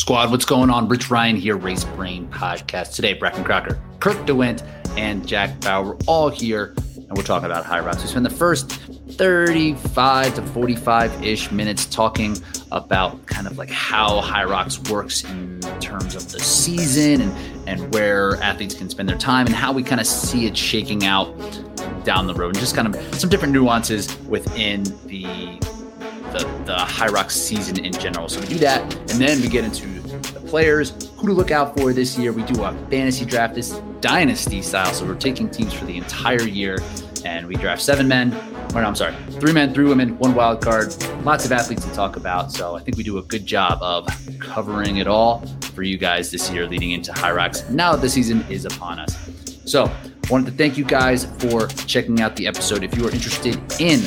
Squad, what's going on? Rich Ryan here, Race Brain Podcast. Today, Brakken Kraker, Kirk DeWitt, and Jack Bauer, all here, and we're talking about Hyrox. We spend the first 35 to 45 ish minutes talking about kind of like how Hyrox works in terms of the season and, and where athletes can spend their time and how we kind of see it shaking out down the road and just kind of some different nuances within the the, the Hyrox season in general. So we do that, and then we get into the players, who to look out for this year. We do a fantasy draft, this dynasty style. So we're taking teams for the entire year, and we draft seven men. Or no, I'm sorry, three men, three women, one wild card. Lots of athletes to talk about. So I think we do a good job of covering it all for you guys this year, leading into Hyrox. Now that the season is upon us. So wanted to thank you guys for checking out the episode. If you are interested in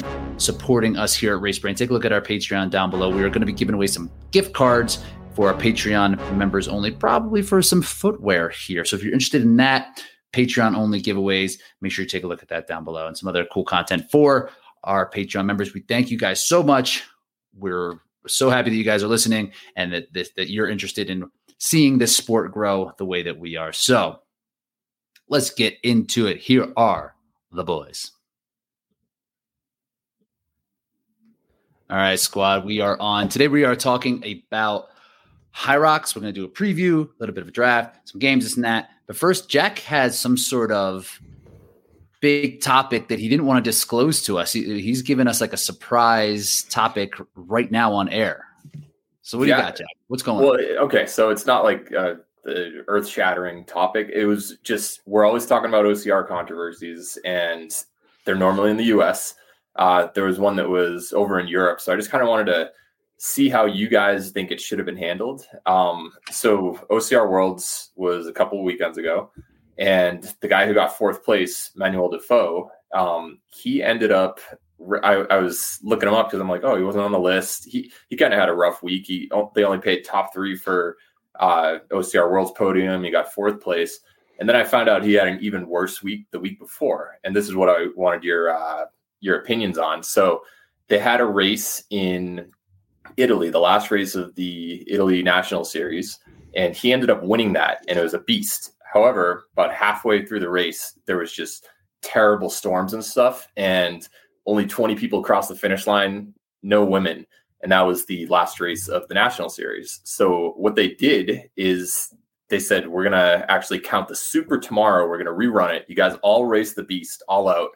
supporting us here at Race Brain, take a look at our Patreon down below. We are going to be giving away some gift cards for our Patreon members only, probably for some footwear here. So if you're interested in that, Patreon only giveaways, make sure you take a look at that down below and some other cool content for our Patreon members. We thank you guys so much. We're so happy that you guys are listening and that this, that you're interested in seeing this sport grow the way that we are. So let's get into it. Here are the boys. All right, squad. We are on. Today we are talking about Hyrox. We're going to do a preview, a little bit of a draft, some games, this and that. But first, Jack has some sort of big topic that he didn't want to disclose to us. He, he's given us like a surprise topic right now on air. So what do you got, Jack? What's going well, on? Well, okay, so it's not like uh, the earth-shattering topic. It was just we're always talking about OCR controversies, and they're normally in the U.S. Uh, there was one that was over in Europe, so I just kind of wanted to see how you guys think it should have been handled. Um, so OCR Worlds was a couple weekends ago, and the guy who got fourth place, Manuel Defoe, um, he ended up. I, I was looking him up because I'm like, oh, he wasn't on the list. He he kind of had a rough week. He they only paid top three for uh, OCR Worlds podium. He got fourth place, and then I found out he had an even worse week the week before. And this is what I wanted your uh, your opinions on. So they had a race in Italy, the last race of the Italy National Series, and he ended up winning that, and it was a beast. However, about halfway through the race, there was just terrible storms and stuff, and only 20 people crossed the finish line, no women. And that was the last race of the national series. So, what they did is they said, We're going to actually count the super tomorrow. We're going to rerun it. You guys all race the beast all out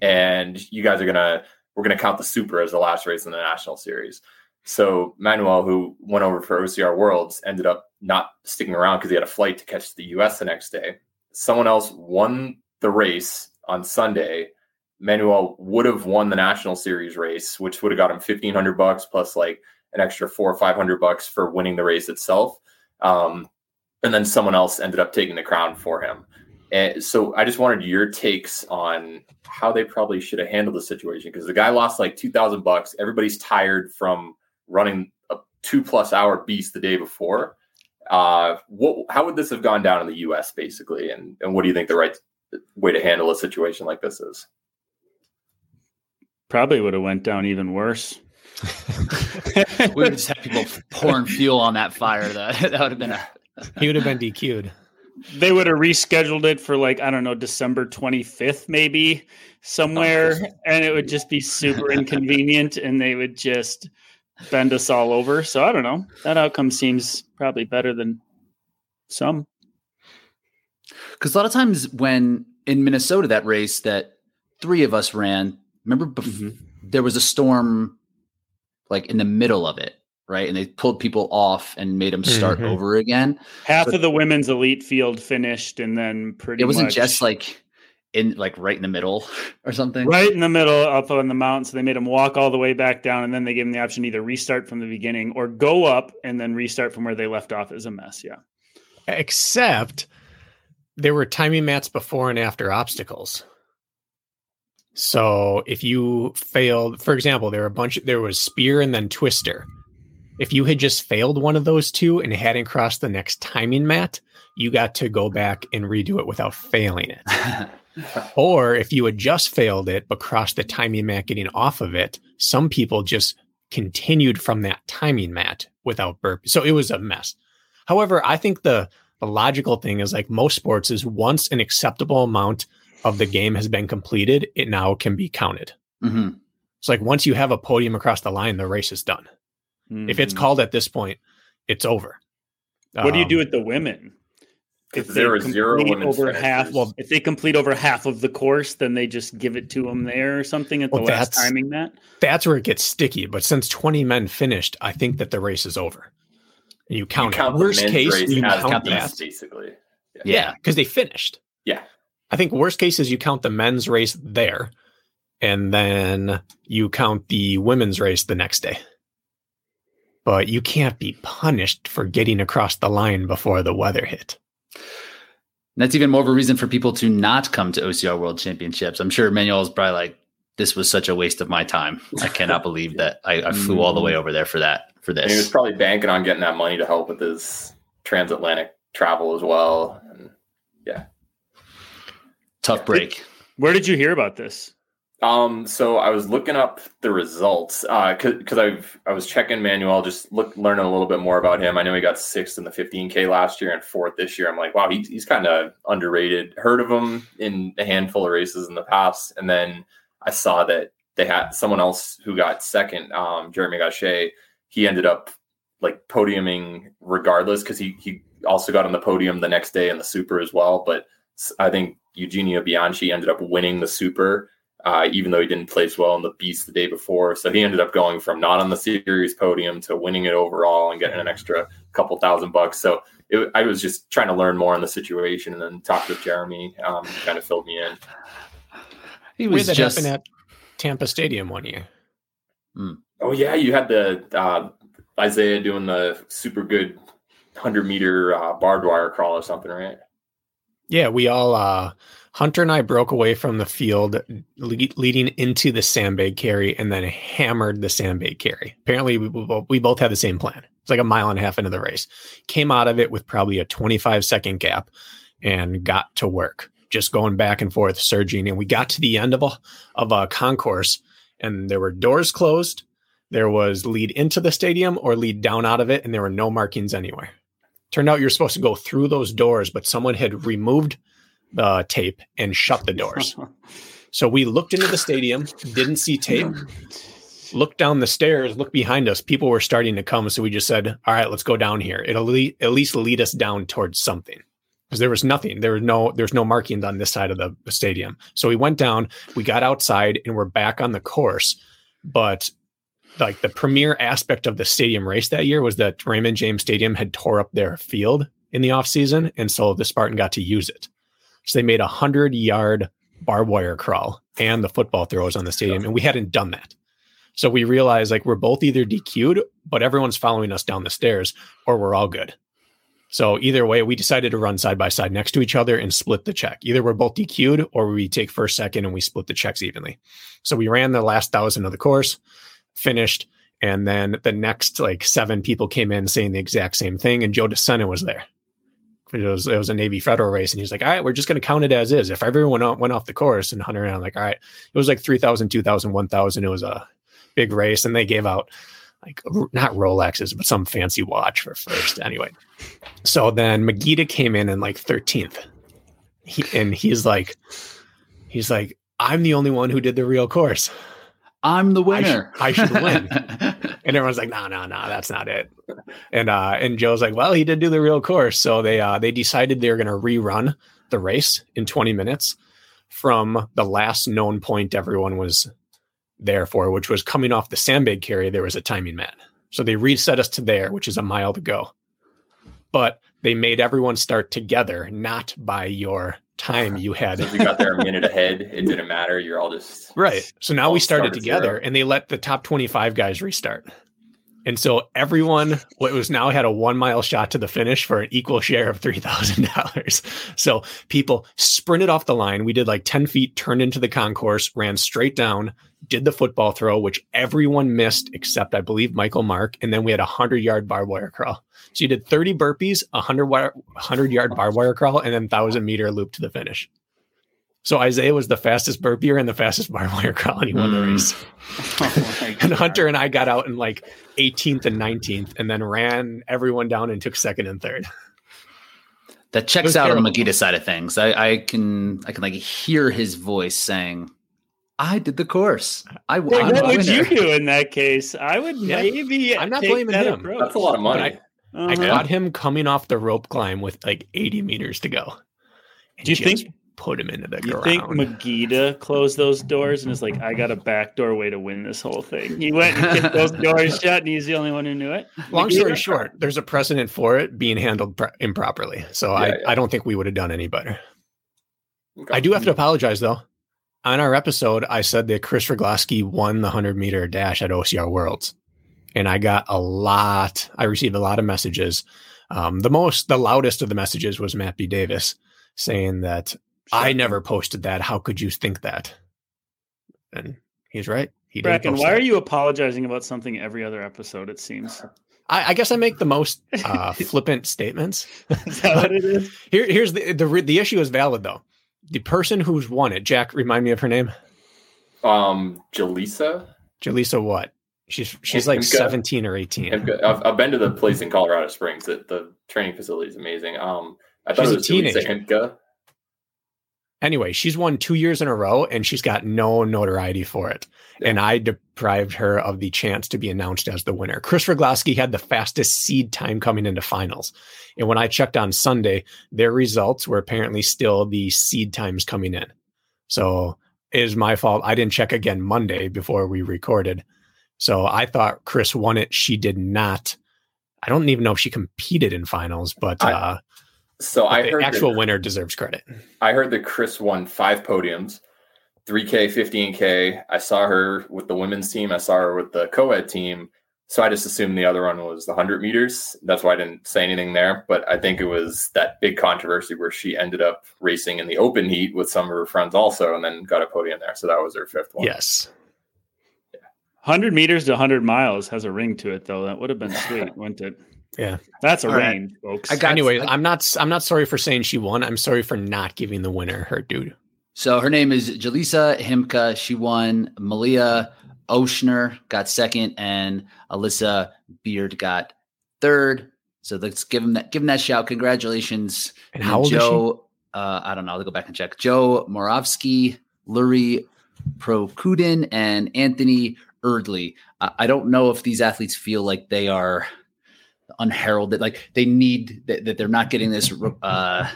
and you guys are gonna we're gonna count the super as the last race in the national series. So Manuel, who went over for OCR Worlds, ended up not sticking around because he had a flight to catch the US the next day. Someone else won the race on Sunday. Manuel would have won the national series race, which would have got him fifteen hundred bucks plus like an extra four or five hundred bucks for winning the race itself. Um, and then someone else ended up taking the crown for him. And so I just wanted your takes on how they probably should have handled the situation because the guy lost like 2000 bucks. Everybody's tired from running a two plus hour beast the day before. Uh, what, how would this have gone down in the US basically? And, and what do you think the right way to handle a situation like this is? Probably would have went down even worse. we would just have people pouring fuel on that fire. That that would have been a. he would have been DQ'd they would have rescheduled it for like I don't know December 25th maybe somewhere and it would just be super inconvenient and they would just bend us all over. So I don't know. That outcome seems probably better than some. Cuz a lot of times when in Minnesota that race that three of us ran remember bef- mm-hmm. there was a storm like in the middle of it right? And they pulled people off and made them start mm-hmm. over again. Half but of the women's elite field finished, and then pretty. It wasn't much, just like in like right in the middle or something. Right in the middle, up on the mountain. So they made them walk all the way back down, and then they gave them the option either restart from the beginning or go up and then restart from where they left off. Is a mess. Yeah. Except there were timing mats before and after obstacles. So if you failed, for example, there were a bunch. There was spear and then twister if you had just failed one of those two and hadn't crossed the next timing mat, you got to go back and redo it without failing it. or if you had just failed it but crossed the timing mat getting off of it, some people just continued from that timing mat without burp. So it was a mess. However, I think the the logical thing is like most sports is once an acceptable amount of the game has been completed, it now can be counted. Mhm. It's like once you have a podium across the line, the race is done. If it's Mhm. called at this point, it's over. what do you Um, do with the women? If Because there they were zero complete over half, well, if they complete over half of the course, then they just give it to them there or something at the last that's- timing. That That's where it gets sticky. But since 20 men finished, I think that the race is over. And you You count, count the worst case, race you as count the that. men's, basically. Yeah, because they finished. Yeah. I think worst case is you count the men's race there, and then you count the women's race the next day. But you can't be punished for getting across the line before the weather hit. That's even more of a reason for people to not come to OCR World Championships. I'm sure Manuel is probably like, "This was such a waste of my time. I cannot believe that I, I flew all the way mm. over there for that for And he was probably banking on getting that money to help with his transatlantic travel as well. And Tough break. where did you hear about this? Um, so I was looking up the results uh, because I've I was checking Manuel, just look learning a little bit more about him. I know he got sixth in the 15k last year and fourth this year. I'm like, wow, he, he's kind of underrated. Heard of him in a handful of races in the past, and then I saw that they had someone else who got second, um, Jeremy Gachet. He ended up like podiuming regardless because he he also got on the podium the next day in the Super as well. But I think Eugenio Bianchi ended up winning the Super uh, even though he didn't place well in the Beast the day before. So he ended up going from not on the series podium to winning it overall and getting an extra couple thousand bucks. So it, I was just trying to learn more on the situation and then talked with Jeremy. Um, kind of filled me in. He was that just happened at Tampa Stadium one year. Oh yeah, you had the uh, Isaiah doing the super good hundred meter uh, barbed wire crawl or something, right? Yeah, we all uh Hunter and I broke away from the field le- leading into the sandbag carry and then hammered the sandbag carry. Apparently, we, we both- we both had the same plan. It's like a mile and a half into the race. Came out of it with probably a 25 second gap and got to work, just going back and forth, surging. And we got to the end of a, of a concourse and there were doors closed. There was lead into the stadium or lead down out of it, and there were no markings anywhere. Turned out you're supposed to go through those doors, but someone had removed the tape and shut the doors. So we looked into the stadium, didn't see tape, looked down the stairs, looked behind us. People were starting to come. So we just said, all right, let's go down here. It'll le- at least lead us down towards something. Because there was nothing. There was no there's no markings on this side of the, the stadium. So we went down, we got outside, and we're back on the course. But like the premier aspect of the stadium race that year was that Raymond James Stadium had tore up their field in the offseason. And so the Spartan got to use it. So they made a hundred yard barbed wire crawl and the football throws on the stadium. And we hadn't done that. So we realized like we're both either DQ'd, but everyone's following us down the stairs, or we're all good. So either way, we decided to run side by side next to each other and split the check. Either we're both DQ'd or we take first, second, and we split the checks evenly. So we ran the last thousand of the course, finished, and then the next like seven people came in saying the exact same thing, and Joe DeSena was there. It was it was a Navy Federal race, and he's like, "All right, we're just going to count it as is. If everyone went, went off the course and Hunter I'm like, all right, it was like 3,000, 2,000, 1,000. It was a big race, and they gave out like not Rolexes, but some fancy watch for first. Anyway, so then Magida came in in like 13th, he, and he's like, he's like, I'm the only one who did the real course. I'm the I should- winner. I should win. And everyone's like, no, no, no, that's not it. And uh, and Joe's like, well, he did do the real course. So they uh, they decided they were going to rerun the race in 20 minutes from the last known point everyone was there for, which was coming off the sandbag carry. There was a timing mat, so they reset us to there, which is a mile to go. But they made everyone start together, not by your time you had. You got there a minute ahead, it didn't matter. You're all just Right. So now we started start together zero. and they let the top 25 guys restart. And so everyone what was now had a one mile shot to the finish for an equal share of $3,000. So people sprinted off the line. We did like 10 feet, turned into the concourse, ran straight down, did the football throw, which everyone missed except I believe Michael Mark. And then we had a 100 yard barbed wire crawl. So you did 30 burpees, a 100, wire, 100 yard barbed wire crawl, and then 1,000 meter loop to the finish. So Isaiah was the fastest burpier and the fastest barbed wire crawl, and he won the Mm. race. Oh And Hunter and I got out in like 18th and 19th, and then ran everyone down and took second and third. That checks was out on the terrible. Magita side of things. I, I can I can like hear his voice saying, "I did the course. I Well, I'm what would you winner." do in that case? I would Yeah. maybe. I'm not take blaming that him. approach. That's a lot of money. I Uh-huh. caught him coming off the rope climb with like 80 meters to go. And Do you just think- put him into the You ground? think Magida closed those doors and is like, I got a backdoor way to win this whole thing? He went and kicked those doors shut, and he's the only one who knew it. Long Magida? story short, there's a precedent for it being handled pro- improperly. So I, Yeah, yeah. I don't think we would have done any better. Okay. I do have to apologize though. On our episode, I said that Kris Rugloski won the 100 meter dash at OCR Worlds. And I got a lot, I received a lot of messages. Um, the most, the loudest of the messages was Matt B. Davis saying that I never posted that. How could you think that? And he's right. He. Brakken, why that. are you apologizing about something every other episode? It seems. I, I guess I make the most uh, flippant statements. Is that what it is? Here, here's the, the the issue is valid though. The person who's won it, Jack, remind me of her name. Um, Jaleesa. Jalisa what? She's she's like. 17 or 18. I've, I've, I've been to the place in Colorado Springs. The, the training facility is amazing. Um, I thought She's it a was Jaleesa teenager. Himka. Anyway, she's won two years in a row and she's got no notoriety for it. Yeah. And I deprived her of the chance to be announced as the winner. Kris Rugloski had the fastest seed time coming into finals. And when I checked on Sunday, their results were apparently still the seed times coming in. So it is my fault. I didn't check again Monday before we recorded. So I thought Chris won it. She did not. I don't even know if she competed in finals, but I- uh, So I the heard actual that, winner deserves credit. I heard that Chris won five podiums, 3K, 15K. I saw her with the women's team. I saw her with the co-ed team. So I just assumed the other one was the 100 meters. That's why I didn't say anything there. But I think it was that big controversy where she ended up racing in the open heat with some of her friends also and then got a podium there. So that was her fifth one. Yes. 100 meters to 100 miles has a ring to it, though. That would have been sweet, wouldn't it? Yeah. That's a All right. range, folks. I got- anyway, I- I'm not. I'm not sorry for saying she won. I'm sorry for not giving the winner her due. So her name is Jaleesa Himka. She won. Malia Oshner got second, and Alyssa Beard got third. So let's give him that. Give him that shout. Congratulations. And how old Joe, uh, I don't know. I'll go back and check. Joe Moravsky, Lurie Prokudin, and Anthony Erdley. I, I don't know if these athletes feel like they are unheralded, like they need that, that they're not getting this uh,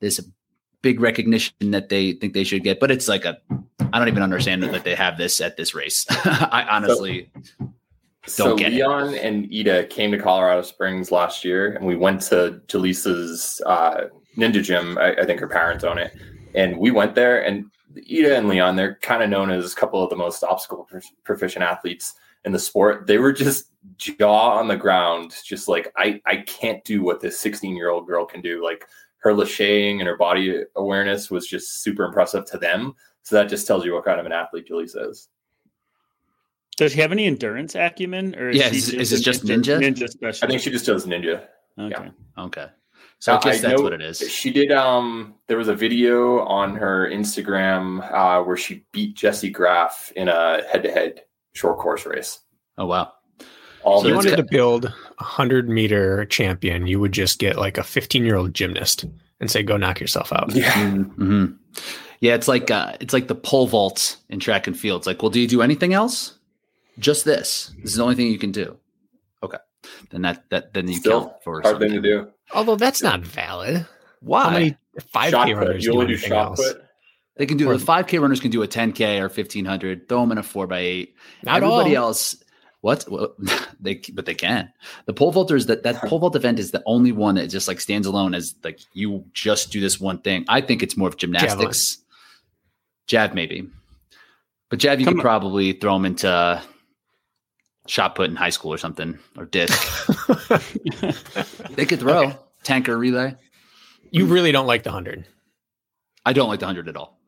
this big recognition that they think they should get. But it's like a, I don't even understand that they have this at this race. I honestly, So Don't get it. Leon and Ida came to Colorado Springs last year, and we went to Jaleesa's uh, Ninja Gym. I, I think her parents own it, and we went there. And Ida and Leon, they're kind of known as a couple of the most obstacle pro- proficient athletes in the sport. They were just jaw on the ground, just like I, I can't do what this 16 year old girl can do. Like her lacheying and her body awareness was just super impressive to them. So that just tells you what kind of an athlete Jaleesa is. Does she have any endurance acumen? Or Yeah, she is- is it just ninja? Ninja specialist. I think she just does ninja. Okay. okay. So I guess that's know what it is. She did. Um, there was a video on her Instagram uh, where she beat Jesse Graff in a head-to-head short course race. Oh wow. All If So you the- it's wanted to build a hundred meter champion, you would just get like a 15 year old gymnast and say, "Go knock yourself out." yeah, hmm Yeah, it's like uh, it's like the pole vault in track and field. It's like, well, do you do anything else? Just this. This is the only thing you can do. Okay, then that that then you Still count for hard thing to do. Although that's not valid. Why? How many Five K put. runners You do only do anything shot else? put. They can do Or- the five K runners can do a ten K or fifteen hundred. Throw them in a four by eight. Not Everybody all. else, what? Well, they but they can. The pole vaulters that that pole vault event is the only one that just like stands alone as like you just do this one thing. I think it's more of gymnastics. Jav maybe, but Jav you Come could on. probably throw them into uh, shot put in high school or something or disc. they could throw tanker relay. you really don't like the hundred. I don't like the hundred at all.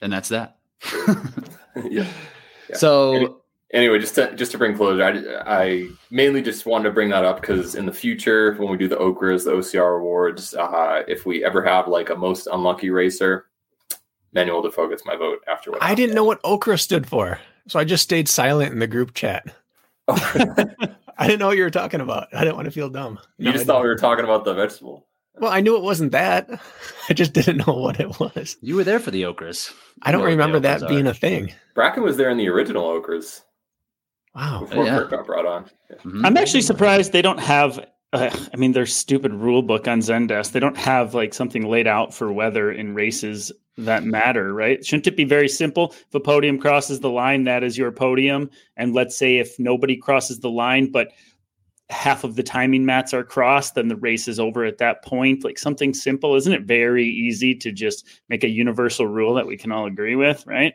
And that's that. yeah. Yeah. So Any- anyway, just to just to bring closure, I, I mainly just wanted to bring that up because in the future, when we do the Okras, the OCR awards, uh, if we ever have like a most unlucky racer, Manuel Defoe gets my vote after what I didn't know what okra stood for, so I just stayed silent in the group chat. I didn't know what you were talking about. I didn't want to feel dumb. you No, just I thought didn't. we were talking about the vegetable. Well, I knew it wasn't that. I just didn't know what it was. You were there for the Okras. I don't know what the remember that Okras being a thing. Brakken was there in the original Okras Wow. before yeah. Kirk got brought on. Yeah. Mhm. I'm actually surprised they don't have. Uh, I mean, their stupid rule book on Zendesk. They don't have like something laid out for weather in races that matter, right? Shouldn't it be very simple? If a podium crosses the line, that is your podium. And let's say if nobody crosses the line, but half of the timing mats are crossed, then the race is over at that point. Like something simple, isn't it? Very easy to just make a universal rule that we can all agree with, right?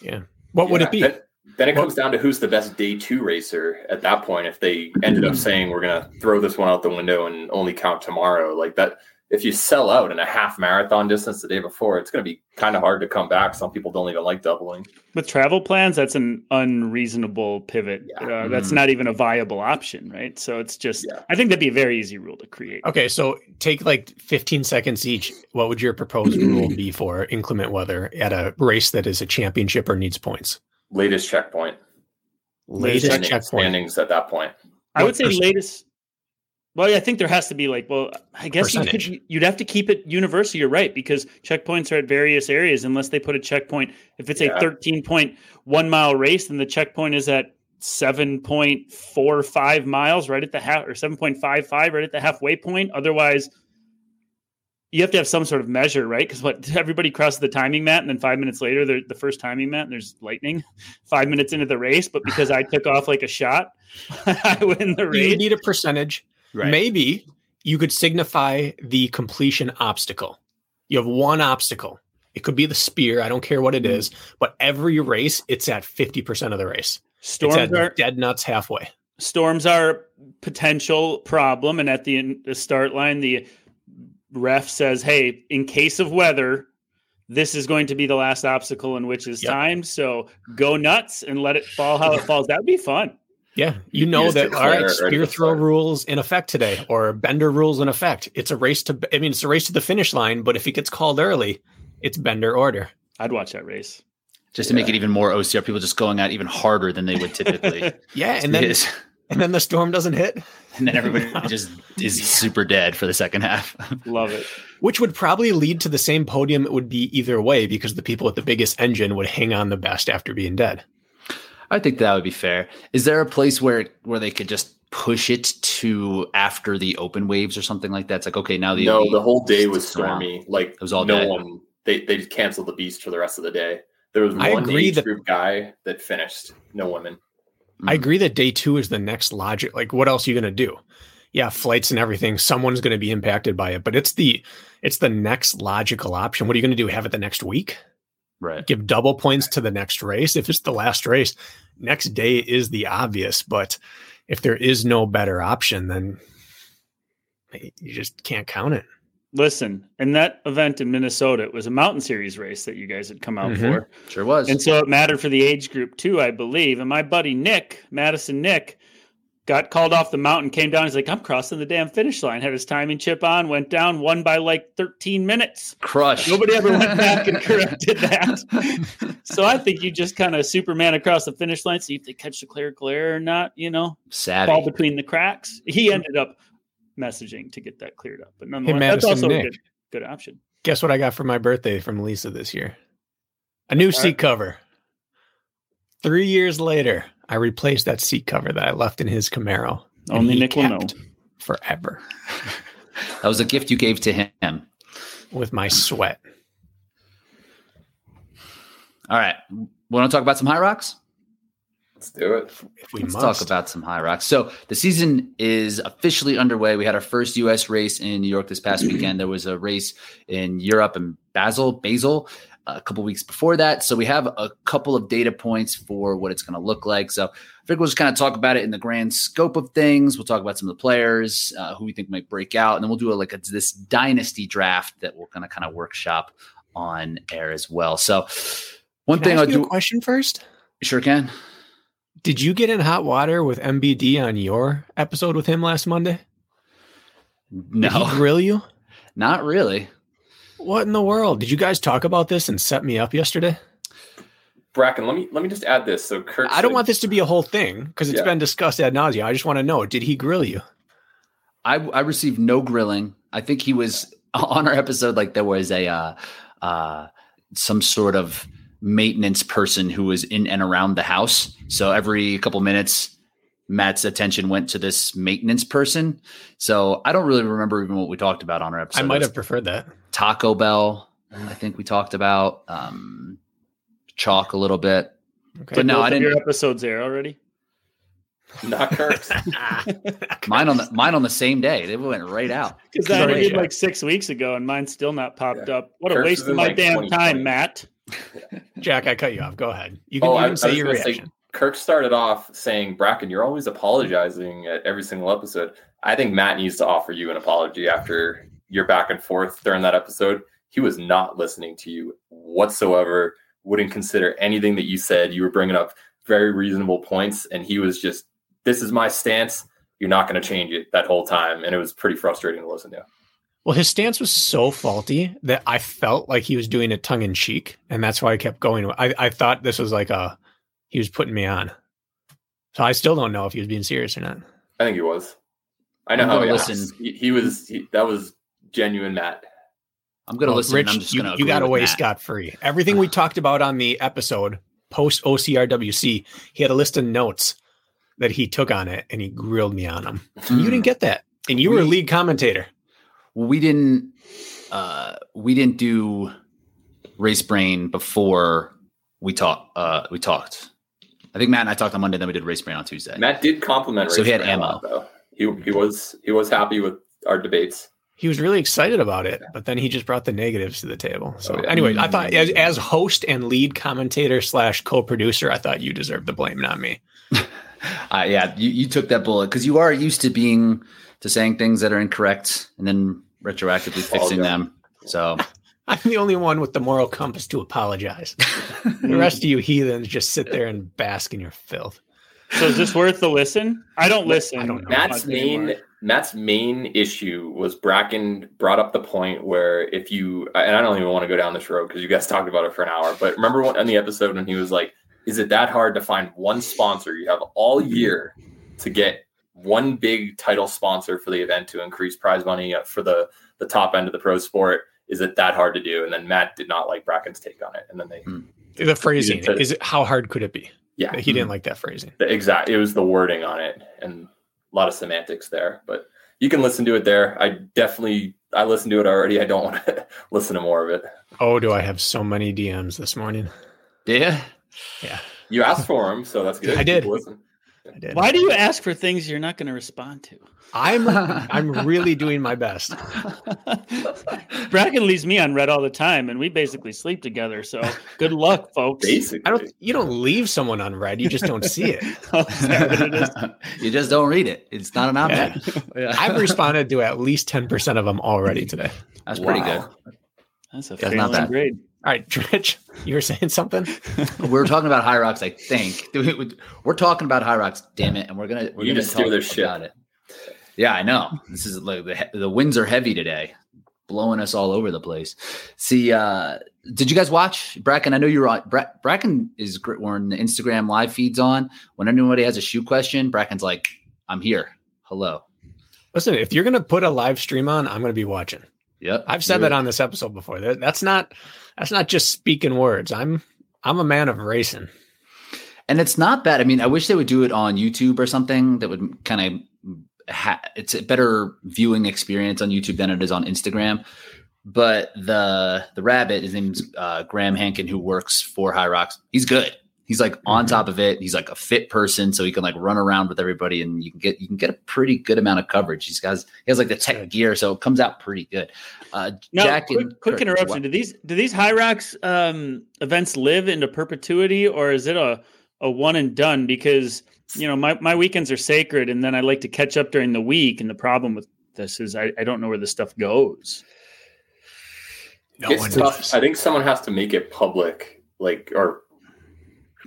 Yeah. What would it be? Then, then it What- comes down to who's the best day two racer at that point. If they ended Hmm. up saying we're gonna throw this one out the window and only count tomorrow, like that. If you sell out in a half marathon distance the day before, it's going to be kind of hard to come back. Some people don't even like doubling. With travel plans, that's an unreasonable pivot. Yeah. Uh, That's Mhm. not even a viable option, right? So it's just, Yeah. I think that'd be a very easy rule to create. Okay, so take like 15 seconds each. What would your proposed rule be for inclement weather at a race that is a championship or needs points? Latest checkpoint. Latest Standing- checkpoint. standings at that point. I would say latest. Well, I think there has to be like, well, I guess you could, you'd have to keep it universal. You're right because checkpoints are at various areas unless they put a checkpoint. If it's Yeah. a 13.1 mile race, then the checkpoint is at 7.45 miles right at the half or 7.55 right at the halfway point. Otherwise, you have to have some sort of measure, right? Because what everybody crosses the timing mat, and then five minutes later, they're the first timing mat, and there's lightning. Five minutes into the race, but because I took off like a shot, I win the race. You need a percentage. Right. Maybe you could signify the completion obstacle. You have one obstacle. It could be the spear. I don't care what it Mm. is, but every race, it's at 50% of the race. Storms are dead nuts halfway. storms are a potential problem, and at the, the start line, the ref says, "Hey, in case of weather." This is going to be the last obstacle in which is Yep. time. So go nuts and let it fall how it falls. That would be fun. Yeah, you You know that. declare All right, right spear throw rules in effect today, or bender rules in effect. It's a race to. I mean, it's a race to the finish line. But if it gets called early, it's bender order. I'd watch that race. Just to make it even more OCR, people just going out even harder than they would typically. Yeah, and then It is. and then the storm doesn't hit, and then everybody just is super dead for the second half. Love it. which would probably lead to the same podium. It would be either way because the people with the biggest engine would hang on the best after being dead. I think that would be fair. Is there a place where where they could just push it to after the open waves or something like that? It's like okay, now the no, the whole day was Come on. stormy. Like It was all no day. one. They they just canceled the beast for the rest of the day. There was I one agree age that- group guy that finished. No women. I hmm. agree that day two is the next logic. Like, what else are you going to do? Yeah, flights and everything. Someone's going to be impacted by it, but it's the it's the next logical option. What are you going to do? Have it the next week? Right. Give double points to the next race. If it's the last race, next day is the obvious. But if there is no better option, then you just can't count it. Listen, in that event in Minnesota, it was a mountain series race that you guys had come out Mhm. for. Sure was. And so it mattered for the age group too, I believe. And my buddy Nick, Madison Nick, got called off the mountain, came down. He's like, I'm crossing the damn finish line. Had his timing chip on, went down, won by like 13 minutes. Crush. Nobody ever went back and corrected that. So I think you just kind of Superman across the finish line, see if they catch the clerical error or not, you know, Savvy. fall between the cracks. He ended up messaging to get that cleared up. But nonetheless, that's Madison also a good, good option. Guess what I got for my birthday from Lisa this year? A new seat right. cover. Three years later, I replaced that seat cover that I left in his Camaro. Only Nick will know. Forever That was a gift you gave to him. with my sweat. All right. Want to talk about some Hyrox? Let's do it. If we Let's must. talk about some Hyrox. So the season is officially underway. We had our first U.S. race in New York this past weekend. There was a race in Europe and Basel, Basel, a couple weeks before that. So we have a couple of data points for what it's going to look like. So I think we'll just kind of talk about it in the grand scope of things. We'll talk about some of the players uh, who we think might break out, and then we'll do a, like a, this dynasty draft that we're going to kind of workshop on air as well. So one Can thing ask I'll do, a question first. sure can. Did you get in hot water with MBD on your episode with him last Monday? Did he No, grill you? not really. What in the world? Did you guys talk about this and set me up yesterday? Brakken, let me let me just add this. So Kirk, I don't said- want this to be a whole thing because it's Yeah. been discussed ad nauseum. I just want to know: Did he grill you? I I received no grilling. I think he was on our episode. Like there was a uh, uh, some sort of maintenance person who was in and around the house. So every couple minutes, Matt's attention went to this maintenance person. So I don't really remember even what we talked about on our episode. I might have preferred that. Taco Bell. I think we talked about um, chalk a little bit. Okay. But no, I didn't- Your episodes there already. not Kirk's. Mine on the mine on the same day. They went right out. Because that Sorry, ended like six weeks ago, and mine's still not popped Yeah. up. What a waste of my like, damn time, Matt. Jack, I cut you off. Go ahead. You can, Oh, you I, can I say was your gonna say, reaction. Kirk started off saying, Brakken, you're always apologizing at every single episode. I think Matt needs to offer you an apology after your back and forth during that episode. He was not listening to you whatsoever, wouldn't consider anything that you said. You were bringing up very reasonable points, and he was just, this is my stance. You're not going to change it that whole time. And it was pretty frustrating to listen to. Well, his stance was so faulty that I felt like he was doing it tongue in cheek, and that's why I kept going. I, I thought this was like a he was putting me on. So I still don't know if he was being serious or not. I think he was. I know I'm how he listen. listen. He, he was, he, that was genuine Matt. I'm gonna Oh, listen. Rich, and I'm just you, gonna. you agree got with away Matt. scot free. Everything we talked about on the episode post OCRWC, he had a list of notes that he took on it, and he grilled me on them. Mm. You didn't get that, and you were a lead commentator. we didn't uh we didn't do race brain before we talked uh we talked i think matt and i talked on monday then we did race brain on tuesday Matt did compliment. So he had Brand a lot, though. He he was he was happy with our debates. He was really excited about it, but then he just brought the negatives to the table. So, Oh, yeah. anyway, I thought as, as host and lead commentator slash co-producer, I thought you deserved the blame, not me. uh, yeah you, you took that bullet because you are used to being to saying things that are incorrect and then retroactively fixing them so I'm the only one with the moral compass to apologize. the rest of you heathens just sit there and bask in your filth. So is this worth the listen? I don't listen. I don't know. Matt's much anymore. Main Matt's main issue was Brakken brought up the point where if you and I don't even want to go down this road because you guys talked about it for an hour, but remember on the episode when he was like, "Is it that hard to find one sponsor? You have all year to get one big title sponsor for the event to increase prize money uh, for the the top end of the pro sport." Is it that hard to do? And then Matt did not like Brakken's take on it, and then they The phrasing You did- is it how hard could it be? yeah He didn't like that phrasing. the exact it was the wording on it and a lot of semantics there but you can listen to it there i definitely i listened to it already i don't want to listen to more of it Oh, do I have so many DMs this morning? yeah yeah. you asked for them so that's good I did. Listen. I did. Why do you ask for things you're not going to respond to? I'm I'm really doing my best. Brakken leaves me on red all the time, and we basically sleep together. So good luck, folks. basically I don't. You don't leave someone on red. You just don't see it. Oh, is that what it is? you just don't read it it's not an option yeah. I've responded to at least ten percent of them already today. that's pretty good. That's a That's not failing bad. grade. All right, Rich, you were saying something. we were talking about hyrox i think we're talking about hyrox damn it and we're gonna we're You gonna just talk their ship. about it yeah i know this is like the, the winds are heavy today blowing us all over the place see uh did you guys watch brakken i know you're on Bra- brakken is great when the instagram live feeds on when anybody has a shoe question brakken's like i'm here hello Listen, if you're gonna put a live stream on, I'm gonna be watching. yep I've said that on this episode before. That, that's not that's not just speaking words. I'm I'm a man of racing. and it's not bad. I mean, I wish they would do it on YouTube or something that would kind of. Ha- it's a better viewing experience on YouTube than it is on Instagram. But the the rabbit, his name's uh, Graham Hankin, who works for Hyrox. He's good. He's like on Mhm. top of it. He's like a fit person, so he can like run around with everybody, and you can get you can get a pretty good amount of coverage. He's got he has like the tech Good. gear, so it comes out pretty good. Uh, Now, Jack quick, and quick Kurt, interruption. what- Do these do these Hyrox um, events live into perpetuity, or is it a a one and done? Because you know my my weekends are sacred, and then I like to catch up during the week. And the problem with this is I, I don't know where this stuff goes. No it's one tough. does. i think someone has to make it public like or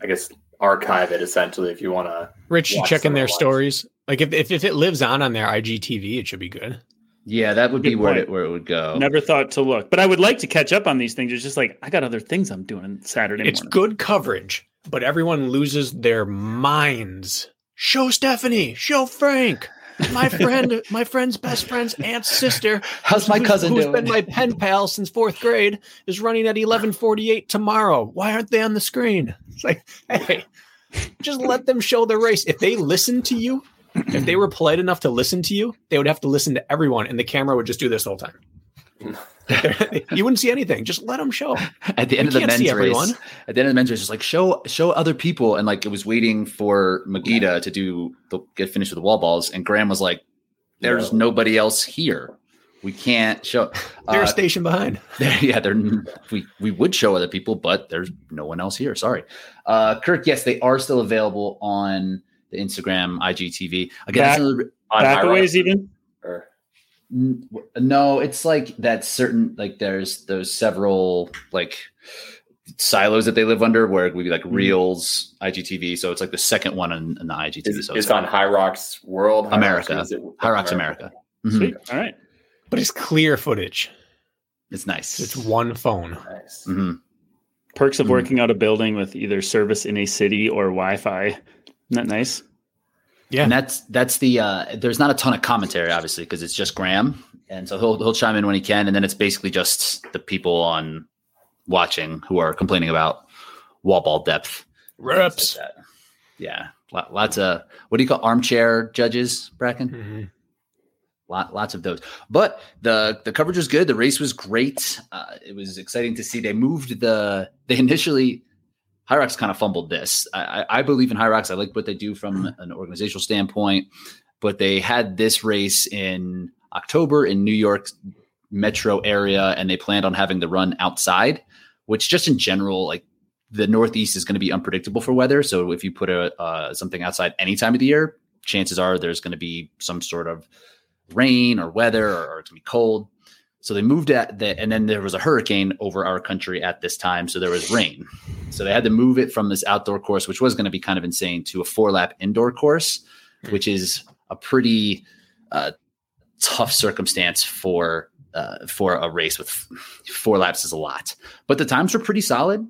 i guess archive it essentially if you want to. Rich, you Watch checking their of stories? Like if, if if it lives on on their IGTV, it should be good. Yeah, that would be where point. it where it would go. Never thought to look, but I would like to catch up on these things. It's just like I got other things I'm doing on Saturday It's morning. good coverage, but everyone loses their minds. Show Stephanie. Show Frank. My friend, my friend's best friend's aunt's sister. How's my who's- cousin who's doing? been my pen pal since fourth grade is running at eleven forty eight tomorrow. Why aren't they on the screen? It's like, hey, just let them show the race. If they listen to you, if they were polite enough to listen to you, they would have to listen to everyone, and the camera would just do this the whole time. you wouldn't see anything. Just let them show. at the end of the men's race, everyone. at the end of the men's race, just like show show other people, and like it was waiting for Magida to do the get finished with the wall balls, and Graham was like, "There's No. nobody else here. We can't show." They're Uh, a station behind. yeah, they're we we would show other people, but there's no one else here. Sorry, uh, Kirk. Yes, they are still available on the Instagram, IGTV. Again, that's Back- another- On High Backaways Rocks, even. Or- N- No, it's like that certain like there's those several like silos that they live under where it would be like Reels, IGTV. So it's like the second one in, in the IGTV. Is, so it's on Hyrox World, High America. Rocks, is it- Hyrox America. Mhm. Sweet. All right. But it's clear footage. It's nice. It's one phone. Nice. Mhm. Perks of Mhm. working out a building with either service in a city or Wi-Fi. Isn't that nice? Yeah. And that's that's the uh there's not a ton of commentary obviously because it's just Graham and so he'll he'll chime in when he can and then it's basically just the people on watching who are complaining about wall ball depth. Reps. Like. Yeah. Lo- Lots of what do you call armchair judges, Brakken? Mhm. Lot, lots of those. But the the coverage was good. The race was great. Uh, it was exciting to see. They moved the. They initially, Hyrox kind of fumbled this. I, I, I believe in Hyrox. I like what they do from an organizational standpoint. But they had this race in October in New York metro area, and they planned on having the run outside, which just in general, like the Northeast is going to be unpredictable for weather. So if you put a uh, something outside any time of the year, chances are there's going to be some sort of rain or weather or, or it's gonna be cold. So they moved at the, and then there was a hurricane over our country at this time. So there was rain. So they had to move it from this outdoor course, which was going to be kind of insane, to a four lap indoor course, which is a pretty uh, tough circumstance for uh, for a race with four laps is a lot. But the times were pretty solid.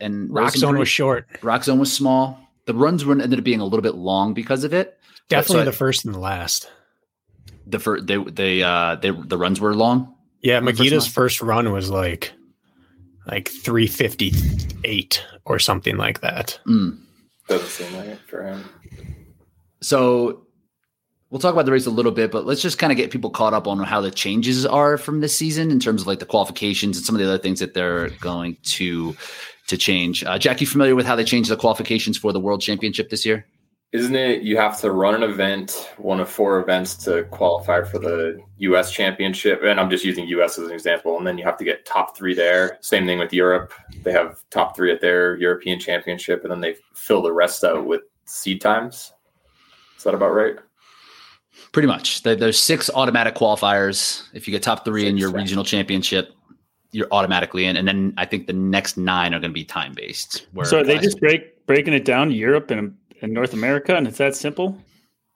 And Roxzone pretty- was short. roxzone was small. The runs were ended up being a little bit long because of it. Definitely so I- the first and the last. The first they they uh they the runs were long. Yeah, the first first run was like like 358 or something like that. Mm. Doesn't seem like it for him. So we'll talk about the race a little bit, but let's just kind of get people caught up on how the changes are from this season in terms of like the qualifications and some of the other things that they're going to to change. Uh, Jack, you familiar with how they changed the qualifications for the World Championship this year? Isn't it you have to run an event, one of four events to qualify for the US championship? And I'm just using US as an example. And then you have to get top three there. Same thing with Europe. They have top three at their European championship, and then they fill the rest out with seed times. Is that about right? Pretty much. There's six automatic qualifiers. If you get top three in your yeah. regional championship, you're automatically in. And then I think the next nine are going to be time based. So are they just break breaking it down Europe and, and North America, and it's that simple?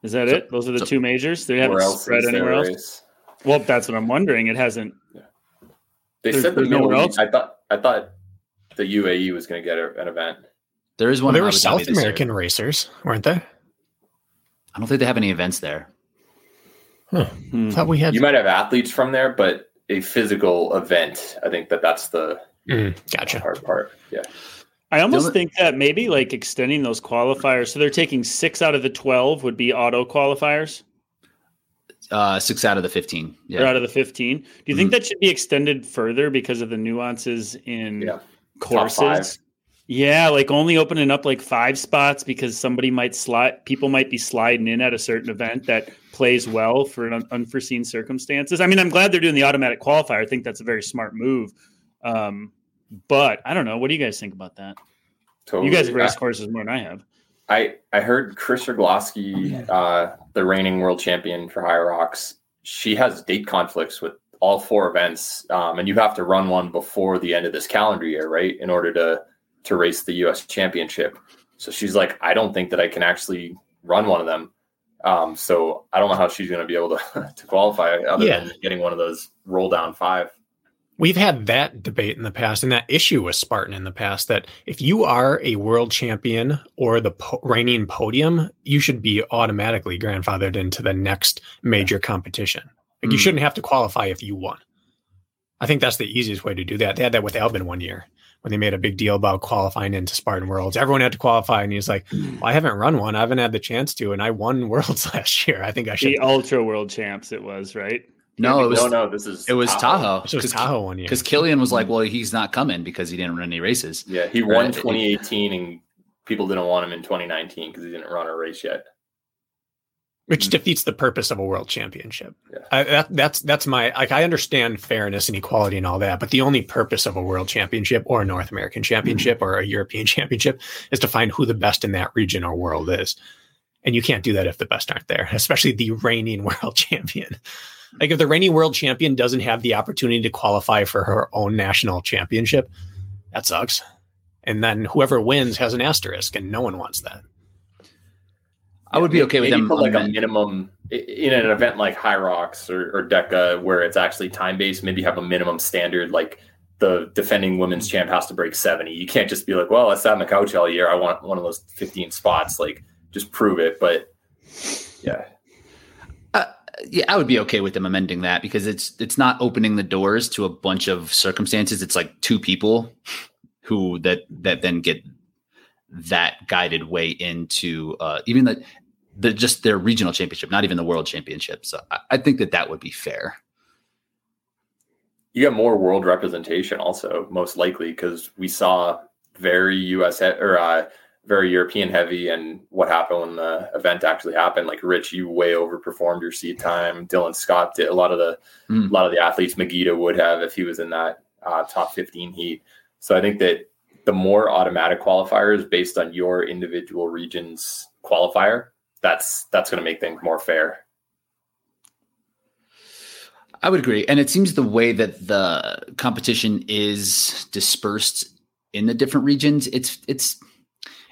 Is that So- it? Those are the so- two majors. They haven't spread anywhere else. race? Well, that's what I'm wondering. It hasn't. They There's- said the there's nowhere Middle else? East- I thought I thought the UAE was going to get a, an event. there is one. they in were South this year. American racers, weren't they? I don't think they have any events there. Hmm. thought we had. You might have athletes from there, but a physical event. I think that that's the Mm, gotcha. hard part. Yeah. I almost only- think that maybe like extending those qualifiers. So they're taking six out of the 12 would be auto qualifiers Uh, six out of the 15. or Yeah. out of the 15. Do you think that should be extended further because of the nuances in Yeah. courses? Yeah, like only opening up like five spots because somebody might slide, people might be sliding in at a certain event that plays well for un- unforeseen circumstances. I mean, I'm glad they're doing the automatic qualifier. I think that's a very smart move. Um, but I don't know. What do you guys think about that? Totally. You guys have I- raced courses more than I have. I I heard Kris Rugloski, uh, the reigning world champion for Hyrox, she has date conflicts with all four events, um, and you have to run one before the end of this calendar year, right, in order to to race the U.S. Championship. So she's like, I don't think that I can actually run one of them. Um, so I don't know how she's going to be able to to qualify other Yeah. than getting one of those roll down five. We've had that debate in the past and that issue with Spartan in the past that if you are a world champion or the po- reigning podium, you should be automatically grandfathered into the next major competition. Like you Mm. shouldn't have to qualify if you won. I think that's the easiest way to do that. They had that with Albin one year when they made a big deal about qualifying into Spartan Worlds. Everyone had to qualify, and he's like, well, "I haven't run one. I haven't had the chance to, and I won Worlds last year. I think I should." The Ultra World Champs, it was right. No, it was no, no. This is it was Tahoe. This was Because Tahoe one year. because Killian was like, well, he's not coming because he didn't run any races. Yeah, he won Right. 2018, and people didn't want him in 2019 because he didn't run a race yet. which mm-hmm. defeats the purpose of a world championship. Yeah. I, that, that's that's my like I understand fairness and equality and all that, but the only purpose of a world championship or a North American championship or a European championship is to find who the best in that region or world is. And you can't do that if the best aren't there, especially the reigning world champion. Like if the reigning world champion doesn't have the opportunity to qualify for her own national championship, that sucks. And then whoever wins has an asterisk, and no one wants that. I would be okay with Maybe them put like a amend- minimum in an event like Hyrox or, or DEKA where it's actually time based. Maybe have a minimum standard like the defending women's champ has to break 70. You can't just be like, well, I sat on the couch all year. I want one of those 15 spots. Like, just prove it. But yeah, yeah, I would be okay with them amending that because it's it's not opening the doors to a bunch of circumstances. It's like two people who that that then get that guided way into uh, even the the just their regional championship, not even the world championship. So I, I think that that would be fair. you got more world representation also, most likely, because we saw very US or uh, very European heavy. And what happened when the event actually happened? Like Rich, you way overperformed your seat time. Dylan Scott did a lot of the Mm. a lot of the athletes Megiddo would have if he was in that uh, top 15 heat. So I think that the more automatic qualifiers based on your individual region's qualifier, that's that's going to make things more fair. I would agree. And it seems the way that the competition is dispersed in the different regions, it's it's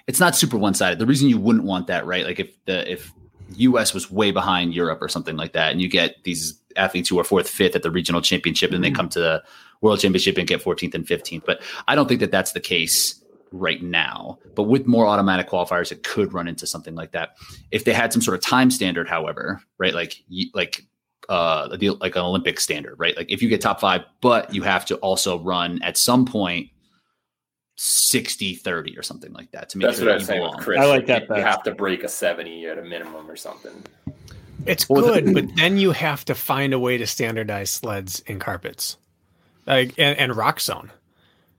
it's not super one-sided. The reason you wouldn't want that, right? Like if the if US was way behind Europe or something like that, and you get these athletes who are fourth, fifth at the regional championship, and they come to the world championship and get 14th and 15th. But I don't think that that's the case right now. But with more automatic qualifiers, it could run into something like that. If they had some sort of time standard, however, right? Like like uh like an Olympic standard, right? Like if you get top five, but you have to also run at some point 60 30 or something like that to make that's sure what i'm saying Chris, i like that you, you have to break a 70 at a minimum or something. It's well, good the- but then you have to find a way to standardize sleds and carpets. Like and, and Roxzone.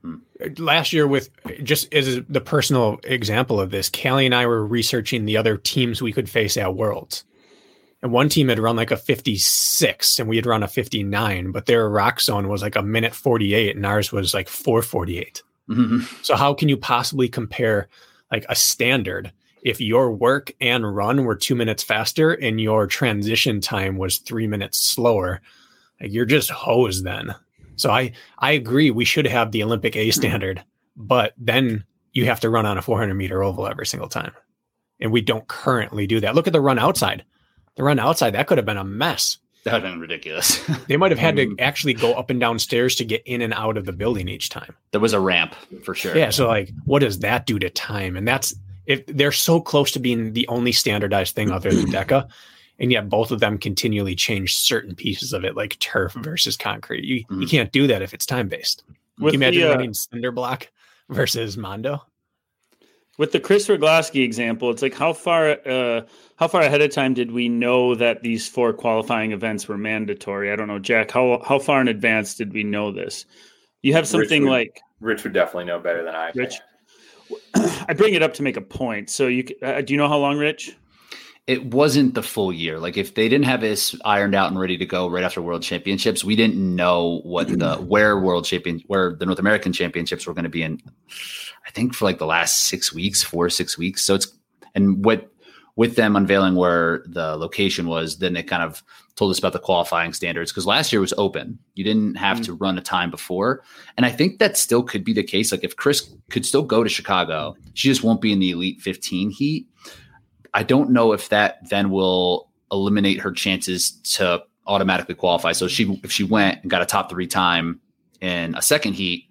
Hmm. Last year with just as the personal example of this callie and i were researching the other teams we could face at worlds. And one team had run like a 56 and we had run a 59 but their Roxzone was like a minute 48 and ours was like 448 Mm-hmm. So how can you possibly compare like a standard if your work and run were two minutes faster and your transition time was three minutes slower? Like you're just hosed then. So I I agree we should have the Olympic A mm-hmm. standard, but then you have to run on a 400 meter oval every single time, and we don't currently do that. Look at the run outside. The run outside that could have been a mess that would have been ridiculous. They might have had to Mm. actually go up and down stairs to get in and out of the building each time. there was a ramp for sure. Yeah. So like, what does that do to time? And that's if they're so close to being the only standardized thing other than DEKA, and yet both of them continually change certain pieces of it, like turf versus concrete. You you Mhm. can't do that if it's time based. Can you imagine the, uh, running cinder block versus Mondo? With the Kris Rugloski example, it's like how far uh, how far ahead of time did we know that these four qualifying events were mandatory? I don't know, Jack. How how far in advance did we know this? You have something would- like Rich would definitely know better than I. Rich? I bring it up to make a point. So you uh, do you know how long, Rich? It wasn't the full year. Like if they didn't have this ironed out and ready to go right after World Championships, we didn't know what the where World Champion where the North American Championships were going to be in. I think for like the last six weeks, four six weeks. So it's and what with them unveiling where the location was, then it kind of told us about the qualifying standards because last year was open. You didn't have mm-hmm. to run a time before. And I think that still could be the case. Like if Kris could still go to Chicago, she just won't be in the Elite 15 heat. I don't know if that then will eliminate her chances to automatically qualify. So she if she went and got a top three time in a second heat,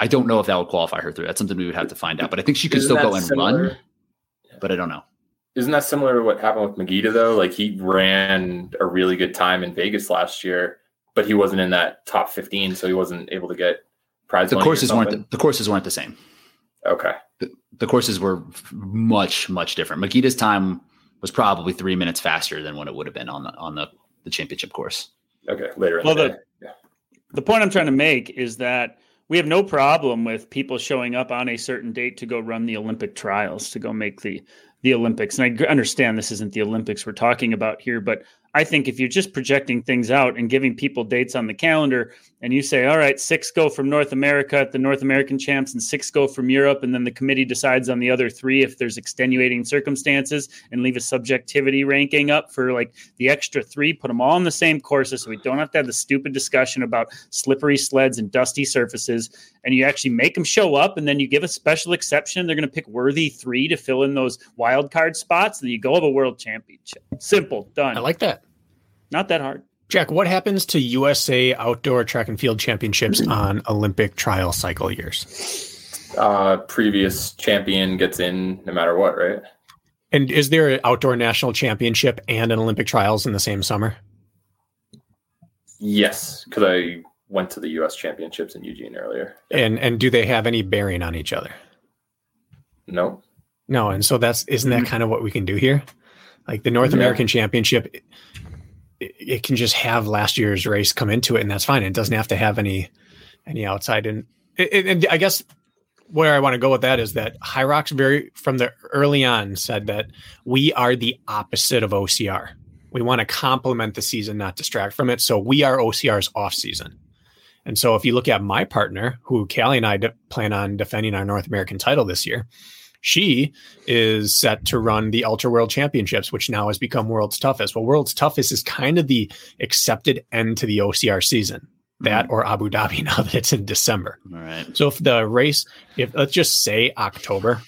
I don't know if that would qualify her through. That's something we would have to find out. But I think she could Isn't still go and similar? run. But I don't know. Isn't that similar to what happened with Magida though? Like he ran a really good time in Vegas last year, but he wasn't in that top fifteen, so he wasn't able to get prize. The courses weren't the, the, courses weren't the same. Okay. The, the courses were much much different. Magida's time was probably three minutes faster than what it would have been on the on the, the championship course. Okay, later in well, the day. The, yeah. the point I'm trying to make is that we have no problem with people showing up on a certain date to go run the Olympic trials to go make the the Olympics. And I understand this isn't the Olympics we're talking about here, but I think if you're just projecting things out and giving people dates on the calendar, and you say, all right, six go from North America at the North American champs, and six go from Europe, and then the committee decides on the other three if there's extenuating circumstances, and leave a subjectivity ranking up for like the extra three, put them all on the same courses so we don't have to have the stupid discussion about slippery sleds and dusty surfaces. And you actually make them show up, and then you give a special exception. They're going to pick worthy three to fill in those wild card spots, and you go have a world championship. Simple, done. I like that. Not that hard. Jack, what happens to USA Outdoor Track and Field Championships on Olympic trial cycle years? Uh, previous champion gets in no matter what, right? And is there an outdoor national championship and an Olympic trials in the same summer? Yes, because I went to the U.S. championships in Eugene earlier. And and do they have any bearing on each other? No. No, and so that's isn't that mm-hmm. kind of what we can do here? Like the North yeah. American Championship it, can just have last year's race come into it, and that's fine. It doesn't have to have any any outside. And, and I guess where I want to go with that is that Hyrox very from the early on said that we are the opposite of OCR. We want to complement the season, not distract from it. So we are OCR's off season. And so if you look at my partner, who Callie and I de- plan on defending our North American title this year, she is set to run the Ultra World Championships, which now has become World's Toughest. Well, World's Toughest is kind of the accepted end to the OCR season. That mm-hmm. or Abu Dhabi now that it's in December. All right. So if the race, if let's just say October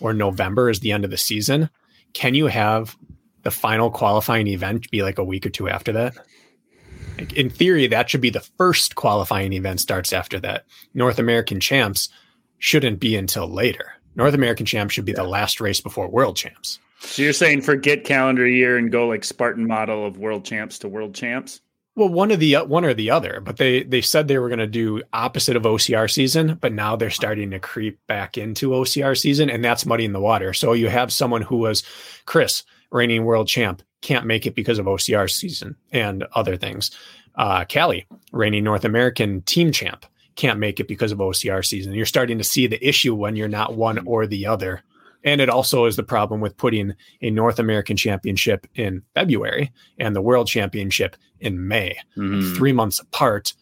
or November is the end of the season, can you have the final qualifying event be like a week or two after that? in theory, that should be the first qualifying event starts after that. North American champs shouldn't be until later. North American champs should be yeah. the last race before world champs. So you're saying forget calendar year and go like Spartan model of world champs to world champs? Well, one of the one or the other, but they they said they were going to do opposite of OCR season, but now they're starting to creep back into OCR season, and that's muddying the water. So you have someone who was Kris, reigning world champ, can't make it because of OCR season and other things. Uh, Callie, reigning North American team champ, can't make it because of OCR season. You're starting to see the issue when you're not one or the other. And it also is the problem with putting a North American championship in February and the world championship in May, mm-hmm. three months apart.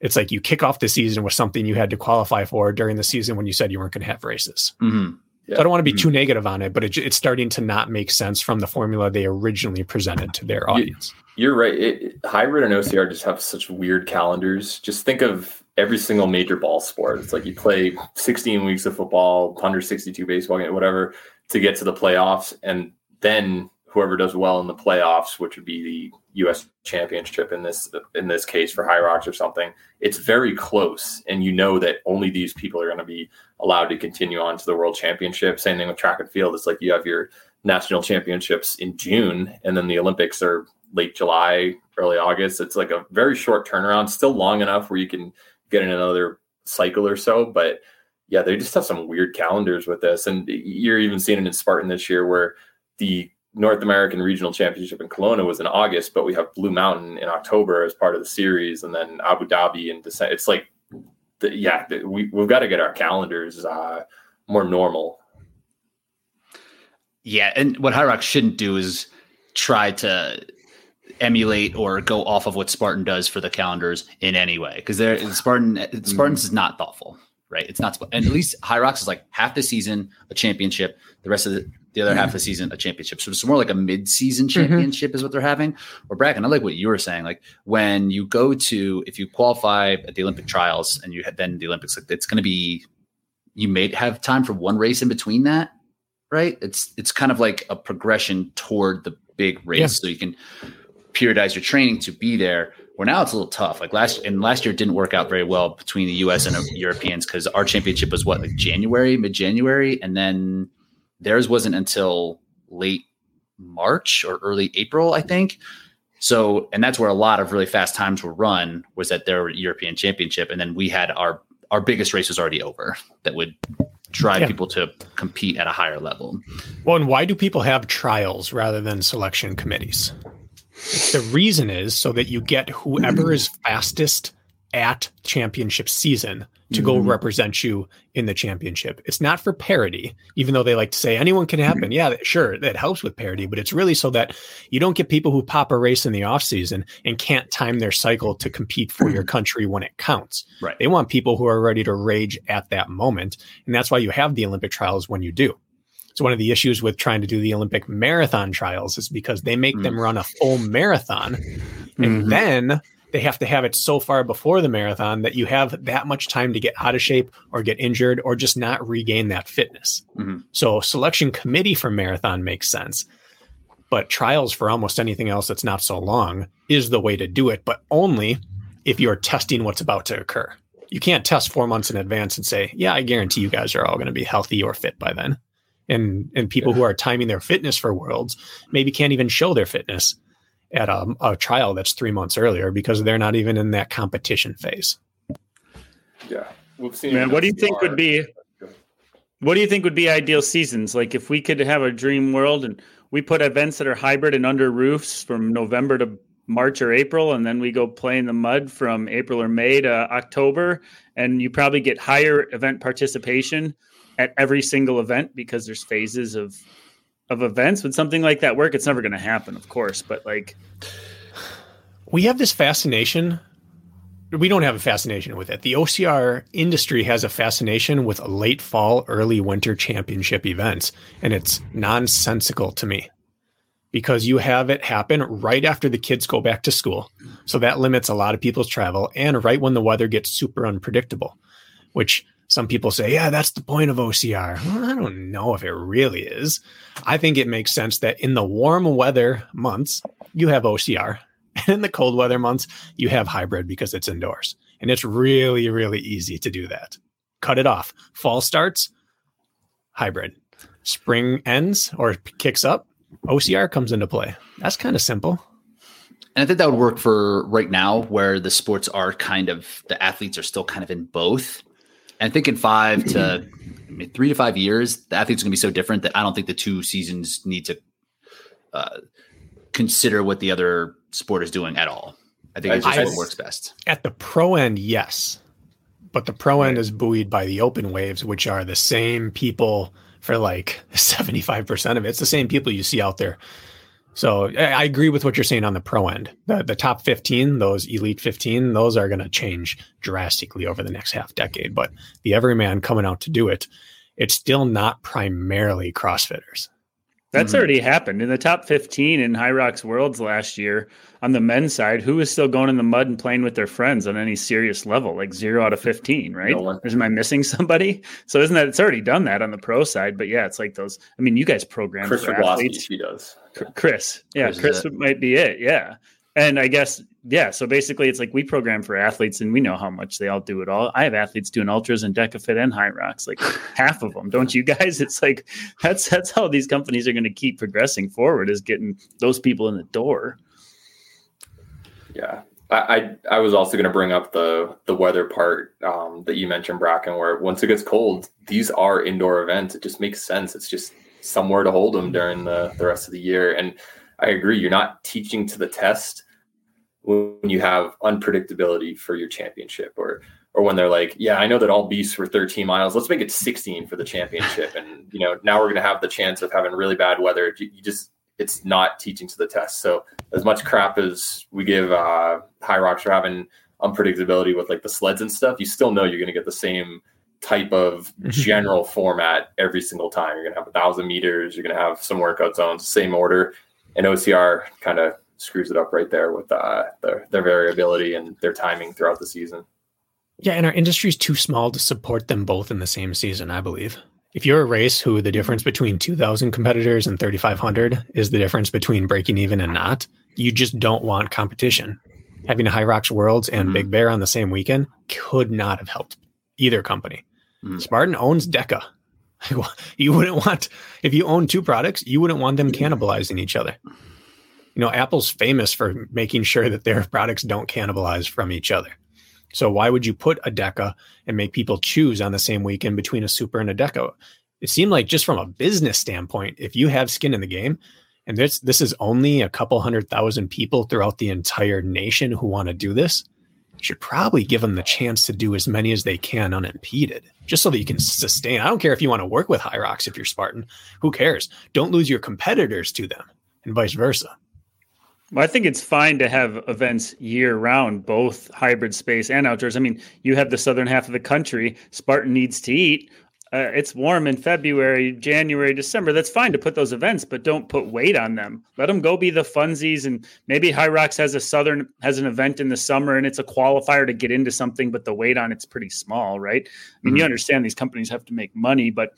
It's like you kick off the season with something you had to qualify for during the season when you said you weren't going to have races. Mm-hmm. Yeah. So I don't want to be mm-hmm. too negative on it, but it, it's starting to not make sense from the formula they originally presented to their audience. You're right. It, hybrid and OCR just have such weird calendars. Just think of every single major ball sport. It's like you play 16 weeks of football, 162 baseball game, whatever, to get to the playoffs, and then whoever does well in the playoffs, which would be the U.S. championship in this in this case for Hyrox or something, it's very close, and you know that only these people are going to be allowed to continue on to the World Championship. Same thing with track and field. It's like you have your national championships in June, and then the Olympics are late July, early August. It's like a very short turnaround, still long enough where you can get in another cycle or so. But yeah, they just have some weird calendars with this. And you're even seeing it in Spartan this year where the North American Regional Championship in Kelowna was in August, but we have Blue Mountain in October as part of the series, and then Abu Dhabi in December. It's like, the, yeah, the, we we've got to get our calendars uh, more normal. Yeah, and what Hyrox shouldn't do is try to emulate or go off of what Spartan does for the calendars in any way because they're Spartan Spartans is not thoughtful, right? It's not, and at least Hyrox is like half the season a championship, the rest of the the other half of the season a championship. So it's more like a mid-season championship mm-hmm. is what they're having. Or Brakken, I like what you were saying. Like when you go to if you qualify at the Olympic trials and you had then the Olympics, like it's going to be you may have time for one race in between that, right? It's it's kind of like a progression toward the big race, yeah. so you can periodize your training to be there. Where now it's a little tough. Like last and last year didn't work out very well between the U.S. and Europeans because our championship was what like January, mid January, and then theirs wasn't until late March or early April, I think. So, and that's where a lot of really fast times were run was at their European Championship, and then we had our our biggest race was already over that would drive yeah. people to compete at a higher level. Well, and why do people have trials rather than selection committees? The reason is so that you get whoever is fastest at championship season to mm-hmm. go represent you in the championship. It's not for parity, even though they like to say anyone can happen. Yeah, sure, that helps with parity, but it's really so that you don't get people who pop a race in the off season and can't time their cycle to compete for your country when it counts. Right. They want people who are ready to rage at that moment, and that's why you have the Olympic trials when you do. So one of the issues with trying to do the Olympic marathon trials is because they make mm. them run a full marathon and mm-hmm. then they have to have it so far before the marathon that you have that much time to get out of shape or get injured or just not regain that fitness. Mm-hmm. So selection committee for marathon makes sense. But trials for almost anything else that's not so long is the way to do it, but only if you're testing what's about to occur. You can't test four months in advance and say, yeah, I guarantee you guys are all going to be healthy or fit by then and and people yeah. who are timing their fitness for worlds maybe can't even show their fitness at a, a, trial that's three months earlier because they're not even in that competition phase. Yeah, we've seen. Man, what do you think would be? What do you think would be ideal seasons? Like if we could have a dream world and we put events that are hybrid and under roofs from November to March or April, and then we go play in the mud from April or May to October, and you probably get higher event participation at every single event because there's phases of of events. Would something like that work? It's never going to happen, of course, but like we have this fascination. We don't have a fascination with it. The OCR industry has a fascination with late fall, early winter championship events, and it's nonsensical to me because you have it happen right after the kids go back to school. So that limits a lot of people's travel and right when the weather gets super unpredictable, which some people say, yeah, that's the point of OCR. Well, I don't know if it really is. I think it makes sense that in the warm weather months, you have OCR. And in the cold weather months, you have hybrid because it's indoors. And it's really, really easy to do that. Cut it off. Fall starts, hybrid. Spring ends or kicks up, OCR comes into play. That's kind of simple. And I think that would work for right now where the sports are kind of the athletes are still kind of in both I think in five to three to five years, the athletes are going to be so different that I don't think the two seasons need to uh, consider what the other sport is doing at all. I think it's just I, what works best. At the pro end, yes. But the pro end is buoyed by the open waves, which are the same people for like 75% of it. It's the same people you see out there so I agree with what you're saying on the pro end. The, the top 15, those elite 15, those are going to change drastically over the next half decade. But the everyman coming out to do it, it's still not primarily CrossFitters. That's mm-hmm. already happened in the top 15 in Hyrox Worlds last year. On the men's side, who is still going in the mud and playing with their friends on any serious level? Like zero out of 15, right? No or am I missing somebody? So isn't that it's already done that on the pro side? But yeah, it's like those. I mean, you guys program Chris for athletes. He does. Chris. Yeah, Chris, Chris might be it. Yeah. And I guess, yeah. So basically, it's like we program for athletes and we know how much they all do it all. I have athletes doing ultras and DecaFit and Hyrox, like half of them. Don't you guys? It's like that's that's how these companies are going to keep progressing forward is getting those people in the door. Yeah. I, I, I was also going to bring up the the weather part um, that you mentioned, Brakken, where once it gets cold, these are indoor events. It just makes sense. It's just somewhere to hold them during the, the rest of the year. And I agree, you're not teaching to the test when you have unpredictability for your championship or or when they're like, yeah, I know that all beasts were 13 miles. Let's make it 16 for the championship. And you know, now we're going to have the chance of having really bad weather. You just it's not teaching to the test. So as much crap as we give uh, Hyrox for having unpredictability with like the sleds and stuff, you still know you're going to get the same type of Mhm. general format every single time. You're gonna have a thousand meters. You're gonna have some workout zones, same order, and OCR kind of screws it up right there with uh, their their variability and their timing throughout the season. Yeah, and our industry's too small to support them both in the same season, I believe. If you're a race who the difference between 2,000 competitors and 3,500 is the difference between breaking even and not, you just don't want competition. Having Hyrox Worlds and Mhm. Big Bear on the same weekend could not have helped either company. Mhm. Spartan owns DEKA. You wouldn't want, if you own two products, you wouldn't want them cannibalizing each other. You know, Apple's famous for making sure that their products don't cannibalize from each other. So why would you put a DEKA and make people choose on the same weekend between a Super and a DEKA? It seemed like just from a business standpoint, if you have skin in the game, and this this is only a couple hundred thousand people throughout the entire nation who want to do this, you should probably give them the chance to do as many as they can unimpeded, just so that you can sustain. I don't care if you want to work with Rocks if you're Spartan. Who cares? Don't lose your competitors to them, and vice versa. Well, I think it's fine to have events year round, both hybrid space and outdoors. I mean, you have the southern half of the country. Spartan needs to eat. Uh, it's warm in February, January, December. That's fine to put those events, but don't put weight on them. Let them go be the funsies. And maybe Hyrox has a southern has an event in the summer, and it's a qualifier to get into something, but the weight on it's pretty small, right? I mean, you understand these companies have to make money, but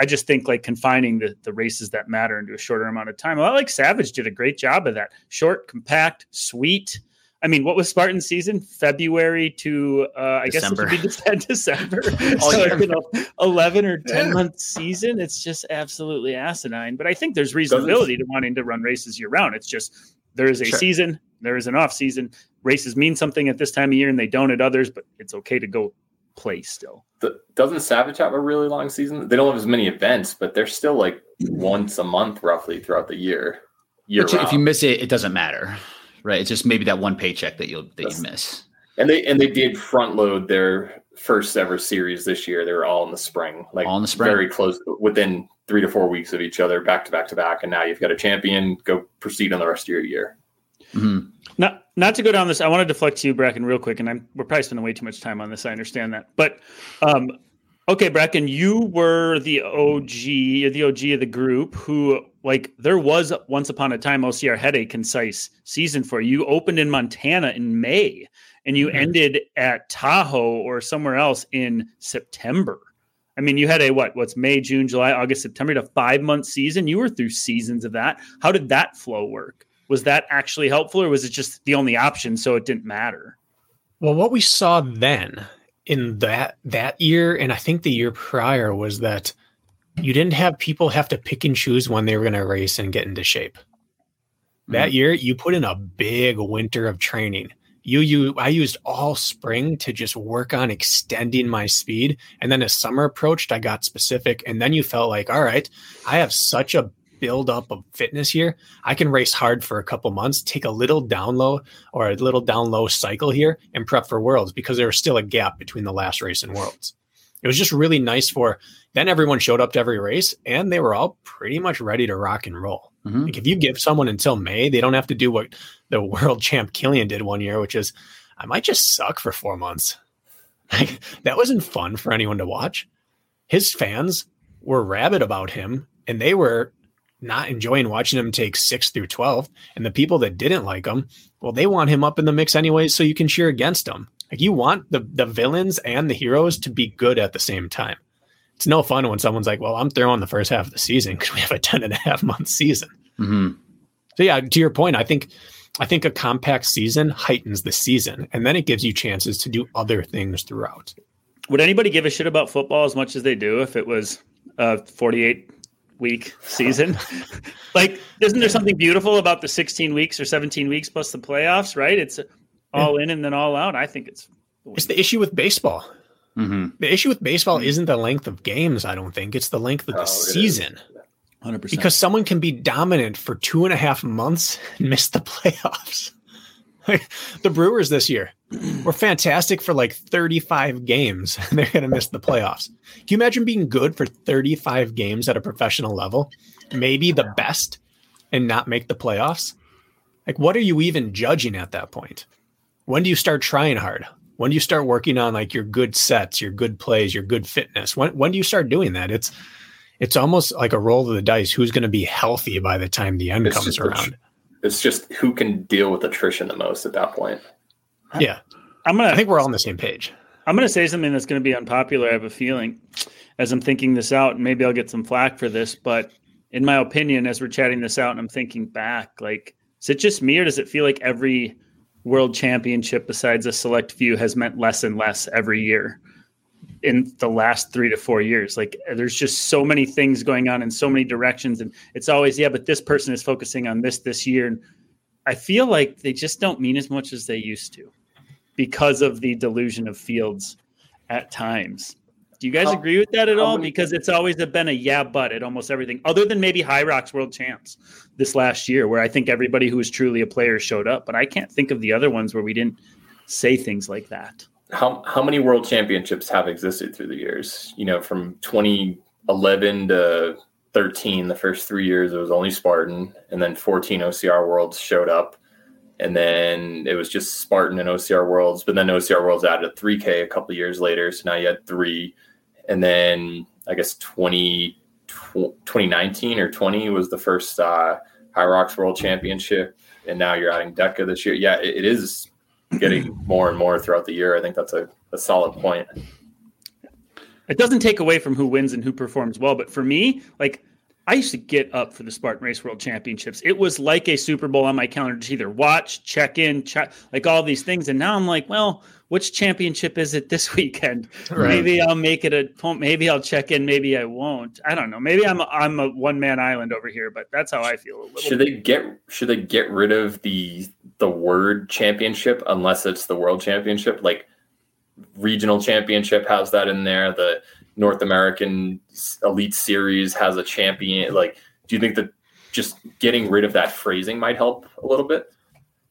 I just think like confining the, the races that matter into a shorter amount of time. Well, like Savage did a great job of that. Short, compact, sweet. I mean, what was Spartan season? February to uh, I December. guess it would be December. All so, year. you know, eleven or ten month season. It's just absolutely asinine. But I think there's reasonability to wanting to run races year round. It's just there is a Sure. season, there is an off season. Races mean something at this time of year, and they don't at others. But it's okay to go play still. The, doesn't Savage have a really long season? They don't have as many events, but they're still like once a month roughly throughout the year. year But if you miss it, it doesn't matter, right? It's just maybe that one paycheck that you'll that That's- you miss. and they and they did front load their first ever series this year. They were all in the spring, like All in the spring. very close within three to four weeks of each other, back to back to back. And now you've got a champion. Go proceed on the rest of your year. Mhm. Not not to go down this. I want to deflect to you, Brakken, real quick, and I'm we're probably spending way too much time on this. I understand that, but um, okay, Brakken, you were the OG, the OG of the group. Who like there was once upon a time OCR had a concise season for you. You opened in Montana in May, and you Mhm. ended at Tahoe or somewhere else in September. I mean, you had a what? What's May, June, July, August, September, to five month season. You were through seasons of that. How did that flow work? Was that actually helpful, or was it just the only option, so it didn't matter? Well, what we saw then in that that year, and I think the year prior, was that you didn't have people have to pick and choose when they were going to race and get into shape. That mm. year, you put in a big winter of training. You, you, I used all spring to just work on extending my speed, and then as summer approached, I got specific, and then you felt like, all right, I have such a build up of fitness here. I can race hard for a couple months, take a little down low or a little down low cycle here and prep for worlds because there was still a gap between the last race and worlds. It was just really nice for then everyone showed up to every race and they were all pretty much ready to rock and roll. Mhm. Like if you give someone until May, they don't have to do what the world champ Killian did one year, which is I might just suck for four months. Like that wasn't fun for anyone to watch. His fans were rabid about him and they were not enjoying watching him take six through 12. And the people that didn't like him, well, they want him up in the mix anyways, so you can cheer against him. Like you want the, the villains and the heroes to be good at the same time. It's no fun when someone's like, well, I'm throwing the first half of the season because we have a 10 and a half month season. Mhm. So yeah, to your point, I think I think a compact season heightens the season and then it gives you chances to do other things throughout. Would anybody give a shit about football as much as they do if it was a 48 week season? like, isn't there something beautiful about the 16 weeks or 17 weeks plus the playoffs, right? It's all in and then all out. I think it's It's the issue with baseball. Mhm. The issue with baseball isn't the length of games, I don't think. It's the length of Oh, the it is. season. 100%. Because someone can be dominant for two and a half months and miss the playoffs. the Brewers this year were fantastic for like 35 games. and They're going to miss the playoffs. Can you imagine being good for 35 games at a professional level? Maybe the best and not make the playoffs? Like, what are you even judging at that point? When do you start trying hard? When do you start working on like your good sets, your good plays, your good fitness? When when do you start doing that? It's it's almost like a roll of the dice. Who's going to be healthy by the time the end It's comes around? It's just who can deal with attrition the most at that point. Yeah, I'm gonna I think we're all on the same page. I'm going to say something that's going to be unpopular. I have a feeling as I'm thinking this out, and maybe I'll get some flack for this, but in my opinion, as we're chatting this out and I'm thinking back, like, is it just me or does it feel like every world championship besides a select few has meant less and less every year in the last three to four years? Like, there's just so many things going on in so many directions. And it's always, yeah, but this person is focusing on this this year. And I feel like they just don't mean as much as they used to because of the delusion of fields at times. Do you guys How- agree with that at all? many- Because it's always been a yeah, but at almost everything, other than maybe Hyrox World Champs this last year, where I think everybody who was truly a player showed up. But I can't think of the other ones where we didn't say things like that. How how many world championships have existed through the years? You know, from 2011 to 13, the first three years it was only Spartan, and then 14 OCR Worlds showed up, and then it was just Spartan and OCR Worlds. But then OCR Worlds added a 3K a couple of years later, so now you had three, and then I guess 20, tw- 2019 or 20 was the first uh, Hyrox World Championship, and now you're adding DEKA this year. Yeah, it, it is getting more and more throughout the year. I think that's a, a solid point. It doesn't take away from who wins and who performs well, but for me, like I used to get up for the Spartan Race World Championships. It was like a Super Bowl on my calendar to either watch, check in, check like all these things. And now I'm like, well, which championship is it this weekend? Right. Maybe I'll make it a point. Maybe I'll check in. Maybe I won't. I don't know. Maybe I'm a, I'm a one man island over here, but that's how I feel a little. Should they get should they get rid of the the word championship unless it's the world championship? Like regional championship has that in there. The North American Elite Series has a champion. Like, do you think that just getting rid of that phrasing might help a little bit?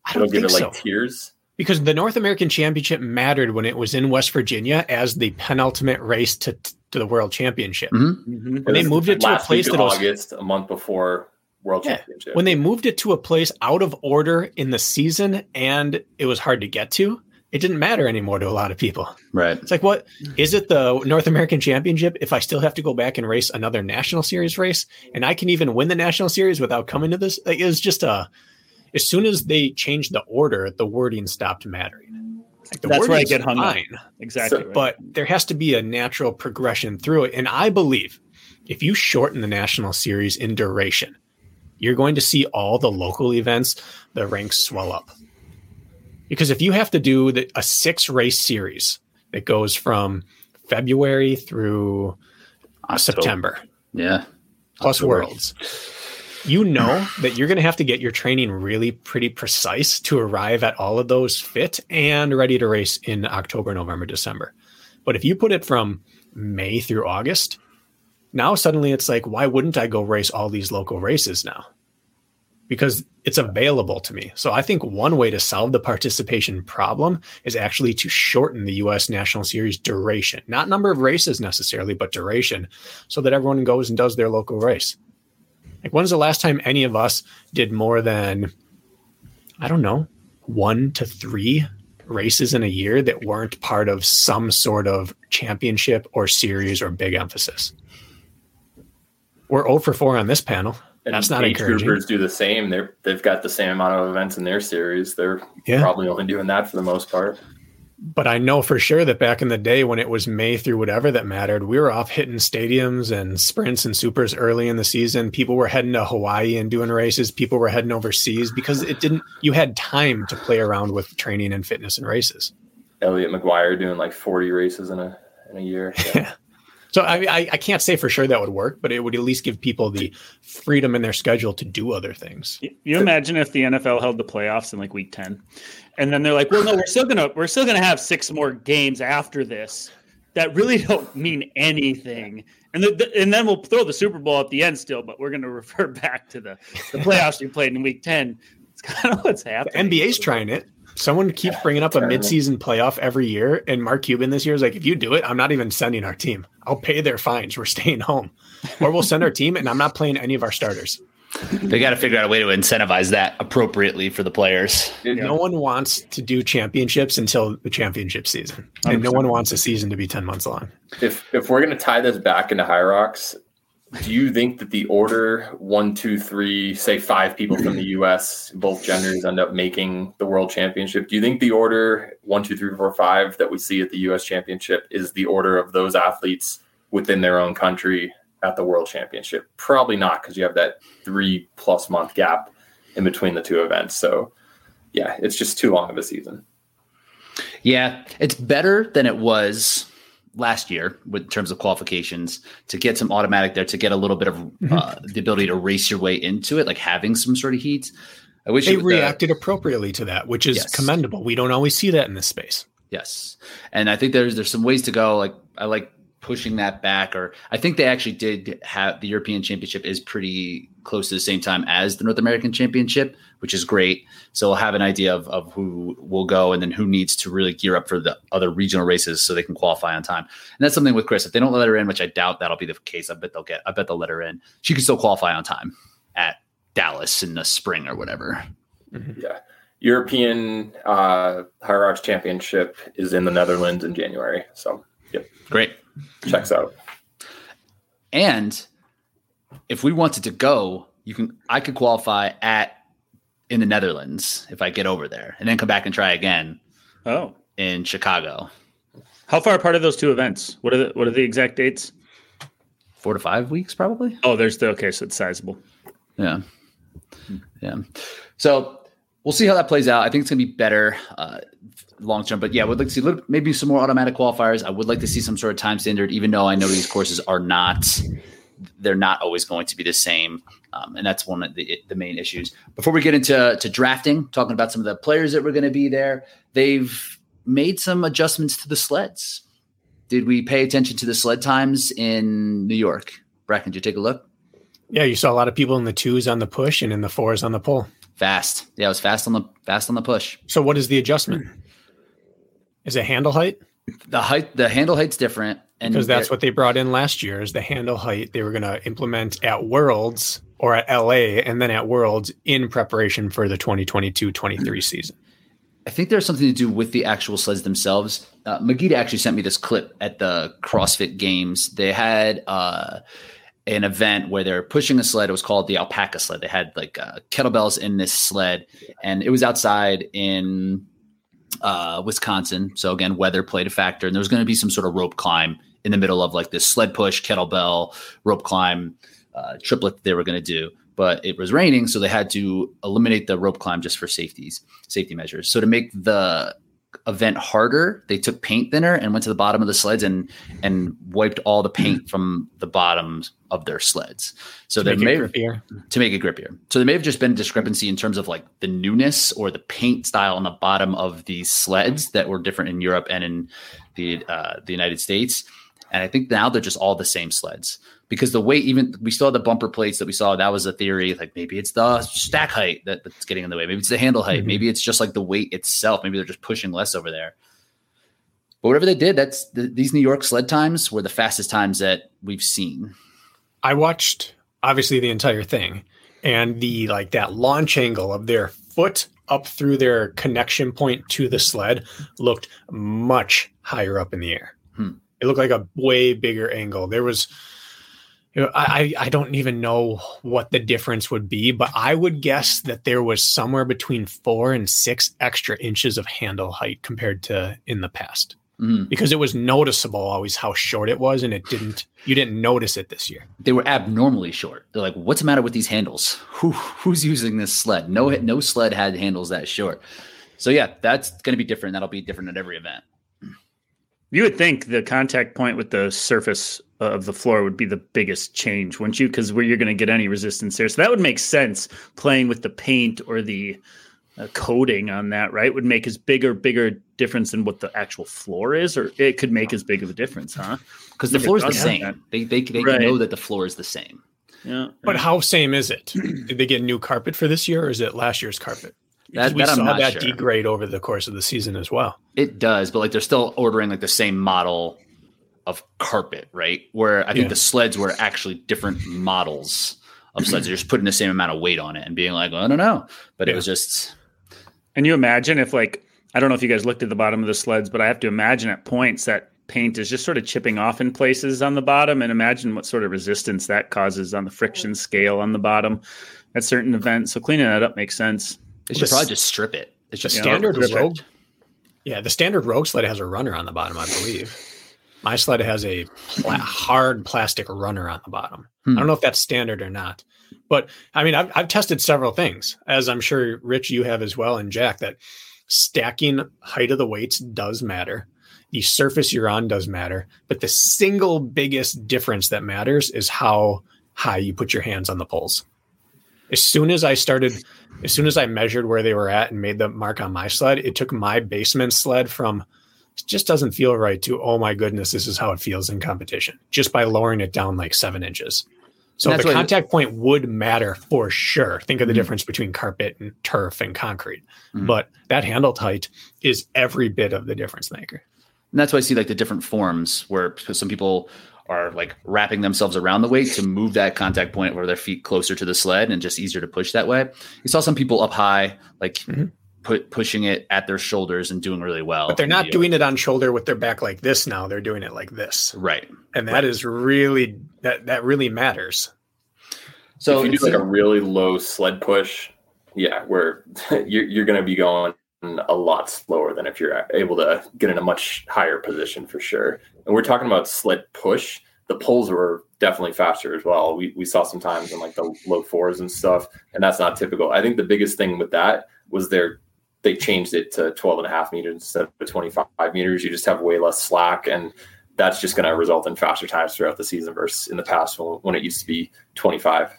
I It'll don't give think it so. like tiers. because the North American Championship mattered when it was in West Virginia as the penultimate race to to the World Championship. Mhm. Mhm. When they moved it to a place that of was- August, a month before World Yeah. Championship. When they moved it to a place out of order in the season and it was hard to get to, it didn't matter anymore to a lot of people. Right. It's like, what is it the North American Championship if I still have to go back and race another National Series race and I can even win the National Series without coming to this? Like, it was just a. As soon as they changed the order, the wording stopped mattering. Like, the That's where I get hung up. Exactly. So- right. But there has to be a natural progression through it. And I believe if you shorten the National Series in duration, you're going to see all the local events, the ranks swell up. Because if you have to do the, a six race series that goes from February through uh. September Yeah. plus October. worlds, you know that you're going to have to get your training really pretty precise to arrive at all of those fit and ready to race in October, November, December. But if you put it from May through August, now suddenly it's like, why wouldn't I go race all these local races now? Because it's available to me. So I think one way to solve the participation problem is actually to shorten the US National Series duration, not number of races necessarily, but duration, so that everyone goes and does their local race. Like, when's the last time any of us did more than, I don't know, one to three races in a year that weren't part of some sort of championship or series or big emphasis? We're 0 for 4 on this panel. And That's not encouraging. groupers do the same. They're they've got the same amount of events in their series. They're Yeah. probably only doing that for the most part. But I know for sure that back in the day when it was May through whatever that mattered, we were off hitting stadiums and sprints and supers early in the season. People were heading to Hawaii and doing races. People were heading overseas because it didn't, you had time to play around with training and fitness and races. Elliot McGuire doing like 40 races in a in a year. Yeah. So I, I, I can't say for sure that would work, but it would at least give people the freedom in their schedule to do other things. You- imagine if the NFL held the playoffs in like week 10 and then they're like, well, no, we're still going to, we're still to have six more games after this that really don't mean anything. And, the, the- and then we'll throw the Super Bowl at the end still, but we're going to refer back to the, the playoffs you played in week 10. It's kind of what's The happening. NBA's trying it. Someone keeps bringing up a midseason playoff every year, and Mark Cuban this year is like, if you do it, I'm not even sending our team. I'll pay their fines. We're staying home, or we'll send our team, and I'm not playing any of our starters. they got to figure out a way to incentivize that appropriately for the players. No one wants to do championships until the championship season, and no 100%. one wants a season to be ten months long. If if we're gonna tie this back into Hyrox, do you think that the order one, two, three, say five people from the U.S. both genders end up making the World Championship? Do you think the order one, two, three, four, five that we see at the U.S. Championship is the order of those athletes within their own country at the World Championship? Probably not, because you have that three plus month gap in between the two events. So, yeah, it's just too long of a season. Yeah, it's better than it was last year with in terms of qualifications to get some automatic there to get a little bit of Mm-hmm. uh, the ability to race your way into it, like having some sort of heat. I wish They uh, reacted appropriately to that, which is Yes. commendable. We don't always see that in this space. Yes, and I think there's there's some ways to go. Like I like pushing that back, or I think they actually did have the European Championship is pretty close to the same time as the North American Championship, which is great. So we'll have an idea of of who will go, and then who needs to really gear up for the other regional races so they can qualify on time. And that's something with Kris. If they don't let her in, which I doubt that'll be the case, I bet they'll get. I bet they'll let her in. She can still qualify on time at Dallas in the spring or whatever. Yeah. European uh, Hyrox Championship is in the Netherlands in January. So, yep, Great. checks out. And if we wanted to go, you can I could qualify at in the Netherlands if I get over there and then come back and try again Oh, in Chicago. how far apart are those two events? What are the what are the exact dates? Four to five weeks, probably. Oh, there's the okay, so it's sizable. Yeah. Yeah. So we'll see how that plays out. I think it's going to be better uh, long term. But yeah, would like to see little, maybe some more automatic qualifiers. I would like to see some sort of time standard, even though I know these courses are not, they're not always going to be the same. Um, and that's one of the, the main issues. Before we get into to drafting, talking about some of the players that were going to be there, they've made some adjustments to the sleds. Did we pay attention to the sled times in New York? Brakken, did you take a look? Yeah, you saw a lot of people in the twos on the push and in the fours on the pull. Fast. Yeah, it was fast on the fast on the push. So, what is the adjustment? Is it handle height? The height, the handle height's different, and Because that's what they brought in last year is the handle height they were going to implement at Worlds or at LA and then at Worlds in preparation for the 2022-23 season. I think there's something to do with the actual sleds themselves. Uh, Magida actually sent me this clip at the CrossFit Games. They had uh, an event where they're pushing a sled. It was called the alpaca sled. They had like uh, kettlebells in this sled, and it was outside in uh, Wisconsin. So again, weather played a factor, and there was going to be some sort of rope climb in the middle of like this sled push, kettlebell, rope climb uh, triplet they were going to do. But it was raining, so they had to eliminate the rope climb just for safeties, safety measures. So to make the event harder, they took paint thinner and went to the bottom of the sleds and and wiped all the paint from the bottoms of their sleds. So they may it grippier. to make it grippier. So there may have just been a discrepancy in terms of like the newness or the paint style on the bottom of these sleds that were different in Europe and in the uh, the United States. And I think now they're just all the same sleds because the weight, even we still have the bumper plates that we saw. That was a theory. Like maybe it's the stack height that, that's getting in the way. Maybe it's the handle height. Mhm. Maybe it's just like the weight itself. Maybe they're just pushing less over there. But whatever they did, that's the, these New York sled times were the fastest times that we've seen. I watched obviously the entire thing and the like that launch angle of their foot up through their connection point to the sled looked much higher up in the air. Hmm. It looked like a way bigger angle. There was you know, I, I don't even know what the difference would be, but I would guess that there was somewhere between four and six extra inches of handle height compared to in the past Mhm. because it was noticeable always how short it was, and it didn't you didn't notice it this year. they were abnormally short. They're like, "What's the matter with these handles? Who who's using this sled? No no sled had handles that short." So yeah, that's going to be different. That'll be different at every event. You would think the contact point with the surface of the floor would be the biggest change, wouldn't you? Because where you're going to get any resistance there, so that would make sense. Playing with the paint or the uh, coating on that, right, would make as big or bigger difference than what the actual floor is, or it could make as big of a difference, huh? Because the floor is the thought that. same. They they, they Right. know that the floor is the same. Yeah, But how same is it? Did they get new carpet for this year, or is it last year's carpet? Because That- we that I'm saw not that sure. degrade over the course of the season as well. It does, but like they're still ordering like the same model of carpet, right? Where I think Yeah. the sleds were actually different models of sleds. They're just putting the same amount of weight on it and being like, well, I don't know. But yeah. it was just. And you imagine if, like, I don't know if you guys looked at the bottom of the sleds, but I have to imagine at points that paint is just sort of chipping off in places on the bottom and imagine what sort of resistance that causes on the friction scale on the bottom at certain events. So cleaning that up makes sense. They should probably just strip it. It's just standard rogue. Yeah, the standard rogue sled has a runner on the bottom, I believe. My sled has a pla- hard plastic runner on the bottom. Hmm. I don't know if that's standard or not. But I mean, I've, I've tested several things, as I'm sure Rich, you have as well, and Jack, that stacking height of the weights does matter. The surface you're on does matter. But the single biggest difference that matters is how high you put your hands on the poles. As soon as I started, as soon as I measured where they were at and made the mark on my sled, it took my basement sled from it just doesn't feel right to oh my goodness, this is how it feels in competition just by lowering it down like seven inches. So the contact point would matter for sure. Think of the mm-hmm. difference between carpet and turf and concrete. Mm-hmm. But that handle height is every bit of the difference maker. And that's why I see like the different forms where some people are like wrapping themselves around the weight to move that contact point where their feet closer to the sled and just easier to push that way. You saw some people up high, like mm-hmm. put pushing it at their shoulders and doing really well. But they're not doing it on shoulder with their back like this now. They're doing it like this. Right. And that right. is really that that really matters. So if you do like a really low sled push, yeah, where you're, you're going to be going a lot slower than if you're able to get in a much higher position for sure. And we're talking about sled push. The pulls were definitely faster as well. We, we saw some times in like the low fours and stuff, and that's not typical. I think the biggest thing with that was their they changed it to 12 and a half meters instead of 25 meters. You just have way less slack and that's just going to result in faster times throughout the season versus in the past when, when it used to be 25.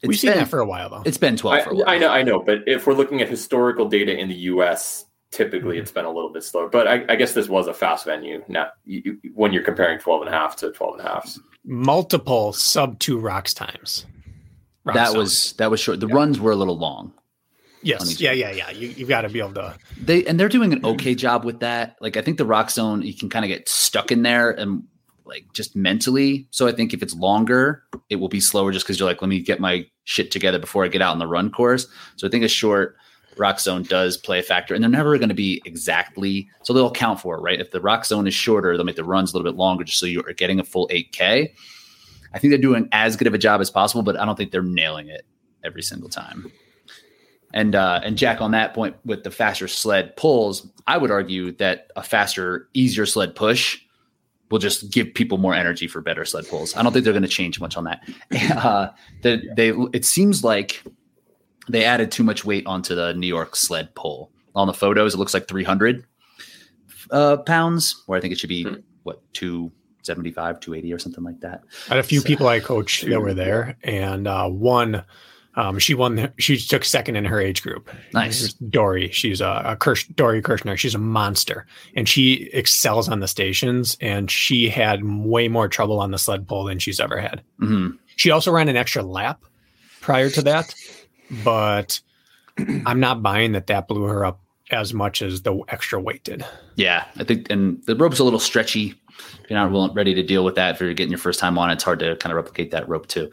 It's We've seen that for a while, though. It's been 12 I, I, know, I know. But if we're looking at historical data in the U.S., typically mm-hmm. it's been a little bit slower. But I, I guess this was a fast venue now you, when you're comparing 12 and a half to 12 and a half. Multiple sub two rocks times. Rock that zone. was that was short. The yeah. runs were a little long. Yes. Yeah, yeah, yeah. You you got to be able to. They and they're doing an okay job with that. Like I think the roxzone, you can kind of get stuck in there and like just mentally. So I think if it's longer, it will be slower just because you're like, let me get my shit together before I get out on the run course. So I think a short roxzone does play a factor, and they're never going to be exactly so they'll account for it, right? If the roxzone is shorter, they'll make the runs a little bit longer just so you are getting a full 8K. I think they're doing as good of a job as possible, but I don't think they're nailing it every single time. And uh, and Jack, on that point with the faster sled pulls, I would argue that a faster, easier sled push will just give people more energy for better sled pulls. I don't think they're going to change much on that. Uh, they, they, it seems like they added too much weight onto the New York sled pull. On the photos, it looks like 300 uh, pounds, where I think it should be hmm. what 275, 280 or something like that. I had a few so, people I coached that were there, and uh, one um, she won. The, she took second in her age group. Nice, Dory. She's a, a Kirsch, Dory Kirschner. She's a monster, and she excels on the stations. And she had way more trouble on the sled pull than she's ever had. Mm-hmm. She also ran an extra lap prior to that, but I'm not buying that that blew her up as much as the extra weight did. Yeah, I think, and the rope's a little stretchy. If you're not ready to deal with that, if you're getting your first time on, it's hard to kind of replicate that rope too.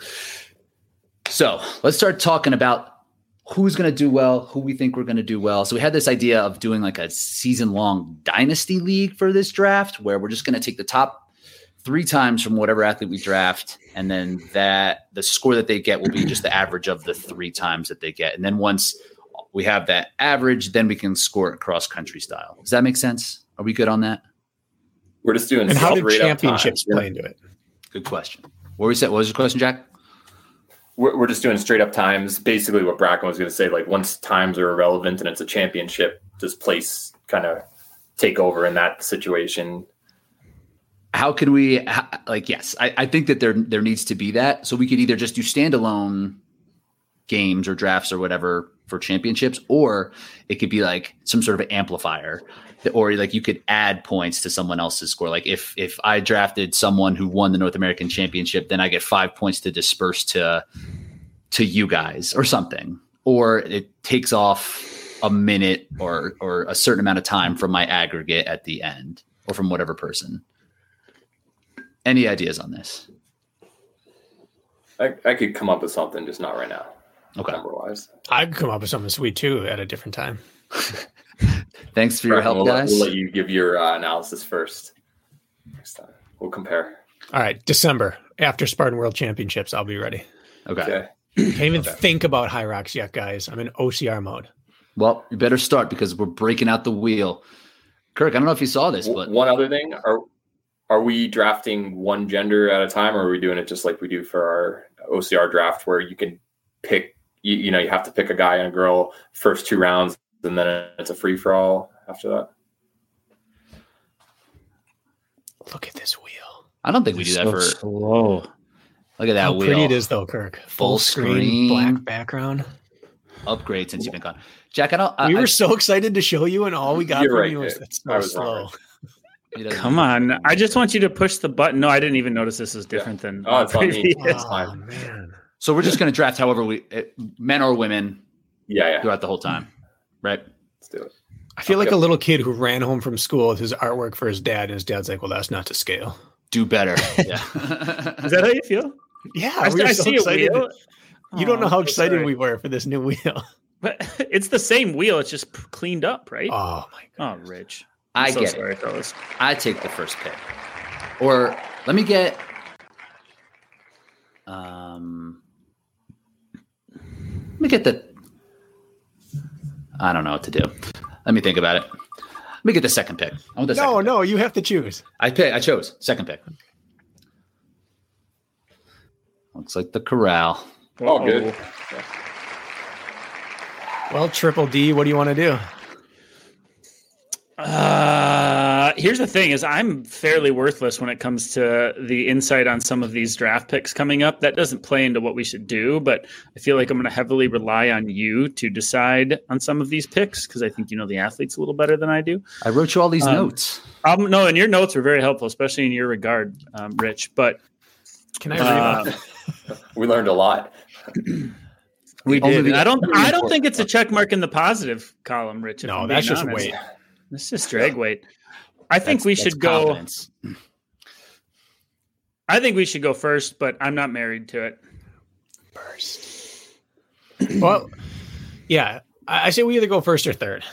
So let's start talking about who's going to do well, who we think we're going to do well. So we had this idea of doing like a season long dynasty league for this draft where we're just going to take the top three times from whatever athlete we draft. And then that the score that they get will be just the average of the three times that they get. And then once we have that average, then we can score it cross country style. Does that make sense? Are we good on that? We're just doing. And how did championships play into it? Good question. What was that? What was your question, Jack? we're, we're just doing straight up times. Basically, what Brakken was going to say, like once times are irrelevant and it's a championship, does place kind of take over in that situation? How can we like? Yes, I, I think that there there needs to be that. So we could either just do standalone games or drafts or whatever for championships, or it could be like some sort of amplifier or like you could add points to someone else's score. Like if if I drafted someone who won the North American Championship, then I get five points to disperse to to you guys or something. Or it takes off a minute or or a certain amount of time from my aggregate at the end or from whatever person. Any ideas on this? I, I could come up with something, just not right now, Okay. number wise. I could come up with something sweet too at a different time. Thanks for your help, we'll, let- guys. We'll let you give your uh, analysis first. Next time, we'll compare. All right, December after Spartan World Championships, I'll be ready. Okay. Okay. Can't even Okay. think about Hyrox yet, guys. I'm in OCR mode. Well, you better start because we're breaking out the wheel. Kirk, I don't know if you saw this, but One other thing, are are we drafting one gender at a time, or are we doing it just like we do for our OCR draft, where you can pick, you, you know, you have to pick a guy and a girl first two rounds, and then it's a free for all after that. Look at this wheel. I don't think we do that So for. slow. Look at that How wheel. pretty it is, though, Kirk. Full screen. black background. Upgrade since you've been gone. Jack, I don't. I, we I- were so excited to show you, and all we got You're from right, you was Dave. it's so was wrong. slow. He doesn't- Come on. I just want you to push the button. No, I didn't even notice this is different than Oh, it's on me. previous. It's Oh, fine. man. So we're just going to draft however we, eh, men or women, Yeah, yeah. throughout the whole time, right? Let's do it. I feel like Yep. a little kid who ran home from school with his artwork for his dad, and his dad's like, "Well, that's not to scale." Do better. Yeah. Is that how you feel? Yeah, I, we I so see a wheel. You don't know how excited sorry. we were for this new wheel. But it's the same wheel. It's just cleaned up, right? Oh my god! Oh, Rich. I'm I so get sorry, it. fellas. I take the first pick. Or let me get. Um, let me get the. I don't know what to do. Let me think about it. Let me get the second pick. I want the No, second pick. no, you have to choose. I pick. I chose second pick. Looks like the corral. Oh, good. Well, Triple D, what do you want to do? Uh, here's the thing: is I'm fairly worthless when it comes to the insight on some of these draft picks coming up. That doesn't play into what we should do, but I feel like I'm going to heavily rely on you to decide on some of these picks because I think you know the athletes a little better than I do. I wrote you all these Um, notes. Um, no, and your notes were very helpful, especially in your regard, um, Rich. But Can I uh, read? We learned a lot. we did. I don't. I don't think it's a check mark in the positive column, Rich. no, that's just honest. weight. It's just drag weight. I think That's- we should go. confidence. I think we should go first, but I'm not married to it. First. well, yeah, I I say we either go first or third.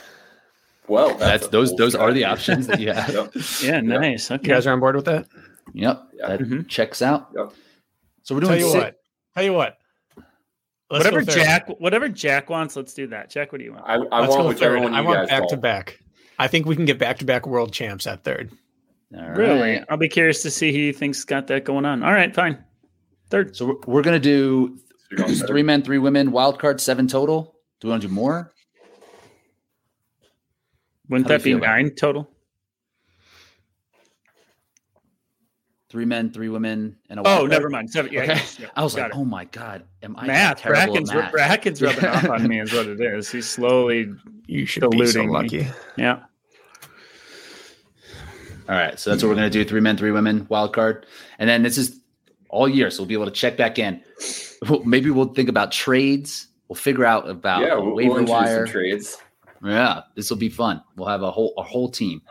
Well, That's a those. full Those are the options that you have. Yep. Yeah, Yep. nice. You Okay. guys are on board with that? Yep, Yeah. that Mhm. checks out. Yep. So we're doing. Tell you six- what. Tell you what. Let's whatever. Jack, whatever Jack wants, let's do that. Jack, what do you want? I, I want whichever third. one you I want guys back want. to back. I think we can get back to back world champs at third. All Really? I'll be curious to see who you think's got that going on. All right, fine. Third. So we're, we're gonna do You're going third. three men, three women, wild card, seven total. Do we want to do more? Wouldn't How that be you feel about nine total? Three men, three women, and a Oh, wild card? never mind. Seven. Yeah, Okay. yes, yeah, I was like, it. oh my god, am I math. terrible Brakken's, at math? Brakken's rubbing off on me is what it is. He's slowly. You should be so Diluting me. lucky. Yeah. All right, so that's what we're gonna do: three men, three women, wild card, and then this is all year, so we'll be able to check back in. Maybe we'll think about trades. We'll figure out about Yeah, we'll, waiver we'll wire. some trades. Yeah, this will be fun. We'll have a whole a whole team.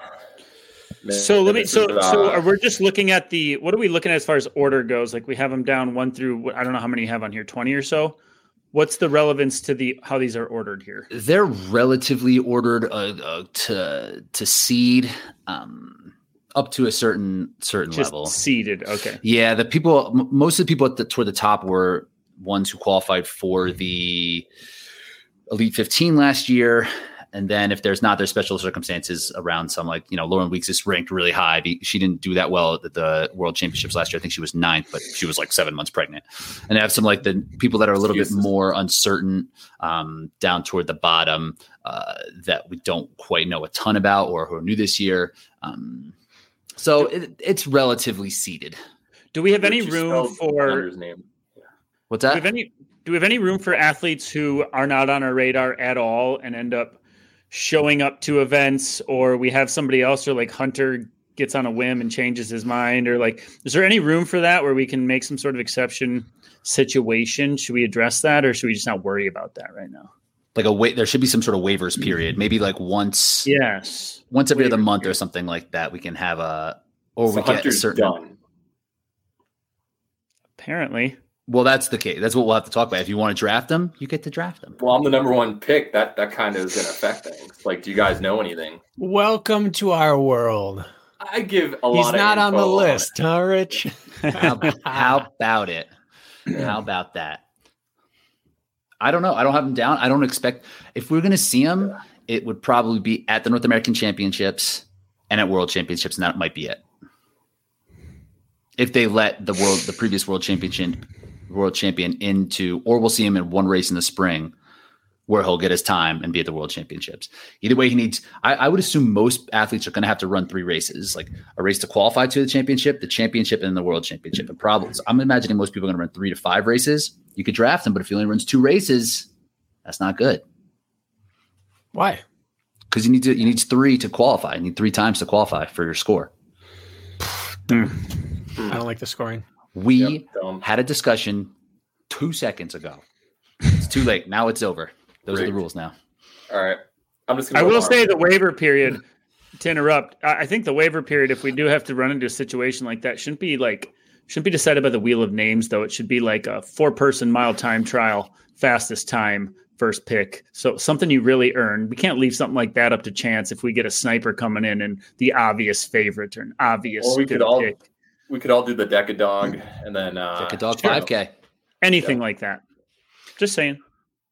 Man, So let me. So is, so are we're just looking at the. What are we looking at as far as order goes? Like we have them down one through. I don't know how many you have on here. Twenty or so. What's the relevance to the how these are ordered here? They're relatively ordered uh, uh, to to seed um, up to a certain certain Just level. seated. Okay. Yeah, the people, most of the people at the toward the top were ones who qualified for the Elite 15 last year. And then if there's not, there's special circumstances around some, like, you know, Lauren Weeks is ranked really high. She didn't do that well at the World Championships last year. I think she was ninth, but she was like seven months pregnant. And I have some like the people that are a little bit more uncertain um, down toward the bottom uh, that we don't quite know a ton about or who are new this year. Um, so it, it's relatively seated. Do we have any room for? Hunter's name. What's Do we that? have any? Do we have any room for athletes who are not on our radar at all and end up showing up to events, or we have somebody else, or like Hunter gets on a whim and changes his mind, or like, is there any room for that where we can make some sort of exception situation? Should we address that, or should we just not worry about that right now? Like a wait there should be some sort of waivers mm-hmm. period maybe like once Yes. once every other Waiver month or something like that we can have a or So we get a certain done. Apparently. Well, that's the case. That's what we'll have to talk about. If you want to draft them, you get to draft them. Well, I'm the number one pick. That that kind of is going to affect things. Like, do you guys know anything? Welcome to our world. I give a lot. He's of not on the info list, huh, Rich? How, how about it? How about that? I don't know. I don't have him down. I don't expect if we're going to see him, it would probably be at the North American Championships and at World Championships, and that might be it. If they let the world, the previous world Championship, world champion into, or we'll see him in one race in the spring, where he'll get his time and be at the world championships. Either way, he needs. I, I would assume most athletes are going to have to run three races, like a race to qualify to the championship, the championship, and then the world championship. And probably, so I'm imagining most people are going to run three to five races. You could draft him, but if he only runs two races, that's not good Why? because you need to. You need three to qualify. You need three times to qualify for your score. I don't like the scoring. We Yep, had a discussion two seconds ago. It's too late. Now it's over. Those are the rules now. All right, I'm just. Gonna I will say the waiver period. To interrupt, I I think the waiver period, if we do have to run into a situation like that, shouldn't be like shouldn't be decided by the wheel of names. Though it should be like a four-person mile time trial, fastest time, first pick. So something you really earn. We can't leave something like that up to chance. If we get a sniper coming in and the obvious favorite or an obvious Or we could all pick, we could all do the Decadog and then uh, Like a dog five k. anything like that. Just saying.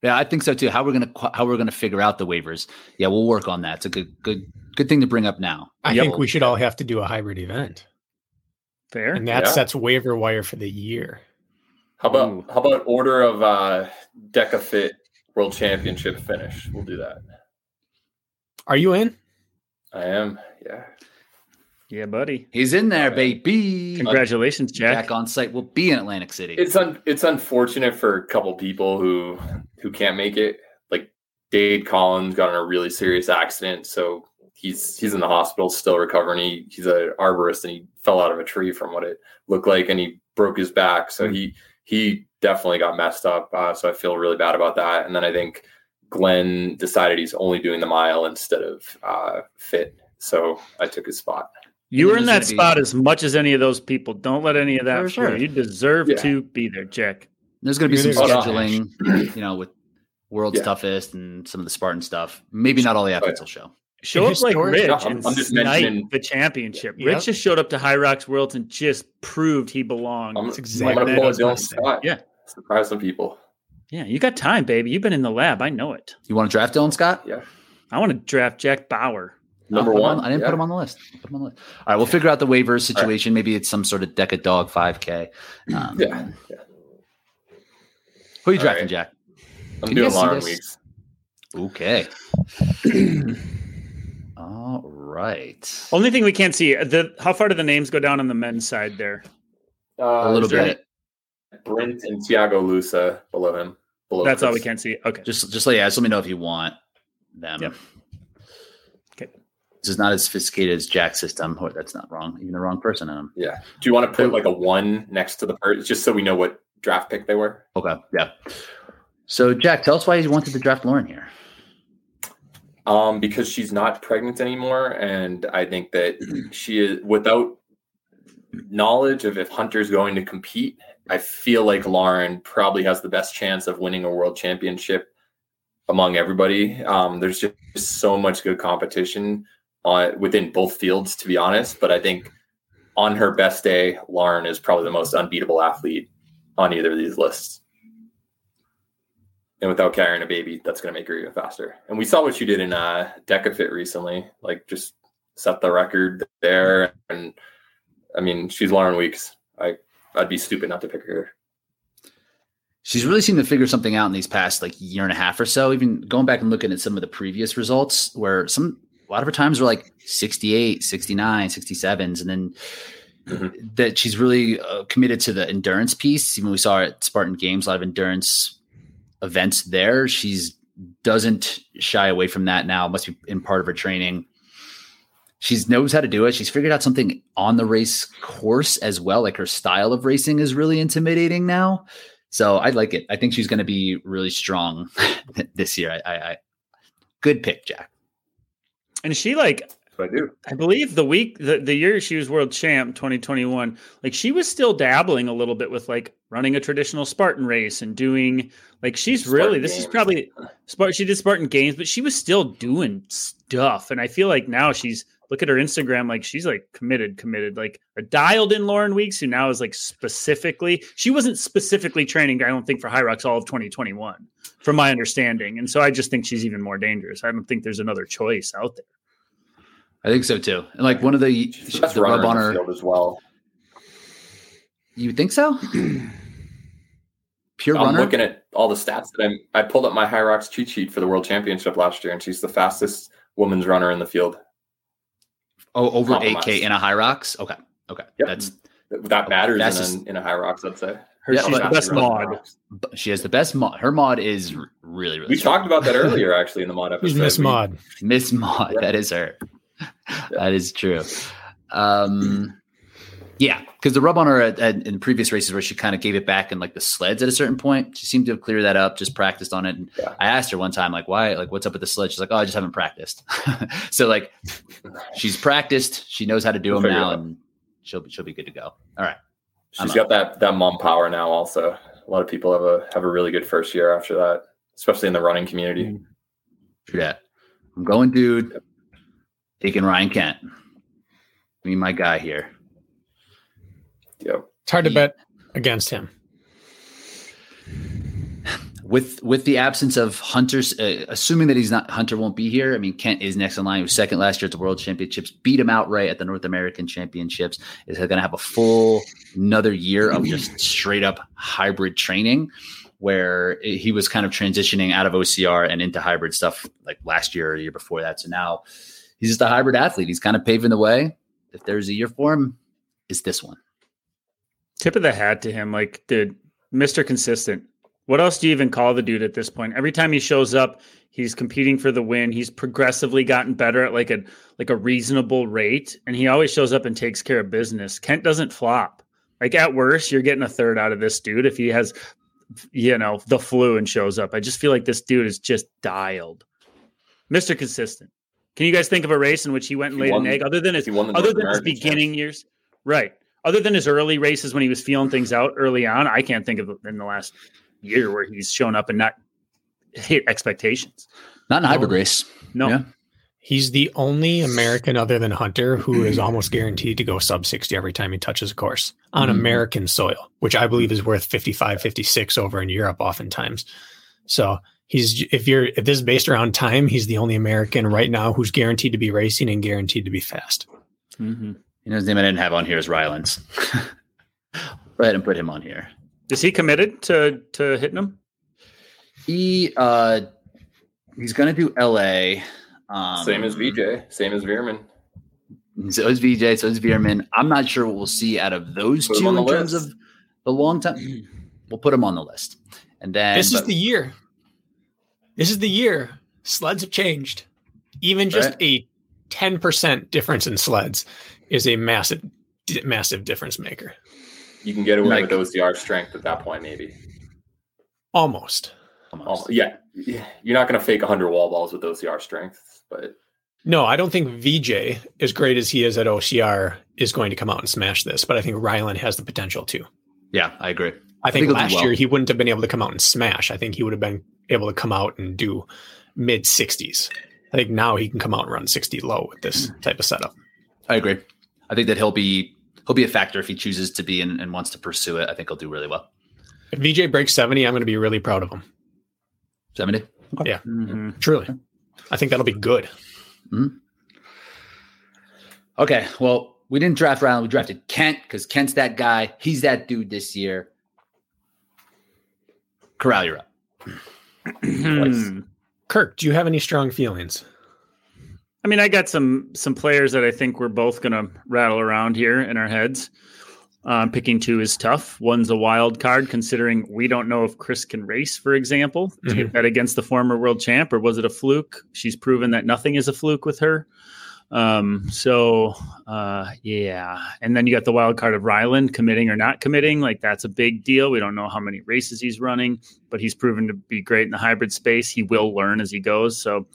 Yeah, I think so too. How we're gonna how we're gonna figure out the waivers? Yeah, we'll work on that. It's a good good good thing to bring up now. I Yep. think we should all have to do a hybrid event, Fair. and that Yeah. sets waiver wire for the year. How about Ooh. how about order of uh, DEKA FIT World Championship finish? We'll do that. Are you in? I am. Yeah. yeah, buddy. He's in there, Uh, baby. Congratulations, Jack. Jack on site will be in Atlantic City. It's un, it's unfortunate for a couple people who who can't make it. Like Dade Collins got in a really serious accident, so he's he's in the hospital still recovering. He, he's an arborist and he fell out of a tree from what it looked like, and he broke his back. So he he definitely got messed up. Uh, so I feel really bad about that. And then I think Glenn decided he's only doing the mile instead of uh, fit. So I took his spot. You were in that gonna be- spot as much as any of those people. Don't let any of that For sure. you. You deserve Yeah. to be there, Jack. There's going to be some You're there. scheduling, you know, with World's Yeah. Toughest and some of the Spartan stuff. Maybe not all the athletes will show. Show up like Rich No, I'm- and I'm just snipe mentioning- the championship. Yep. Rich just showed up to Hyrox Worlds and just proved he belonged. I'm, That's I'm gonna pull I a was gonna Dylan say. Scott. Yeah. Surprise some people. yeah, you got time, baby. You've been in the lab. I know it. You want to draft Dylan Scott? Yeah. I want to draft Jack Bauer. Number I'll put him one. on- I didn't yeah. put him on the list. Put him on the list. All right, we'll figure out the waivers situation. Maybe it's some sort of Deca Dog 5K. Um, Yeah. yeah. Who are you All drafting, right. Jack? I'm Can doing guys see Lauren? Weeks. Okay. All right. Only thing we can't see the how far do the names go down on the men's side there? Uh, A little bit. Brent and Tiago Lousa below him. Below That's all we Kris. can see. Okay. Just just let yeah, just let me know if you want them. Yep. Okay. This is not as sophisticated as Jack's system. Oh, that's not wrong. Even the wrong person in them. Yeah. Do you want to put like a one next to the person just so we know what draft pick they were? Okay. Yeah. So Jack, tell us why you wanted to draft Lauren here. Um, because she's not pregnant anymore, and I think that she is without knowledge of if Hunter's going to compete. I feel like Lauren probably has the best chance of winning a world championship among everybody. Um, there's just so much good competition on within both fields, to be honest. But I think on her best day, Lauren is probably the most unbeatable athlete on either of these lists. And without carrying a baby, that's going to make her even faster. And we saw what she did in uh, DEKA FIT recently, like just set the record there. And I mean, she's Lauren Weeks. I I'd be stupid not to pick her. She's really seemed to figure something out in these past like year and a half or so. Even going back and looking at some of the previous results where some a lot of her times were like 68, 69, 67s. And then Mhm. that she's really uh, committed to the endurance piece. Even we saw at Spartan Games, a lot of endurance events there. She's doesn't shy away from that now. Must be in part of her training. She knows how to do it. She's figured out something on the race course as well. Like her style of racing is really intimidating now. So I like it. I think she's going to be really strong this year. I, I, I good pick, Jack. And she like I do. I believe the week the, the year she was world champ 2021, like she was still dabbling a little bit with like running a traditional Spartan race and doing like she's Spartan really this is probably Spartan she did Spartan games, but she was still doing stuff. And I feel like now she's look at her Instagram, like she's like committed, committed, like a dialed in Lauren Weeks, who now is like specifically she wasn't specifically training, I don't think, for Hyrox all of 2021, from my understanding. And so I just think she's even more dangerous. I don't think there's another choice out there. I think so too. And like one of the, She's the best the runner rub on her. field as well. You think so? Pure I'm runner. looking at all the stats that I'm. I pulled up my Hyrox cheat sheet for the World Championship last year, and she's the fastest woman's runner in the field. oh, over eight k in a hyrox. Okay, okay, Yep. that's That matters That's in, just- a, in a Hyrox, I'd say. Her, Yeah, she's but- the best mod. She has the best mod. Her mod is r- really really. We strong. talked about that earlier, actually, in the mod episode. Miss We- Mod. Miss Mod. Yeah. That is her. That is true. Um, yeah, because the rub on her at, at, in previous races where she kind of gave it back in like the sleds at a certain point, she seemed to have cleared that up, just practiced on it. And Yeah. I asked her one time, like, why, like, what's up with the sled? She's like, oh, I just haven't practiced. so like, she's practiced. She knows how to do We'll them now, and she'll be she'll be good to go. All right. She's I'm got that that mom power now. Also, a lot of people have a have a really good first year after that, especially in the running community. Mm. True that. I'm going, dude. Taking Ryan Kent. Me, my guy here. Yep. It's hard to bet against him. with with the absence of Hunter's, uh, assuming that he's not Hunter won't be here. I mean, Kent is next in line. He was second last year at the World Championships, beat him outright at the North American Championships. Is going to have a full another year of just straight up hybrid training, where he was kind of transitioning out of OCR and into hybrid stuff like last year or year before that. So now he's just a hybrid athlete. He's kind of paving the way. If there's a year for him, it's this one. Tip of the hat to him, like dude, Mr. Consistent. What else do you even call the dude at this point? Every time he shows up, he's competing for the win. He's progressively gotten better at like a like a reasonable rate, and he always shows up and takes care of business. Kent doesn't flop. Like at worst, you're getting a third out of this dude if he has, you know, the flu and shows up. I just feel like this dude is just dialed. Mr. Consistent. Can you guys think of a race in which he went and He laid won- an egg other than his He won the other than his beginning years, right? Other than his early races when he was feeling things out early on, I can't think of in the last year where he's shown up and not hit expectations. Not in a hybrid No. race. No, Yeah. He's the only American other than Hunter who is almost guaranteed to go sub 60 every time he touches a course on Mhm. American soil, which I believe is worth 55, 56 over in Europe oftentimes. So he's if you're if this is based around time, he's the only American right now who's guaranteed to be racing and guaranteed to be fast. Mhm. You know, his name I didn't have on here is Rylands. Go ahead and put him on here. is he committed to to hitting him? He uh he's gonna do LA. Um, Same as VJ, same as Veerman. So is VJ, so is Veerman. I'm not sure what we'll see out of those Put two in terms list. of the long time. We'll put him on the list. And then this is the year. This is the year. Sleds have changed. Even just Right. a 10% difference in sleds is a massive di- massive difference maker. You can get away Like- with OCR strength at that point, maybe. Almost. almost. Oh, yeah, you're not going to fake 100 wall balls with OCR strength, but No, I don't think VJ, as great as he is at OCR, is going to come out and smash this, but I think Ryland has the potential to. Yeah, I agree. I think, he'll last well. year he wouldn't have been able to come out and smash. I think he would have been able to come out and do mid 60s. I think now he can come out and run 60 low with this type of setup. I agree. I think that he'll be he'll be a factor if he chooses to be and, and wants to pursue it. I think he'll do really well. If VJ breaks 70, I'm going to be really proud of him. 70. Mhm. Truly. I think that'll be good. Okay. Well, we didn't draft Ryland. We drafted Kent because Kent's that guy. He's that dude this year. Corral, you're up. Kirk, do you have any strong feelings? I mean, I got some some players that I think we're both going to rattle around here in our heads. Um, picking two is tough. One's a wild card, considering we don't know if Kris can race, for example. Mhm. bet against the former world champ, or was it a fluke? She's proven that nothing is a fluke with her. Um, so uh, yeah, and then you got the wild card of Ryland committing or not committing. Like that's a big deal. We don't know how many races he's running, but he's proven to be great in the hybrid space. He will learn as he goes. So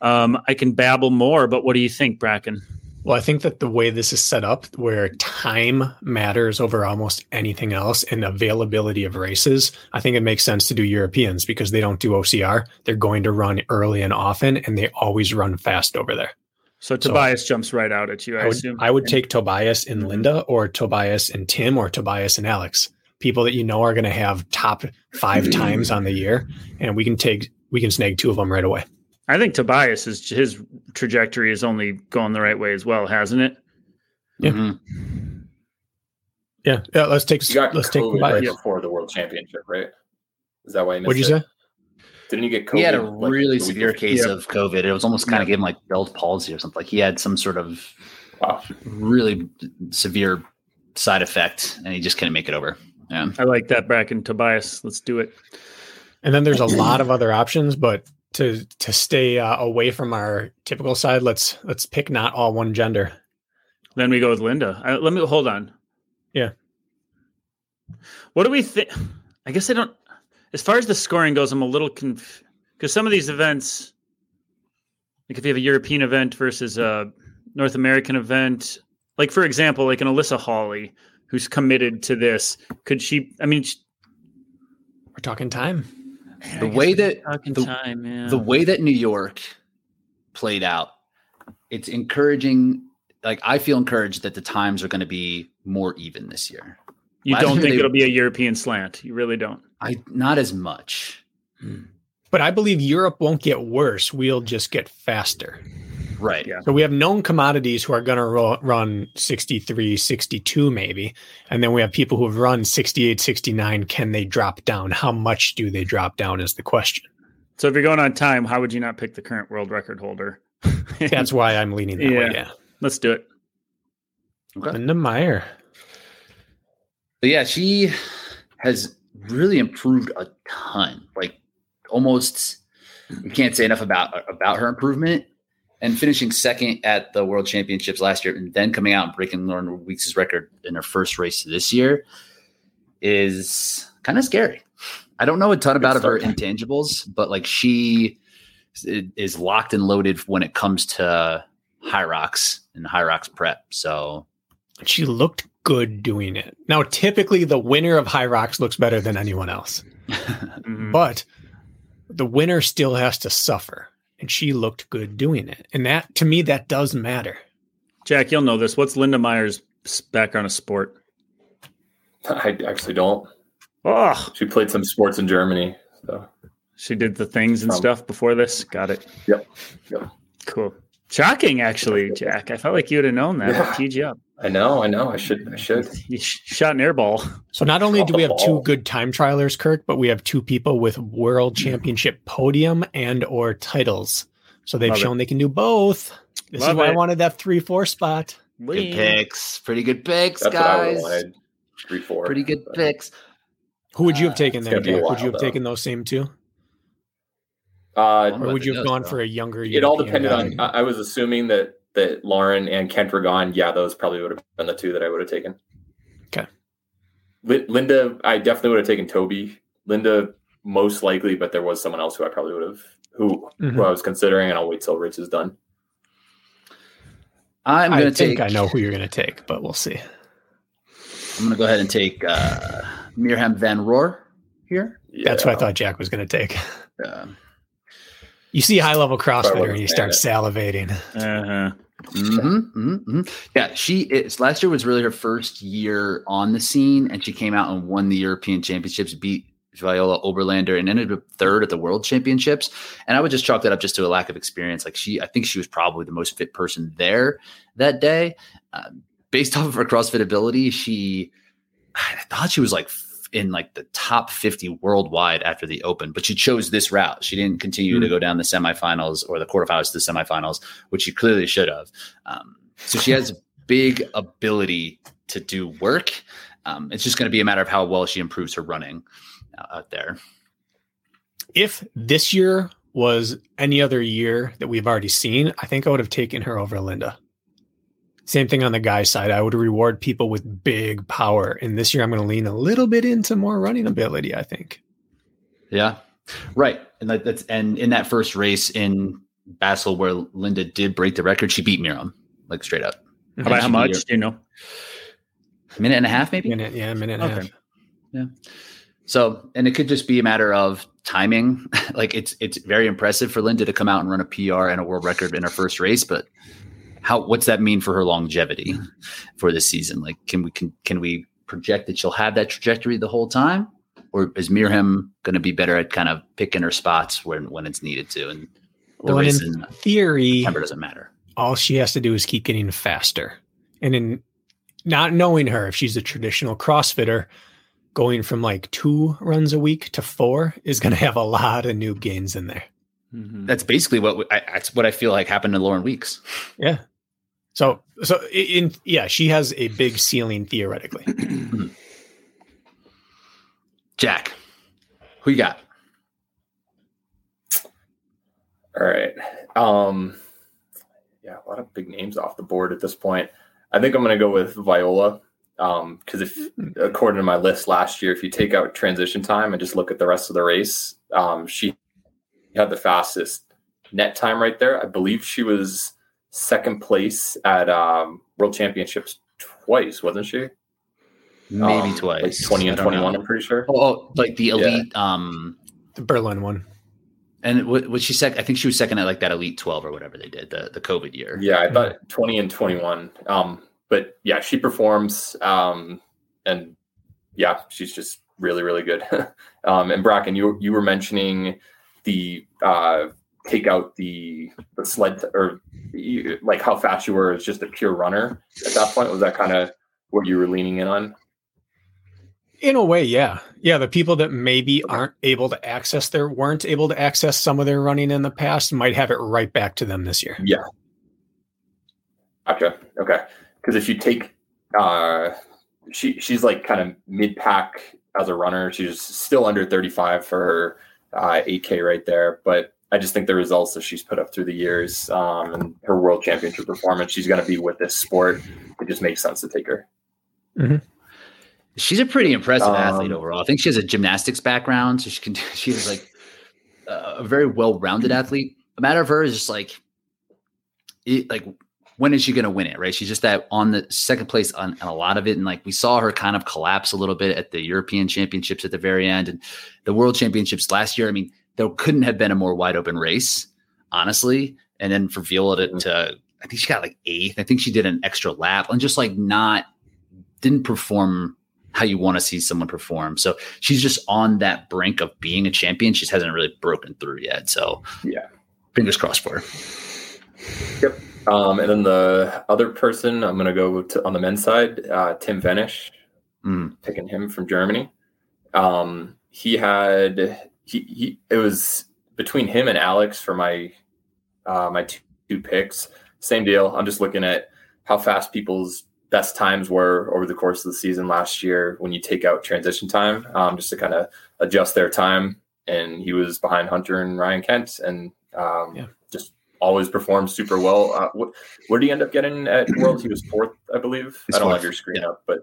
Um, I can babble more, but what do you think, Brakken? Well, I think that the way this is set up, where time matters over almost anything else and availability of races, I think it makes sense to do Europeans because they don't do OCR. They're going to run early and often, and they always run fast over there. So Tobias so, jumps right out at you, I, I would, assume. I would take Tobias and Linda or Tobias and Tim or Tobias and Alex. People that you know are going to have top five times on the year, and we can take we can snag two of them right away. I think Tobias is his trajectory is only going the right way as well, hasn't it? Yeah. Mm-hmm. Yeah. Yeah. Let's take let's take Tobias right before the World Championship, right? Is that why? What'd you it? say? Didn't you get COVID? He had a like, really severe case yeah. of COVID. It was almost kind of gave him like Bell's palsy or something. Like he had some sort of wow. really severe side effect, and he just couldn't make it over. Yeah, I like that, back in Tobias. Let's do it. And then there's a lot of other options, but to to stay uh, away from our typical side, let's let's pick not all one gender. Then we go with Linda. Uh, let me hold on. Yeah. What do we think? I guess I don't. As far as the scoring goes, I'm a little confused because some of these events, like if you have a European event versus a North American event, like for example, like an Alyssa Hawley who's committed to this, could she? I mean, she, we're talking time the way that the, time, yeah. the way that New York played out, it's encouraging. Like I feel encouraged that the times are going to be more even this year. You Last don't think they, it'll be a European slant? You really don't. I not as much. Hmm. But I believe Europe won't get worse. We'll just get faster. Right. Yeah. So we have known commodities who are going to ro- run 63, 62 maybe. And then we have people who have run 68, 69. Can they drop down? How much do they drop down is the question. So if you're going on time, how would you not pick the current world record holder? That's why I'm leaning that yeah. way. Yeah. Let's do it. Okay. Linda Meier. But yeah, she has really improved a ton. Like almost you can't say enough about about her improvement and finishing second at the World Championships last year, and then coming out and breaking Lauren Weeks' record in her first race this year is kind of scary. I don't know a ton about her intangibles, but like she is locked and loaded when it comes to Hyrox and Hyrox prep. So she looked good doing it. Now, typically, the winner of Hyrox looks better than anyone else, mm-hmm. but the winner still has to suffer and she looked good doing it. And that to me, that does matter. Jack, you'll know this. What's Linda Meier's background of sport? I actually don't. Oh, she played some sports in Germany. So she did the things and um, stuff before this. Got it. Yep. Yep. Cool. Shocking, actually, Jack. I felt like you would have known that. Yeah. I teed you up. I know, I know. I should, I should. You shot an air ball. So not only do we have two good time trialers, Kirk, but we have two people with world championship podium and or titles. So they've Love shown it. they can do both. This Love is why it. I wanted that three four spot. Good picks, pretty good picks, That's guys. Three four, pretty good but... picks. Who would you have taken uh, there, Jack? While, would you have though. taken those same two? Uh, or would you have gone though. for a younger? Year? It European all depended guy? on. I was assuming that that Lauren and Kent were gone, yeah, those probably would have been the two that I would have taken. Okay. Linda, I definitely would have taken Toby. Linda, most likely, but there was someone else who I probably would have, who, mm-hmm. who I was considering, and I'll wait till Rich is done. I'm going to take. I know who you're going to take, but we'll see. I'm going to go ahead and take uh, Mirjam von Rohr here. Yeah. That's what I thought Jack was going to take. Yeah. you see high level CrossFitter and you start salivating. Uh-huh. Mm-hmm, mm-hmm. Yeah, she is. Last year was really her first year on the scene, and she came out and won the European Championships, beat Viola Oberlander, and ended up third at the World Championships. And I would just chalk that up just to a lack of experience. Like she, I think she was probably the most fit person there that day. Uh, based off of her CrossFit ability, she, I thought she was like in like the top 50 worldwide after the open, but she chose this route. She didn't continue mm-hmm. to hmm. go down the semifinals or the quarterfinals to the semifinals, which she clearly should have. Um, so she has big ability to do work. Um, it's just going to be a matter of how well she improves her running uh, out there. If this year was any other year that we've already seen, I think I would have taken her over Linda. Same thing on the guy side. I would reward people with big power. And this year I'm going to lean a little bit into more running ability, I think. Yeah. Right. And that, that's and in that first race in Basel where Linda did break the record, she beat Mirjam like straight up. How, about how much? Do you know? A minute and a half, maybe. Minute, yeah, a minute and a half. Yeah. So, and it could just be a matter of timing. like it's it's very impressive for Linda to come out and run a PR and a world record in her first race, but how what's that mean for her longevity mm-hmm. for this season? Like, can we can can we project that she'll have that trajectory the whole time, or is Mirjam going to be better at kind of picking her spots when when it's needed to, and the Well, race in in theory, September doesn't matter. all she has to do is keep getting faster. And in not knowing her, if she's a traditional CrossFitter, going from like two runs a week to four is going to have a lot of noob gains in there. Mm-hmm. That's basically what we, I, that's what I feel like happened to Lauren Weeks. Yeah. So, so in yeah, she has a big ceiling theoretically. Jack, who you got? All right. Um, yeah, a lot of big names off the board at this point. I think I'm going to go with Viola because if, according to my list last year, if you take out transition time and just look at the rest of the race, um, she had the fastest net time right there. I believe she was second place at um, World Championships twice, wasn't she? Maybe Um, twice, like 20 and 21. know. I'm pretty sure. Oh, oh, like the elite. Um, The Berlin one. and what was she sec? I think she was second at like that elite twelve or whatever they did the the COVID year. Yeah, I thought 20 and 21. Um, but yeah, she performs. Um, and yeah, she's just really, really good. um, and Brakken, you you were mentioning the uh, take out the the sled or you, like how fast you were as just a pure runner at that point. Was that kind of what you were leaning in on? In a way, yeah. Yeah, the people that maybe aren't able to access their weren't able to access some of their running in the past might have it right back to them this year. Yeah. Gotcha. Okay. Because if you take, uh, she she's like kind of mid pack as a runner. She's still under 35 for her uh, 8K right there. But I just think the results that she's put up through the years um, and her world championship performance, she's going to be with this sport. It just makes sense to take her. She's a pretty impressive athlete Um, overall. I think she has a gymnastics background, so she can. She is like a very well rounded athlete. A matter of her is just like, it, like when is she going to win it? Right? She's just that on the second place on, on a lot of it, and like we saw her kind of collapse a little bit at the European Championships at the very end, and the World Championships last year. I mean, there couldn't have been a more wide open race, honestly. And then for Viola to, to I think she got like eighth. I think she did an extra lap and just like not didn't perform how you want to see someone perform. So she's just on that brink of being a champion. She hasn't really broken through yet. So Yeah. fingers crossed for her. Yep. Um, and then the other person, I'm going to go to on the men's side, uh, Tim Wenisch. Mm. picking him from Germany. Um, he had he, he it was between him and Alex for my uh, my two, two picks. Same deal. I'm just looking at how fast people's best times were over the course of the season last year when you take out transition time, um, just to kind of adjust their time. And he was behind Hunter and Ryan Kent, and um, Yeah. just always performed super well. Uh, what, where did he end up getting at Worlds? He was fourth, I believe. I don't fourth, have your screen yeah. up, but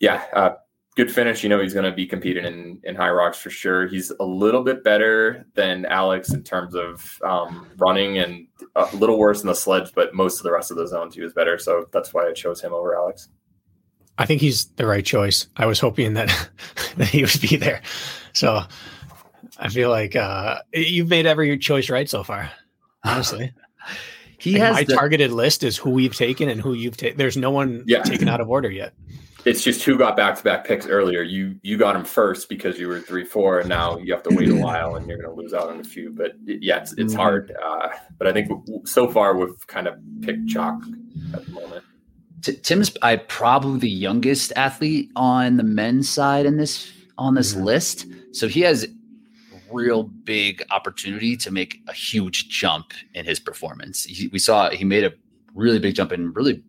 yeah, uh, good finish. You know, he's going to be competing in, in hyrox for sure. He's a little bit better than Alex in terms of um, running and a little worse in the sledge, but most of the rest of the zones he was better. So that's why I chose him over Alex. I think he's the right choice. I was hoping that that he would be there. So I feel like uh, you've made every choice right so far. Honestly, He Like, has my the, targeted list is who we've taken and who you've taken. There's no one Yeah. taken out of order yet. It's just who got back to back picks earlier. You you got him first because you were three four, and now you have to wait a while, and you're going to lose out on a few. But yeah, it's, it's Mhm. hard. Uh, but I think so far we've kind of picked chalk at the moment. T- Tim's I probably the youngest athlete on the men's side in this on this Mhm. list. So he has real big opportunity to make a huge jump in his performance. He, we saw he made a really big jump in really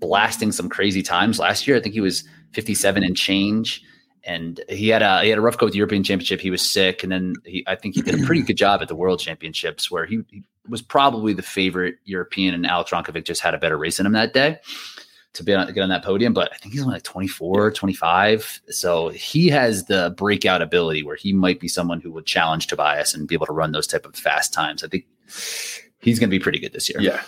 blasting some crazy times last year. I think he was 57 and change. And he had a he had a rough go with the European Championship. He was sick, and then he, I think he did a pretty good job at the World Championships, where he, he was probably the favorite European, and Alex Ronkovic just had a better race in him that day to be on, get on that podium. But I think he's only like 24, 25. So he has the breakout ability where he might be someone who would challenge Tobias and be able to run those type of fast times. I think he's going to be pretty good this year. Yeah.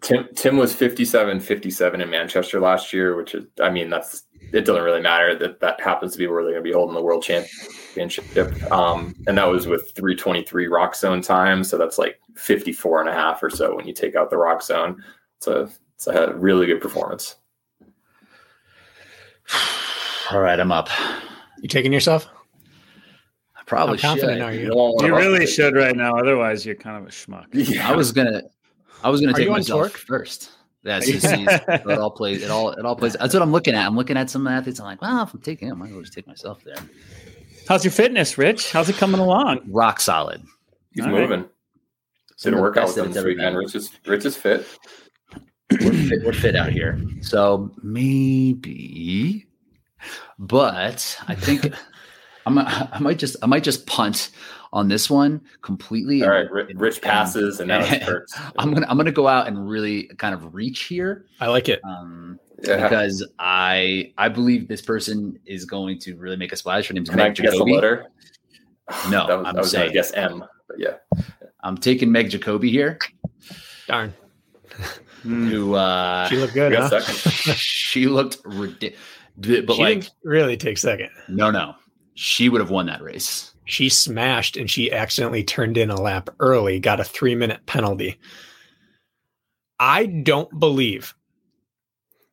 Tim Tim was 57 57 in Manchester last year, which is I mean that's it doesn't really matter that that happens to be where they're going to be holding the world championship. Um, and that was with 323 roxzone time, so that's like 54 and a half or so when you take out the roxzone. It's a it's a really good performance. All right, I'm up. You taking yourself? I probably How confident should. are You, you? You really should right now. Otherwise, you're kind of a schmuck. Yeah. I was gonna, I was gonna take you on myself torque? first. That's just it all plays. It all it all plays. That's what I'm looking at. I'm looking at some athletes. I'm like, well, if I'm taking him, I might just take myself there. How's your fitness, Rich? How's it coming along? Rock solid. He's All right. moving. Some Did a of the workout best with him this weekend. Rich is Rich is fit. we're fit, we're fit out here. So maybe, but I think I'm. I might just. I might just punt on this one completely. All and- right, Ri- and- Rich passes, and now it's Kirk's. I'm gonna. I'm gonna go out and really kind of reach here. I like it. Um, Yeah. because I I believe this person is going to really make a splash. Her name's Can I Meg guess a Jacoby. letter? No, that was, I'm I was saying- guess M, but yeah. I'm taking Meg Jacoby here, Darn. Hmm. who uh, She looked good, huh? she looked ridiculous. But she like, didn't really take second. no, no, she would have won that race. She smashed and she accidentally turned in a lap early, got a three minute penalty. I don't believe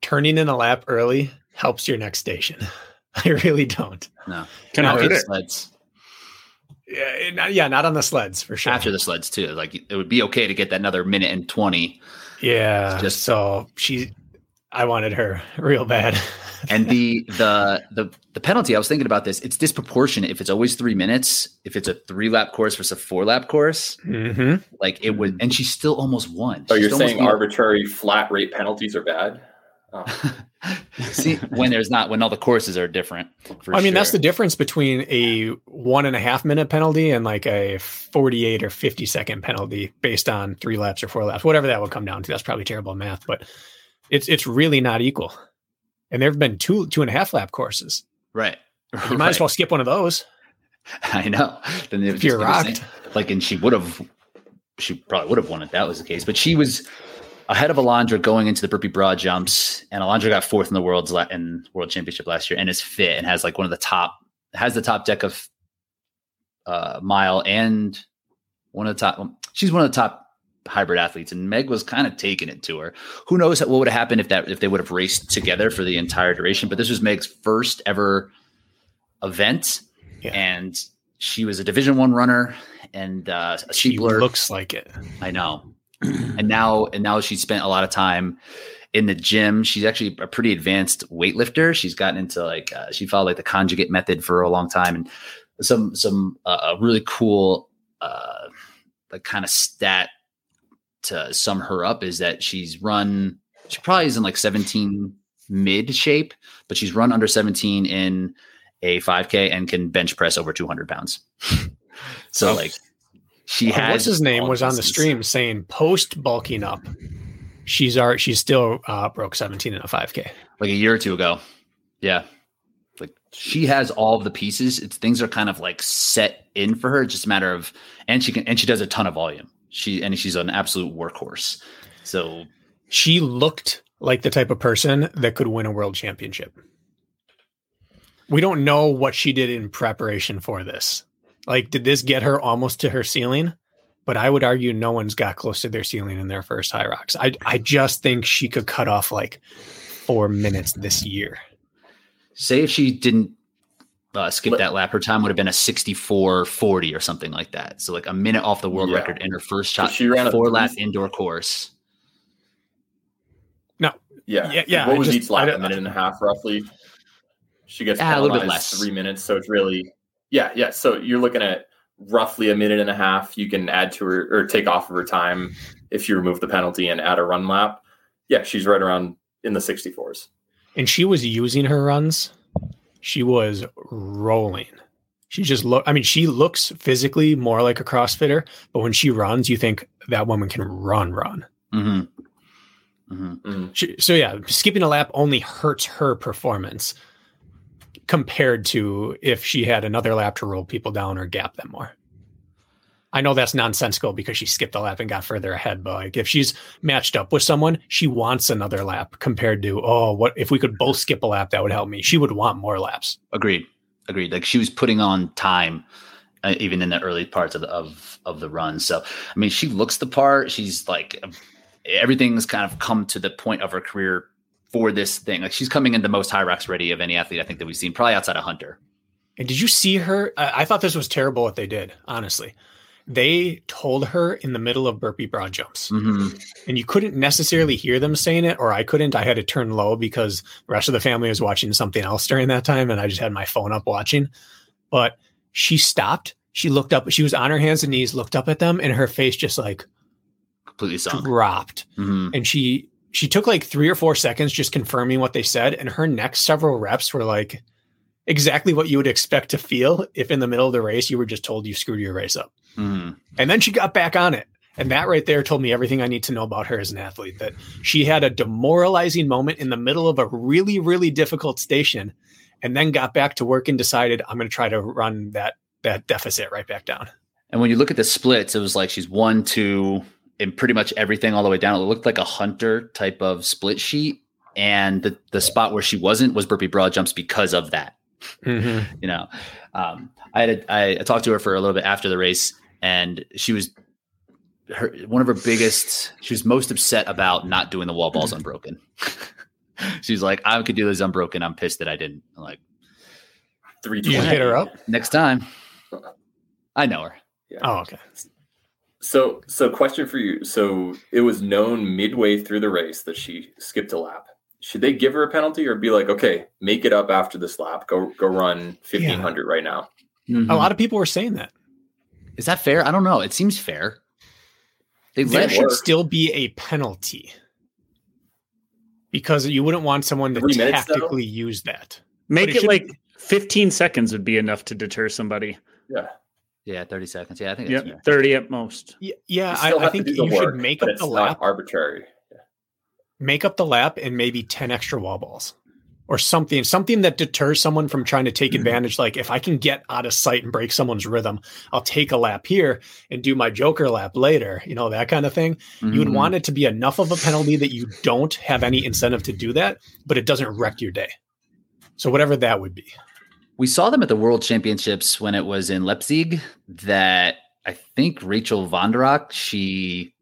turning in a lap early helps your next station. I really don't. No, Can Now, hurt the it. sleds. Yeah, not- yeah, not on the sleds for sure. After the sleds too. Like it would be okay to get that another minute and twenty. yeah, Just- just so she, I wanted her real bad. And the the the the penalty, I was thinking about this. It's disproportionate if it's always three minutes. If it's a three lap course versus a four lap course, hmm like it would, and she still almost won. Oh, She'd you're saying be- arbitrary flat rate penalties are bad? Oh. See, when there's not, when all the courses are different. For I mean, that's the difference between a one and a half minute penalty and like a 48 or 50 second penalty based on three laps or four laps, whatever that would come down to. That's probably terrible math, but it's it's really not equal. And there have been two two and a half lap courses. right. You might as well skip one of those I know. Then if you're be the same. rocked. Like, and she would have, she probably would have won if that was the case. But she was ahead of Alondra going into the burpee broad jumps, and Alondra got fourth in the world's la- in world championship last year, and is fit and has like one of the top, has the top deck of uh, mile and one of the top. She's one of the top hybrid athletes, and Meg was kind of taking it to her. Who knows what would have happened if that if they would have raced together for the entire duration? But this was Meg's first ever event, Yeah. and she was a Division One runner and uh, a She sheepler. looks like it. I know. and now and now she spent a lot of time in the gym. She's actually a pretty advanced weightlifter. She's gotten into like uh, she followed like the conjugate method for a long time and some some uh, a really cool uh like kind of stat to sum her up is that she's run she probably is in like 17 mid shape, but she's run under 17 in a 5k and can bench press over 200 pounds. so Oh. like she Uh, has what's his name was on the stream saying post bulking up. She's our she's still uh, broke 17 in a 5k. like a year or two ago. Yeah. Like she has all of the pieces. It's things are kind of like set in for her. It's just a matter of and she can and she does a ton of volume. She and she's an absolute workhorse. So She looked like the type of person that could win a world championship. We don't know what she did in preparation for this. Like, did this get her almost to her ceiling? But I would argue no one's got close to their ceiling in their first Hyrox. I I just think she could cut off like four minutes this year. say if she didn't uh, skip Let- that lap, her time would have been a 64 40 or something like that. So like a minute off the world Yeah. record in her first So shot, she ran a four lap three- indoor course. No. Yeah. Yeah, yeah, What I was just- each lap? I A don't- minute and a half, roughly. She gets Ah, a little bit less. three minutes, so it's really yeah, yeah. So you're looking at roughly a minute and a half. You can add to her or take off of her time if you remove the penalty and add a run lap. Yeah, she's right around in the 64s. And she was using her runs. She was rolling. She just look. I mean, she looks physically more like a CrossFitter, but when she runs, you think that woman can run, run. hmm hmm Mm. She, so yeah, skipping a lap only hurts her performance compared to if she had another lap to roll people down or gap them more. I know that's nonsensical because she skipped a lap and got further ahead, but like if she's matched up with someone, she wants another lap compared to, oh, what if we could both skip a lap? That would help me. She would want more laps. Agreed. Agreed. Like she was putting on time uh, even in the early parts of the, of of the run. So, I mean, she looks the part. She's like everything's kind of come to the point of her career for this thing. Like she's coming in the most Hyrox ready of any athlete I think that we've seen, probably outside of Hunter. And did you see her? I thought this was terrible what they did, honestly they told her in the middle of burpee broad jumps. Mm-hmm. And you couldn't necessarily hear them saying it, or I couldn't. I had to turn low because the rest of the family was watching something else during that time. And I just had my phone up watching. But she stopped. She looked up. She was on her hands and knees, looked up at them, and her face just like completely sunk. dropped. Mm-hmm. And she she took like three or four seconds just confirming what they said. And her next several reps were like exactly what you would expect to feel if in the middle of the race you were just told you screwed your race up. Mm-hmm. And then she got back on it. And that right there told me everything I need to know about her as an athlete that she had a demoralizing moment in the middle of a really, really difficult station and then got back to work and decided I'm going to try to run that that deficit right back down. And when you look at the splits, it was like she's one, two, in pretty much everything all the way down. It looked like a hunter type of split sheet. And the, the spot where she wasn't was burpee broad jumps because of that. Mm-hmm. You know, um, I had a, I talked to her for a little bit after the race, and she was her one of her biggest. She was most upset about not doing the wall balls mm-hmm. unbroken. She's like, I could do this unbroken. I'm pissed that I didn't. I'm like, three. You hit her up next time. I know her. Yeah. Oh, okay. So, so question for you. So it was known midway through the race that she skipped a lap. Should they give her a penalty or be like, okay, make it up after this lap. Go, go run fifteen hundred yeah. right now. Mm-hmm. A lot of people were saying that. Is that fair? I don't know. It seems fair. They there should work. still be a penalty because you wouldn't want someone to Three tactically use that. Make it, it like 15 seconds would be enough to deter somebody. Yeah. Yeah, 30 seconds. Yeah, I think yeah, 30 at most. Yeah, yeah I, I, think you work, should make up the lap. arbitrary. Yeah. Make up the lap and maybe 10 extra wall balls or something something that deters someone from trying to take mm-hmm. advantage like if i can get out of sight and break someone's rhythm i'll take a lap here and do my joker lap later you know that kind of thing mm-hmm. you would mm-hmm. want it to be enough of a penalty that you don't have any incentive to do that but it doesn't wreck your day so whatever that would be we saw them at the world championships when it was in leipzig that i think rachel von der Rock, she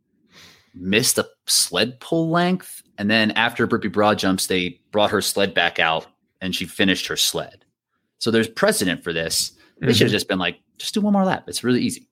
missed a sled pull length and then after burpee broad jumps, they brought her sled back out and she finished her sled. So there's precedent for this. They mm-hmm. should have just been like, just do one more lap. It's really easy.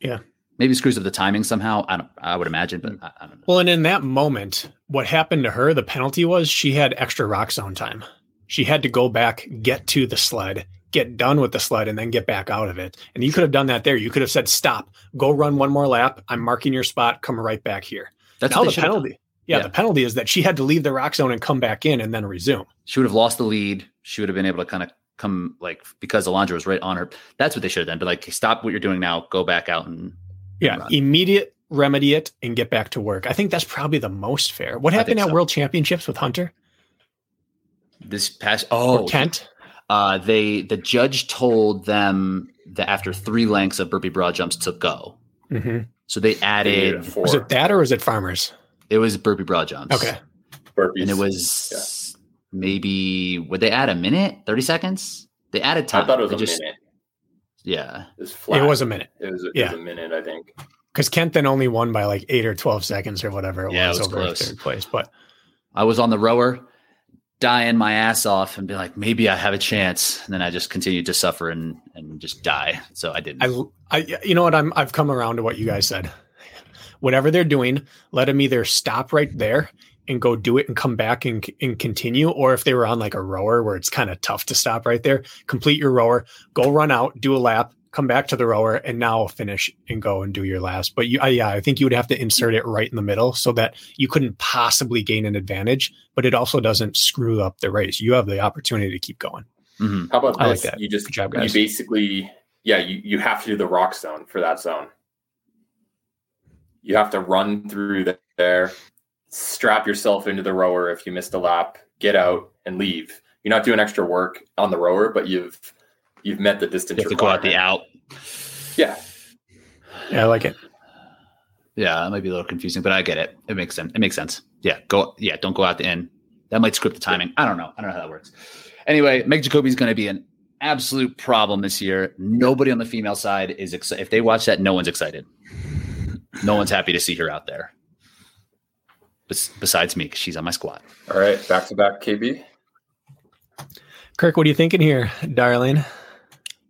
Yeah. Maybe screws up the timing somehow. I don't. I would imagine, but I, I don't know. Well, and in that moment, what happened to her? The penalty was she had extra roxzone time. She had to go back, get to the sled, get done with the sled, and then get back out of it. And you could have done that there. You could have said, "Stop, go run one more lap. I'm marking your spot. Come right back here." That's now the penalty. Yeah, yeah, the penalty is that she had to leave the roxzone and come back in and then resume. She would have lost the lead. She would have been able to kind of come like because Alondra was right on her. That's what they should have done. But like, stop what you're doing now. Go back out and yeah, and immediate remedy it and get back to work. I think that's probably the most fair. What happened at so. World Championships with Hunter? This past oh or Kent. Uh, they the judge told them that after three lengths of burpee broad jumps to go. Mm-hmm. So they added. Was it that or was it Farmers? It was burpee broad jumps. Okay. Burpees. And it was yeah. maybe would they add a minute, thirty seconds? They added time. I thought it was they a just, minute. Yeah. It was, flat. It was a minute. It was, a, yeah. Was a minute, I think. Because Kent then only won by like eight or twelve seconds or whatever it yeah, was, it was over close. third place. But I was on the rower, dying my ass off, and be like, maybe I have a chance. And then I just continued to suffer and and just die. So I didn't. I, I you know what? I'm I've come around to what you guys said whatever they're doing, let them either stop right there and go do it and come back and, and continue. Or if they were on like a rower where it's kind of tough to stop right there, complete your rower, go run out, do a lap, come back to the rower, and now finish and go and do your last. But you, uh, yeah, I think you would have to insert it right in the middle so that you couldn't possibly gain an advantage, but it also doesn't screw up the race. You have the opportunity to keep going. Mm-hmm. How about I this? Like that. You just, job, you basically, yeah, you, you have to do the roxzone for that zone. You have to run through there, strap yourself into the rower if you missed a lap, get out and leave. You're not doing extra work on the rower, but you've you've met the distance. You have to go out the out. Yeah. Yeah, I like it. Yeah, it might be a little confusing, but I get it. It makes sense. It makes sense. Yeah, go. Yeah, don't go out the end. That might script the timing. I don't know. I don't know how that works. Anyway, Meg Jacoby is going to be an absolute problem this year. Nobody on the female side is excited. If they watch that, no one's excited. No one's happy to see her out there. Bes- besides me, because she's on my squad. All right, back to back KB. Kirk, what are you thinking here, darling?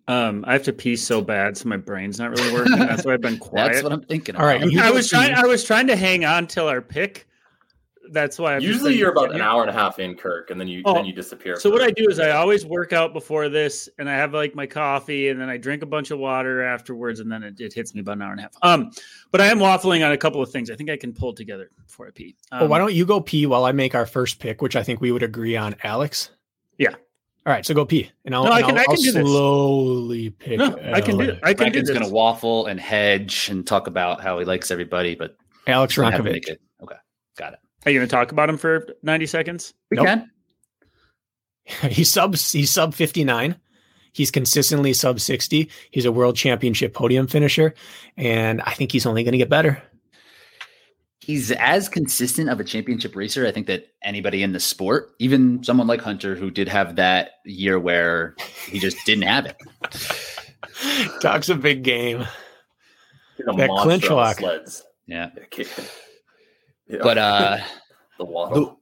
Um, I have to pee so bad, so my brain's not really working. That's why I've been quiet. That's what I'm thinking. All right, about. you I was trying. I was trying to hang on till our pick. That's why. I've just Usually been- you're about an hour and a half in, Kirk, and then you Oh, then you disappear. So what I do is I always work out before this, and I have like my coffee, and then I drink a bunch of water afterwards, and then it, it hits me about an hour and a half. Um, but I am waffling on a couple of things. I think I can pull together before I pee. Um, well, why don't you go pee while I make our first pick, which I think we would agree on, Alex? Yeah. All right, so go pee, and I'll, No, I can- I'll, I can I'll do this. slowly pick. No, I can do. Alex. I can do Brakken's this. going to waffle and hedge and talk about how he likes everybody, but Alex doesn't have to make it. Okay, got it. Are you going to talk about him for ninety seconds? We Nope. can. he's sub he's sub 59 he's consistently sub 60 he's a world championship podium finisher and i think he's only going to get better He's as consistent of a championship racer, I think, that anybody in the sport, even someone like Hunter, who did have that year where he just didn't have it. talks a big game a that clinch lock. sleds. Yeah. Yeah. But uh the waddle.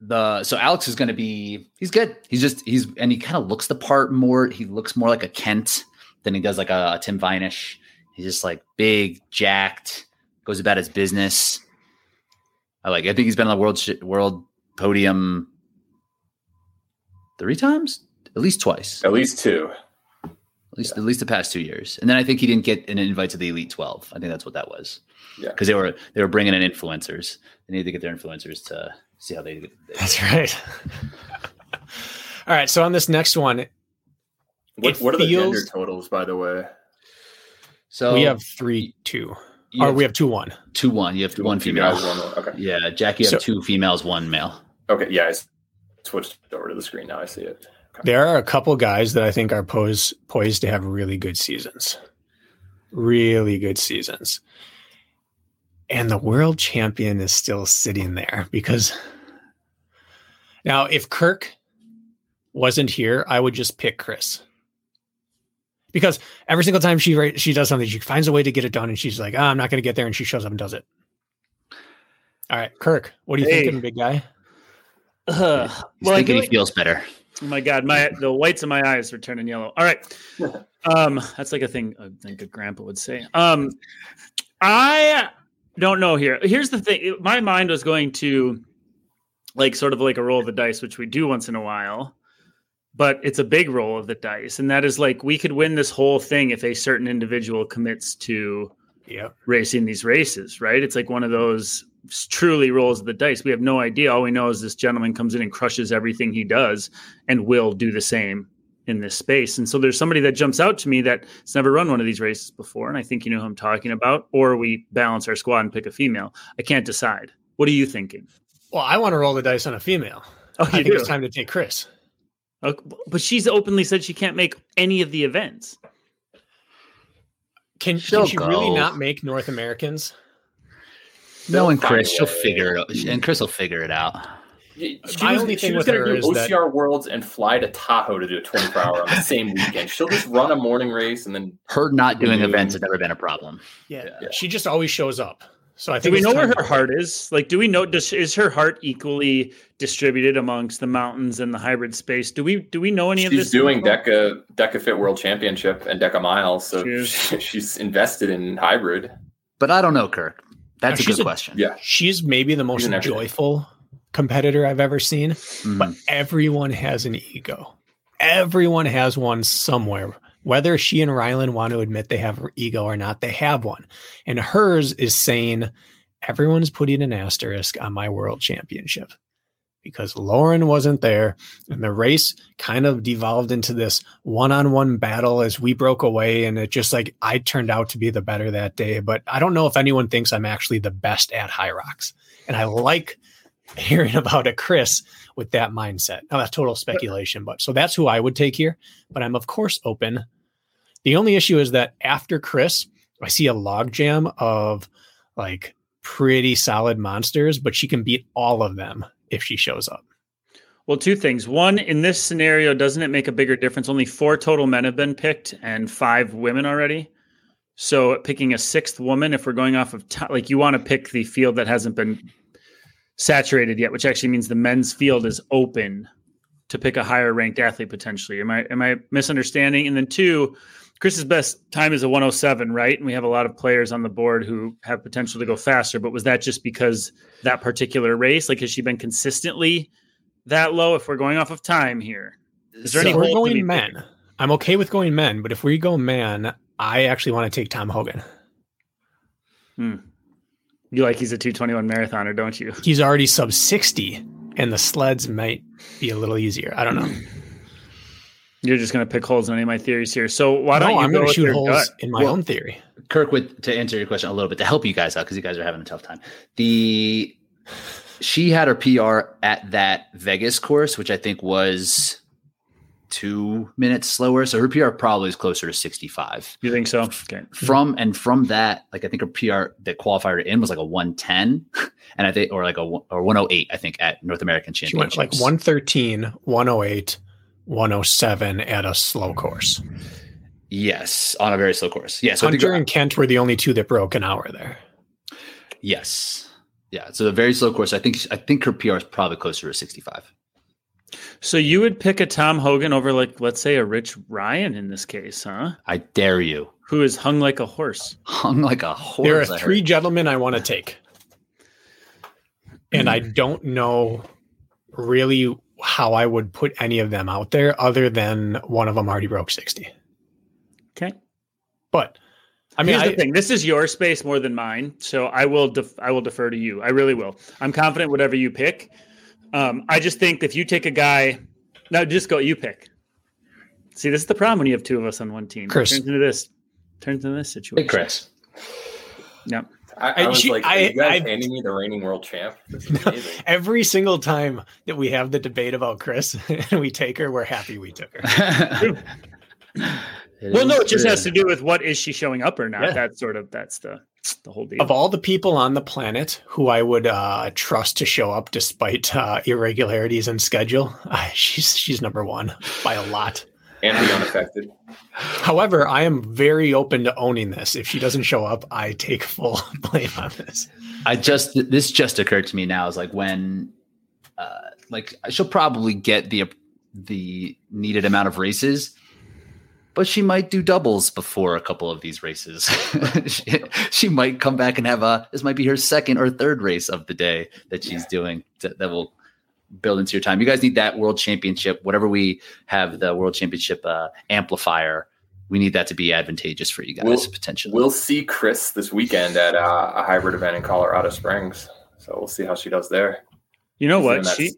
the, the so Alex is gonna be he's good. He's just he's and he kind of looks the part more. He looks more like a Kent than he does like a, Tim Wenisch. He's just like big, jacked, goes about his business. I like. I think he's been on the world sh- world podium three times, at least twice, At least two. At least at least the past two years. And then I think he didn't get an invite to the Elite Twelve. I think that's what that was. Yeah. because they were they were bringing in influencers. They needed to get their influencers to see how they. they that's right all right so on this next one What, It what are the gender totals, by the way? so we have three two you or have we have two one two one. You have Two one female. one- Okay. Yeah, Jackie, you have So- two females, one male. Okay. Yeah, I switched over to the screen now. I see it. There are a couple guys that i think are posed poised to have really good seasons really good seasons and the world champion is still sitting there because now if kirk wasn't here i would just pick kris because every single time she she does something she finds a way to get it done and she's like oh, i'm not going to get there and she shows up and does it all right kirk what are you Hey. thinking big guy Ugh. He's well, I thinking feel he like- feels better. Oh my god, my the whites of my eyes are turning yellow. All right. Um, that's like a thing I think a grandpa would say. Um I don't know here. Here's the thing. My mind was going to like sort of like a roll of the dice, which we do once in a while, but it's a big roll of the dice. And that is like we could win this whole thing if a certain individual commits to yeah racing these races, right? It's like one of those truly rolls the dice. We have no idea. All we know is this gentleman comes in and crushes everything he does and will do the same in this space. And so there's somebody that jumps out to me that's never run one of these races before. And I think you know who I'm talking about. Or we balance our squad and pick a female. I can't decide. What are you thinking? well i want to roll the dice on a female Oh, i think you it's time to take kris Okay, But she's openly said she can't make any of the events. Can, She'll can she really not make North Americans? Knowing They'll Kris, she'll figure it out. And Kris will figure it out. She My was, only she thing was with going her to do is that- OCR Worlds and fly to Tahoe to do a 24 hour on the same weekend. She'll just run a morning race and then Her not doing Mhm. events has never been a problem. Yeah. Yeah. She just always shows up. So I Do think we know where her heart is? Like, do we know? Does, is her heart equally distributed amongst the mountains and the hybrid space? Do we do we know any of this? she's this? doing? DEKA DEKA FIT World Championship and DEKA Miles, so She she's invested in hybrid. But I don't know, Kirk. That's No, a good a- question. Yeah, She's maybe the most She's an everything. joyful competitor I've ever seen, Mhm. but everyone has an ego. Everyone has one somewhere. Whether she and Rylan want to admit they have ego or not, they have one. And hers is saying, everyone's putting an asterisk on my world championship because Lauren wasn't there. And the race kind of devolved into this one on one battle as we broke away. And it just like I turned out to be the better that day. But I don't know if anyone thinks I'm actually the best at Hyrox. And I like hearing about a Kris with that mindset. Now that's total speculation, but so that's who I would take here. But I'm of course open. The only issue is that after Kris, I see a logjam of like pretty solid monsters, but she can beat all of them if she shows up. Well, two things. One, in this scenario, doesn't it make a bigger difference? Only four total men have been picked and five women already. So picking a sixth woman, if we're going off of t- like you want to pick the field that hasn't been saturated yet, which actually means the men's field is open to pick a higher ranked athlete potentially. Am I am I misunderstanding? And then two, Kris's best time is a 107, right? And we have a lot of players on the board who have potential to go faster. But was that just because that particular race? Like, has she been consistently that low? If we're going off of time here, is there So any we're hole to be going men. picked? I'm okay with going men, but if we go man, I actually want to take Tom Hogan. Hmm. You like he's a 221 marathoner, don't you? He's already sub 60, and the sleds might be a little easier. I don't know. You're just going to pick holes in any of my theories here. So why no, don't you I'm go going to shoot your holes gut? in my Well- own theory. Kirk, with to answer your question a little bit to help you guys out because you guys are having a tough time. The she had her PR at that Vegas course, which I think was two minutes slower. So her PR probably is closer to 65. You think so? Okay. From and from that, like I think her PR that qualified her in was like a 110, and I think or like a or 108, I think at North American Championships, She went like 113, 108, 107 at a slow course. Yes, on a very slow course. Yeah, so I think- Hunter and Kent were the only two that broke an hour there. yes, yeah. So a very slow course. I think I think her PR is probably closer to 65. So you would pick a Tom Hogan over like let's say a Rich Ryan in this case, huh? I dare you. Who is hung like a horse. Hung like a horse. There are I three heard. gentlemen I want to take. And I hmm. don't know really how I would put any of them out there other than one of them already broke 60. Okay. But I mean, Here's I, the thing. This is your space more than mine, so I will def- I will defer to you. I really will. I'm confident whatever you pick. Um, I just think if you take a guy, no, just go. You pick. See, this is the problem when you have two of us on one team. It turns into this. Turns into this situation. Hey, Kris. Yep. I, I I- was she- like, I- you guys I- handing me the reigning world champ? This is amazing. every single time that we have the debate about Kris and we take her, we're happy we took her. Well, no, it just has to do with what is she showing up or not. Yeah. That's sort of that's the the whole deal. Of all the people on the planet who I would uh, trust to show up despite uh, irregularities in schedule, uh, she's she's number one by a lot. And be unaffected. However, I am very open to owning this. If she doesn't show up, I take full blame on this. I just this just occurred to me now is like when uh like she'll probably get the the needed amount of races but she might do doubles before a couple of these races. she, she might come back and have a this might be her second or third race of the day that she's doing that, that will build into your time. You guys need that world championship, whatever we have the world championship uh, amplifier. We need that to be advantageous for you guys We'll- potentially. We'll see Kris this weekend at uh, a hybrid event in Colorado Springs. So we'll see how she does there. you know She's what? that She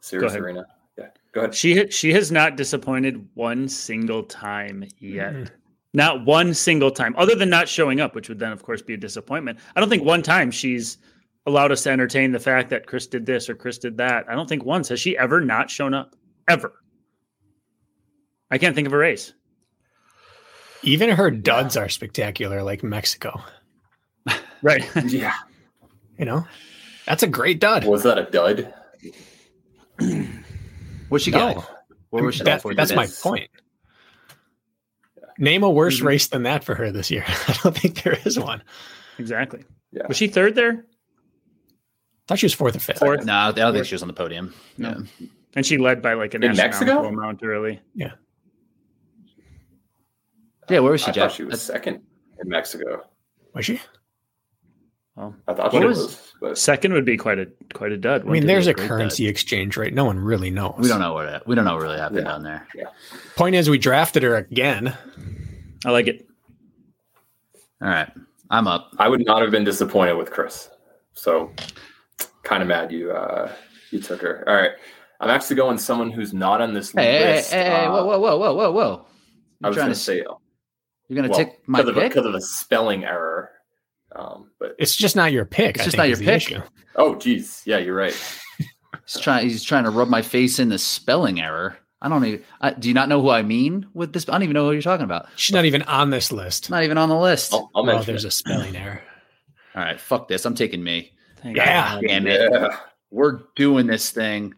Sirius ahead. Arena. Yeah, go ahead. she she has not disappointed one single time yet. Mhm. Not one single time, other than not showing up, which would then, of course, be a disappointment. I don't think one time she's allowed us to entertain the fact that Kris did this or Kris did that. I don't think once has she ever not shown up. Ever. I can't think of a race. Even her duds are spectacular, like Mexico. Right. Yeah. You know, that's a great dud. Was that a dud? What's she No. got? What was she That- for that's my today? point. Name a worse Mhm. race than that for her this year. I don't think there is one. exactly. Yeah. Was she third there? Thought she was fourth or fifth. Fourth. No, I don't think she was on the podium. No. Yeah. And she led by like an In Mexico? amount early. Yeah, Yeah, where was she, I Jeff? thought she was second in Mexico. Was she? Well, I thought she was- was. but second would be quite a quite a dud. I mean, there's a great currency exchange rate. No one really knows. We don't know what we don't know what really happened Yeah. down there. Point is, we drafted her again. I like it. All right, I'm up. I would not have been disappointed with Chris. So kind of mad you uh you took her. All right. I'm actually going someone who's not on this Hey, hey, list. hey, hey, Uh, whoa, whoa, whoa, whoa, whoa, whoa! I You're was trying going to to say you're gonna well, take my because pick? because of a spelling error. Um, but It's just not your pick. It's I just think, not your pick. issue. oh, geez, yeah, you're right. He's trying. He's trying to rub my face in the spelling error. I don't even. Uh, do you not know who I mean with this? I don't even know who you're talking about. She's not even on this list. Not even on the list. I'll, I'll Oh, there's it. a spelling error. All right, fuck this. I'm taking me. Thank Yeah. God. Damn it. Yeah. We're doing this thing.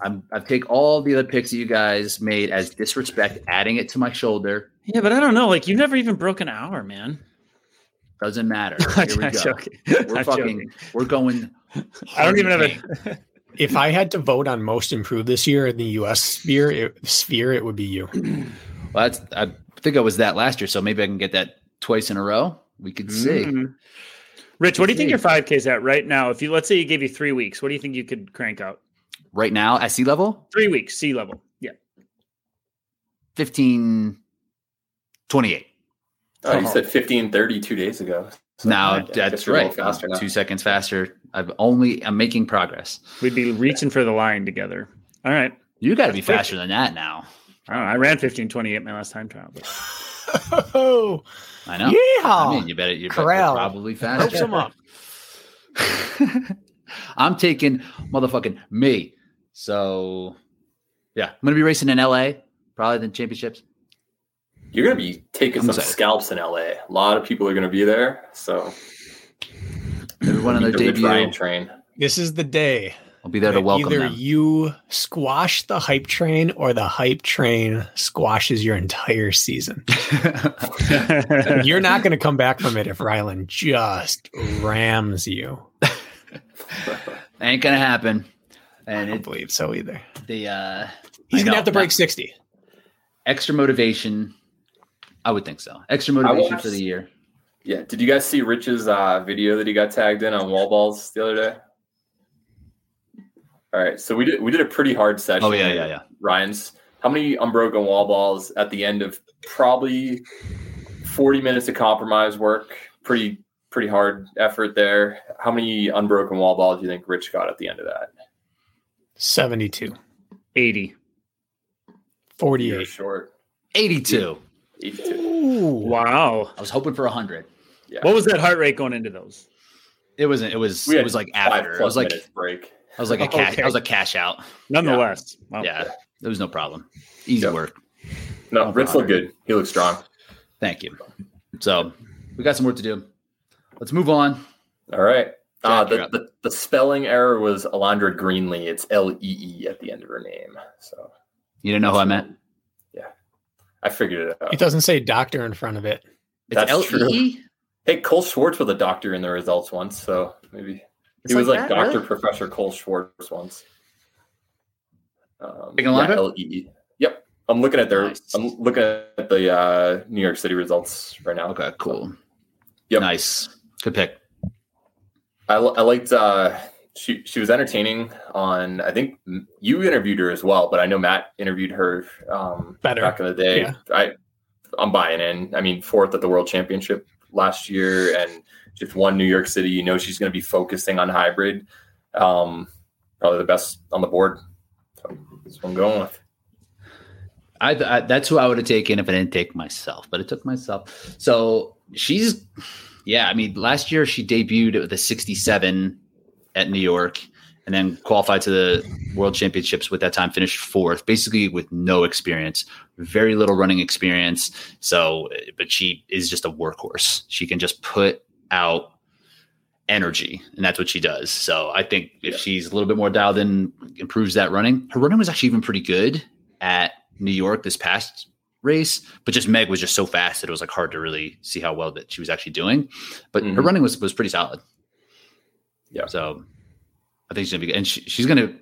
I'm. I take all the other picks that you guys made as disrespect, adding it to my shoulder. Yeah, but I don't know. Like you've never even broke an hour, man. Doesn't matter. Here we go. joking. We're I'm fucking. joking. We're going. I don't even have a. If I had to vote on most improved this year in the U.S. sphere, it, sphere, it would be you. Well, that's. I think I was that last year, so maybe I can get that twice in a row. We could see. Hmm. Rich, what do you think your 5K is at right now? If you let's say you gave you three weeks, what do you think you could crank out? Right now at sea level, Three weeks, sea level. Yeah. 15, 28. Oh, you said fifteen thirty two days ago. So Now that's you're a little right. Faster now. Two seconds faster. I've only. I'm making progress. We'd be reaching for the line together. All right. You got to be quick. faster than that now. I don't know. I ran 1528 my last time trial. But Oh, I know. yeah. I mean, you better. You better Corral. probably Hope faster. some up. I'm taking motherfucking me. So, yeah, I'm gonna be racing in LA, probably the championships. You're gonna be taking I'm some excited. scalps in LA. A lot of people are gonna be there. So Maybe one of their the Rich debut. Ryan train. This is the day. I'll be there to that welcome Either them. you squash the hype train or the hype train squashes your entire season. You're not going to come back from it if Rylan just rams you. Ain't gonna happen. I And don't it, believe so either. the uh, He's going to have to break 60. extra motivation. I would think so. Extra motivation for the year. Yeah. Did you guys see Rich's uh, video that he got tagged in on wall balls the other day? All right. So we did we did a pretty hard session. Oh yeah, yeah, yeah. Ryan's. How many unbroken wall balls at the end of probably 40 minutes of compromise work? Pretty pretty hard effort there. How many unbroken wall balls do you think Rich got at the end of that? 72. 80. You're short. 82. 82. Ooh. Wow. I was hoping for 100. Yeah. What was that heart rate going into those? It wasn't. It was. It was like after. It was like. break. I was like a cash. Okay. I was a cash out. Nonetheless. Wow. Yeah, there was no problem. Easy Yeah. work. No, Rich looked good. He looked strong. Thank you. So we got some work to do. Let's move on. All right. Uh, Jack, you're the, the, the spelling error was Alondra Greenlee. It's L E E at the end of her name. So You didn't know who I meant? Yeah, I figured it out. It doesn't say doctor in front of it. It's That's L true. E. Hey, Cole Schwartz was a doctor in the results once, so maybe It's he was like like that, Doctor really? Professor Cole Schwartz once. Um, Big Alondra? L E E. Yep, I'm looking at their. Nice. I'm looking at the uh, New York City results right now. Okay, cool. Yep. Nice. Good pick. I, I liked. Uh, she she was entertaining on. I think you interviewed her as well, but I know Matt interviewed her um, Better. back in the day. Yeah. I I'm buying in. I mean, fourth at the World Championship last year, and just one New York City. You know, she's going to be focusing on hybrid. Um, probably the best on the board. So that's what I'm going with. I, I that's who I would have taken if I didn't take myself, but it took myself. So she's, yeah. I mean, last year she debuted with a 67 at New York, and then qualified to the World Championships with that time, finished fourth, basically with no experience, very little running experience. So, but she is just a workhorse. She can just put out energy, and that's what she does. So, I think if Yeah. she's a little bit more dialed in, improves that running. Her running was actually even pretty good at New York this past race, but just Meg was just so fast that it was like hard to really see how well that she was actually doing. But her Mhm. running was was pretty solid. Yeah. So I think she's gonna be good. And she, she's gonna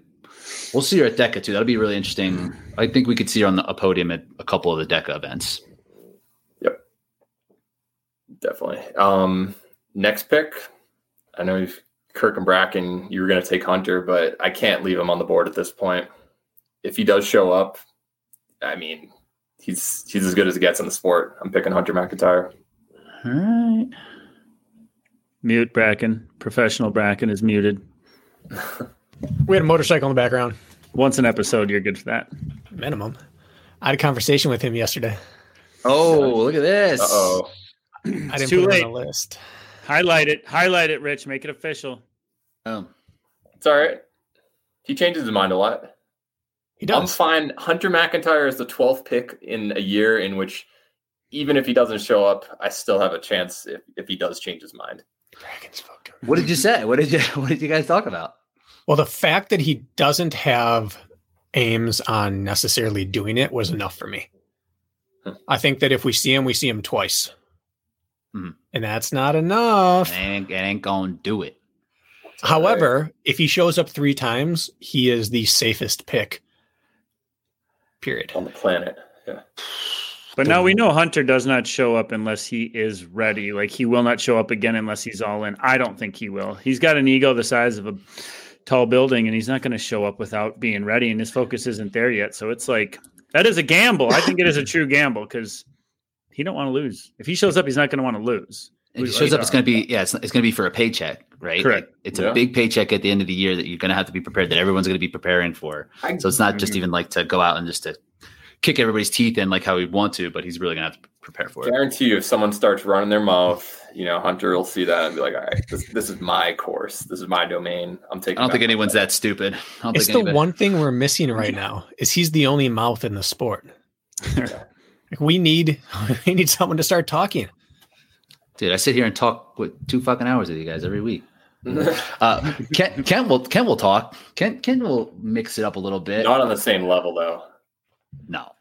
we'll see her at DECA too. That'll be really interesting. I think we could see her on the, a podium at a couple of the DECA events. Yep. Definitely. Um, next pick. I know you've, Kirk and Brakken, you were going to take Hunter, but I can't leave him on the board at this point. If he does show up, I mean, he's he's as good as it gets in the sport. I'm picking Hunter McIntyre. All right. Mute Brakken. Professional Brakken is muted. We had a motorcycle in the background, Once an episode, you're good for that. minimum. I had a conversation with him yesterday. Oh, look at this. Uh oh. I didn't too put late. him on the list. Highlight it. Highlight it, Rich. Make it official. Um, It's all right. He changes his mind a lot. He does. I'm fine. Hunter McIntyre is the 12th pick in a year in which, even if he doesn't show up, I still have a chance if, if he does change his mind. Dragons fucked. What did you say? What did you What did you guys talk about? Well, the fact that he doesn't have aims on necessarily doing it was enough for me. Hmm. I think that if we see him, we see him twice. Mhm. And that's not enough. It ain't, it ain't gonna do it. However, if he shows up three times, he is the safest pick. Period. on the planet. Yeah. But now we know Hunter does not show up unless he is ready. Like he will not show up again unless he's all in. I don't think he will. He's got an ego the size of a tall building, and he's not going to show up without being ready. And his focus isn't there yet. So it's like that is a gamble. I think it is a true gamble because he don't want to lose. If he shows up, he's not going to want to lose. If he shows up, it's going to be yeah, it's, it's going to be for a paycheck, right? Correct. Like, it's Yeah. a big paycheck at the end of the year that you're going to have to be prepared. That everyone's going to be preparing for. I, So it's not just even like to go out and just to kick everybody's teeth in like how we want to, but he's really going to have to prepare for it. guarantee you, if someone starts running their mouth, you know, Hunter will see that and be like, all right, this, this is my course. This is my domain. I'm taking I don't think anyone's that stupid. I don't It's think the anybody- one thing we're missing right now is he's the only mouth in the sport. Like, we need we need someone to start talking. dude. I sit here and talk with two fucking hours with you guys every week. Uh, Ken, Ken will Ken will talk. Ken Ken will mix it up a little bit. Not on the same level, though. No.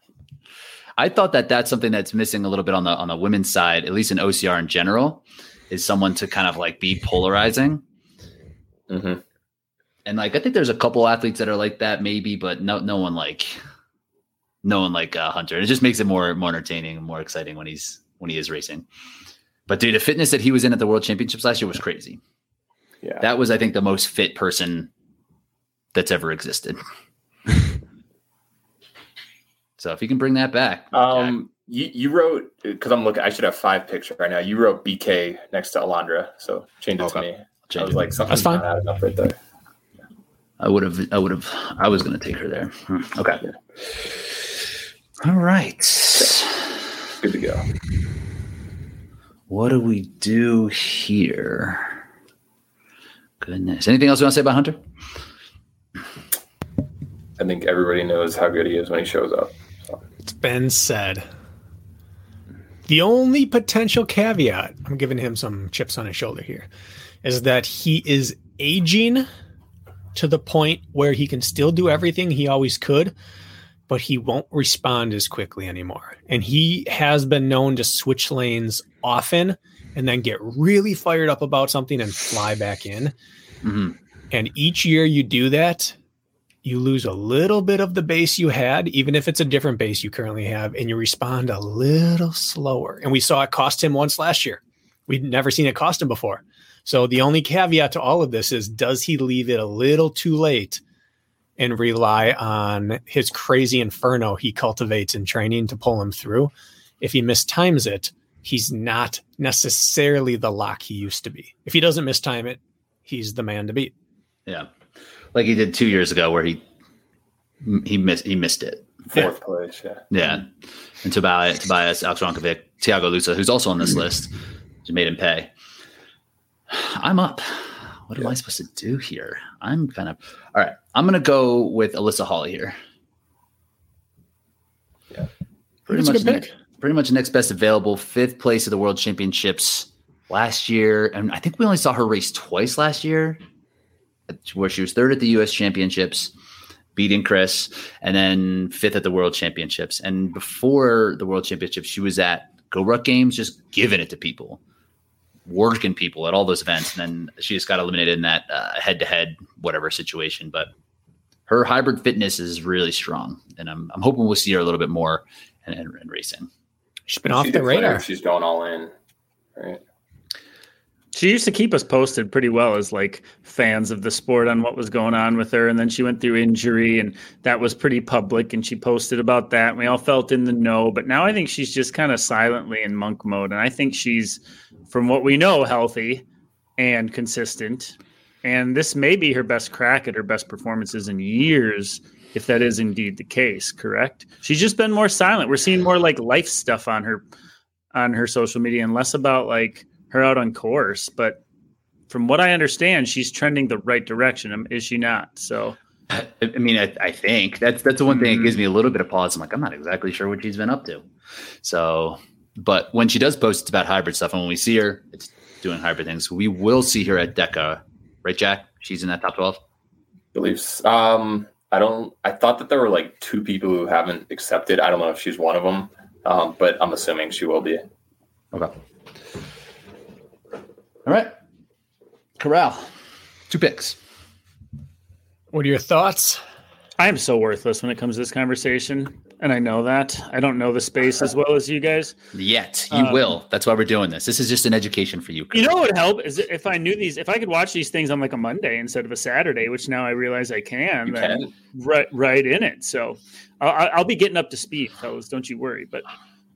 I thought that that's something that's missing a little bit on the on the women's side, at least in OCR in general, is someone to kind of like be polarizing. hmm And like I think there's a couple athletes that are like that, maybe, but no no one like no one like uh, Hunter. It just makes it more more entertaining and more exciting when he's when he is racing. But dude, the fitness that he was in at the World Championships last year was crazy. Yeah. That was, I think, the most fit person that's ever existed. so if you can bring that back, Um, you, you wrote because I'm looking. I should have five picks right now. You wrote BK next to Alondra, so change it Okay. to me. Jack, I was like, something's That's fine. not adding up right there. I would have, I would have, I was going to take her there. Hmm, Okay. All right. Good to go. What do we do here? Goodness. Anything else you want to say about Hunter? I think everybody knows how good he is when he shows up. It's been said. The only potential caveat, I'm giving him some chips on his shoulder here, is that he is aging to the point where he can still do everything he always could, but he won't respond as quickly anymore. And he has been known to switch lanes often and then get really fired up about something and fly back in. hmm And each year you do that, you lose a little bit of the base you had, even if it's a different base you currently have, and you respond a little slower. And we saw it cost him once last year. We'd never seen it cost him before. So the only caveat to all of this is does he leave it a little too late and rely on his crazy inferno he cultivates in training to pull him through? If he mistimes it, he's not necessarily the lock he used to be. If he doesn't mistime it, he's the man to beat. Yeah. Like he did two years ago where he, he missed, he missed it. Fourth place, yeah. Yeah. And Tobias, Tobias Alex Rončević, Tiago Lousa, who's also on this list, just made him pay. I'm up. What am I supposed to do here? I'm kind of all right. I'm gonna go with Alyssa Hawley here. Yeah. Pretty That's much next, pretty much next best available, fifth place at the World Championships last year, and I think we only saw her race twice last year, where she was third at the U.S. Championships, beating Kris, and then fifth at the World Championships. And before the World Championships, she was at GORUCK Games, just giving it to people, working people at all those events. And then she just got eliminated in that head to head whatever situation. But her hybrid fitness is really strong, and I'm I'm hoping we'll see her a little bit more in, in, in racing. She's been off She the declared radar. She's going all in. Right. She used to keep us posted pretty well as like fans of the sport on what was going on with her. And then she went through injury and that was pretty public and she posted about that. And we all felt in the know. But now I think she's just kind of silently in monk mode. And I think she's, from what we know, healthy and consistent. And this may be her best crack at her best performances in years, if that is indeed the case, correct? She's just been more silent. We're seeing more like life stuff on her on her social media and less about like her out on course, but from what I understand, she's trending the right direction. Um, Is she not? So I, I mean, I, I, think that's that's the one thing that gives me a little bit of pause. I'm like, I'm not exactly sure what she's been up to. So, but when she does post, it's about hybrid stuff, and when we see her, it's doing hybrid things. We will see her at DEKA, right, Jack? She's in that top twelve. Beliefs. Um, I don't. I thought that there were like two people who haven't accepted. I don't know if she's one of them, um, but I'm assuming she will be. Okay. All right. Corral. Two picks. What are your thoughts? I am so worthless when it comes to this conversation, and I know that. I don't know the space as well as you guys. Yet you um, will. That's why we're doing this. This is just an education for you. Chris. You know what would help is if I knew these. If I could watch these things on like a Monday instead of a Saturday, which now I realize I can. You can. Right, right in it. So I'll, I'll be getting up to speed, fellas. Don't you worry. But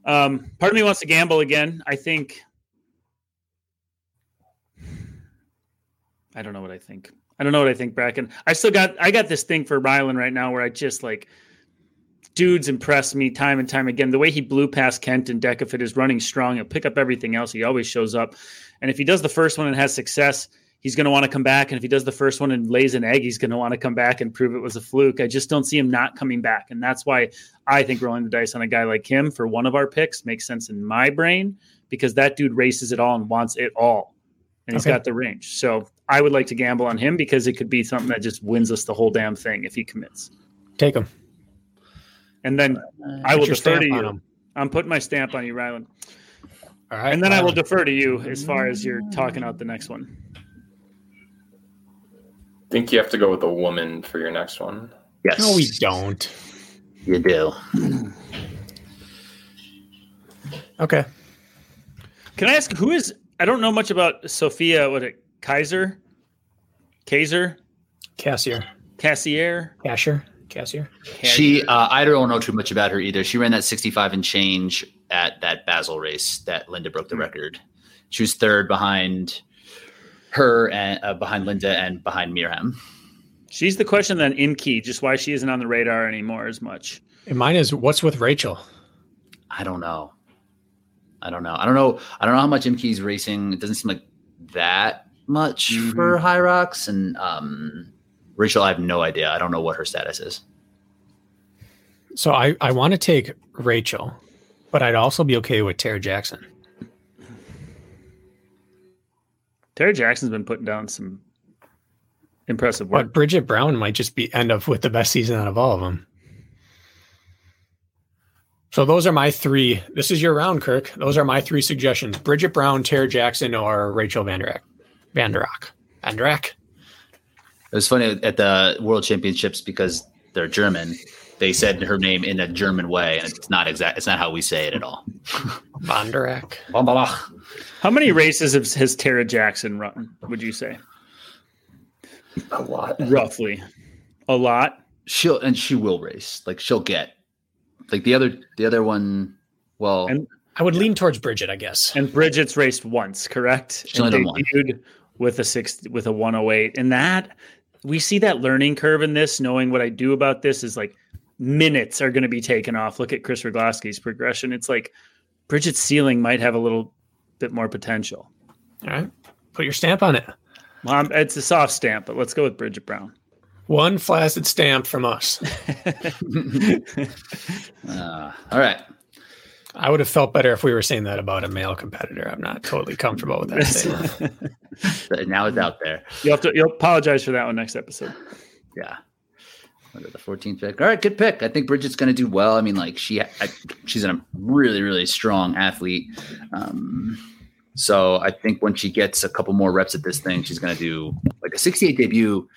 um, part of me wants to gamble again. I think. I don't know what I think. I don't know what I think, Brakken. I still got I got this thing for Rylan right now where I just like dudes impress me time and time again. The way he blew past Kent and Deck, if it is running strong, he'll pick up everything else. He always shows up. And if he does the first one and has success, he's going to want to come back. And if he does the first one and lays an egg, he's going to want to come back and prove it was a fluke. I just don't see him not coming back. And that's why I think rolling the dice on a guy like him for one of our picks makes sense in my brain because that dude races it all and wants it all. And he's okay. got the range. So I would like to gamble on him because it could be something that just wins us the whole damn thing if he commits. Take him. And then uh, I will defer to you. I'm putting my stamp on you, Rylan. All right. And then I will defer to you as far as you're talking out the next one. I think you have to go with a woman for your next one. Yes. No, we don't. You do. okay. Can I ask who is? I don't know much about Sophia. What it Kaiser, Kaiser, Cassier, Cassier, Cashier, Cassier. She, uh, I don't know too much about her either. She ran that 65 and change at that Basel race that Linda broke the mm-hmm. record. She was third behind her and uh, behind Linda and behind Mirjam. She's the question then Imke, just why she isn't on the radar anymore as much. And mine is what's with Rachel? I don't know. I don't know. I don't know. I don't know how much Imke's racing. It doesn't seem like that much mm-hmm. for Hyrox, and um, Rachel, I have no idea. I don't know what her status is. So I I want to take Rachel, but I'd also be okay with Tara Jackson. Tara Jackson's been putting down some impressive work. But Bridget Brown might just be end up with the best season out of all of them. So those are my three. This is your round, Kirk. Those are my three suggestions: Bridget Brown, Tara Jackson, or Rachel Vanderak. Vanderak. Vanderak. It was funny at the World Championships because they're German. They said her name in a German way, and it's not exact. It's not how we say it at all. Vanderak. How many races has, has Tara Jackson run? Would you say? A lot, roughly. A lot. She'll and she will race. Like she'll get. Like the other, the other one. Well, and I would lean towards Bridget, I guess. And Bridget's raced once, correct? She's only done one with a six with a 108 and that we see that learning curve in this knowing what i do about this is like minutes are going to be taken off. Look at Kris Rugloski's progression. It's like bridget's ceiling might have a little bit more potential. All right. Put your stamp on it. Well, it's a soft stamp but let's go with bridget brown. One flaccid stamp from us. Uh, all right I would have felt better if we were saying that about a male competitor. I'm not totally comfortable with that statement. now it's out there. You'll have to you'll apologize for that one next episode. Yeah. Under the 14th pick. All right, good pick. I think Bridget's going to do well. I mean, like she, I, she's a really, really strong athlete. Um, so I think when she gets a couple more reps at this thing, she's going to do like a 68 debut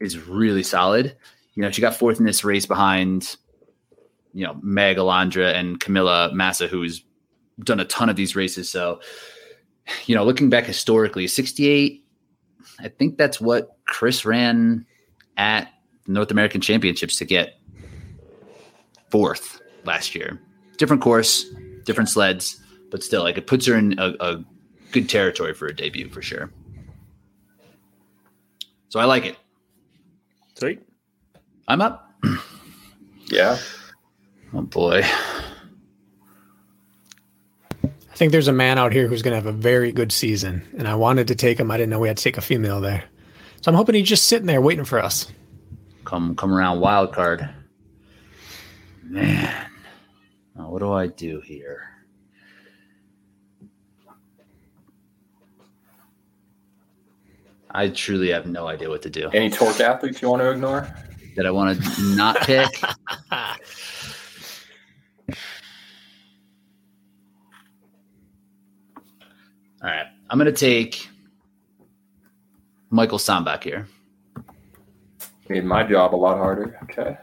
is really solid. You know, she got fourth in this race behind you know Meg Alandra and Camilla Massa, who's done a ton of these races. So, you know, looking back historically, 68, I think that's what Kris ran at North American Championships to get fourth last year. Different course, different sleds, but still, like it puts her in a, a good territory for a debut for sure. So I like it. Sweet. I'm up. yeah. Oh boy. I think there's a man out here who's going to have a very good season, and I wanted to take him. I didn't know we had to take a female there, so I'm hoping he's just sitting there waiting for us. come come around wild card. Man, now what do I do here? I truly have no idea what to do. Any torque athletes you want to ignore? That I want to not pick. All right, I'm going to take Michael Sandbach here. Made my job a lot harder. Okay.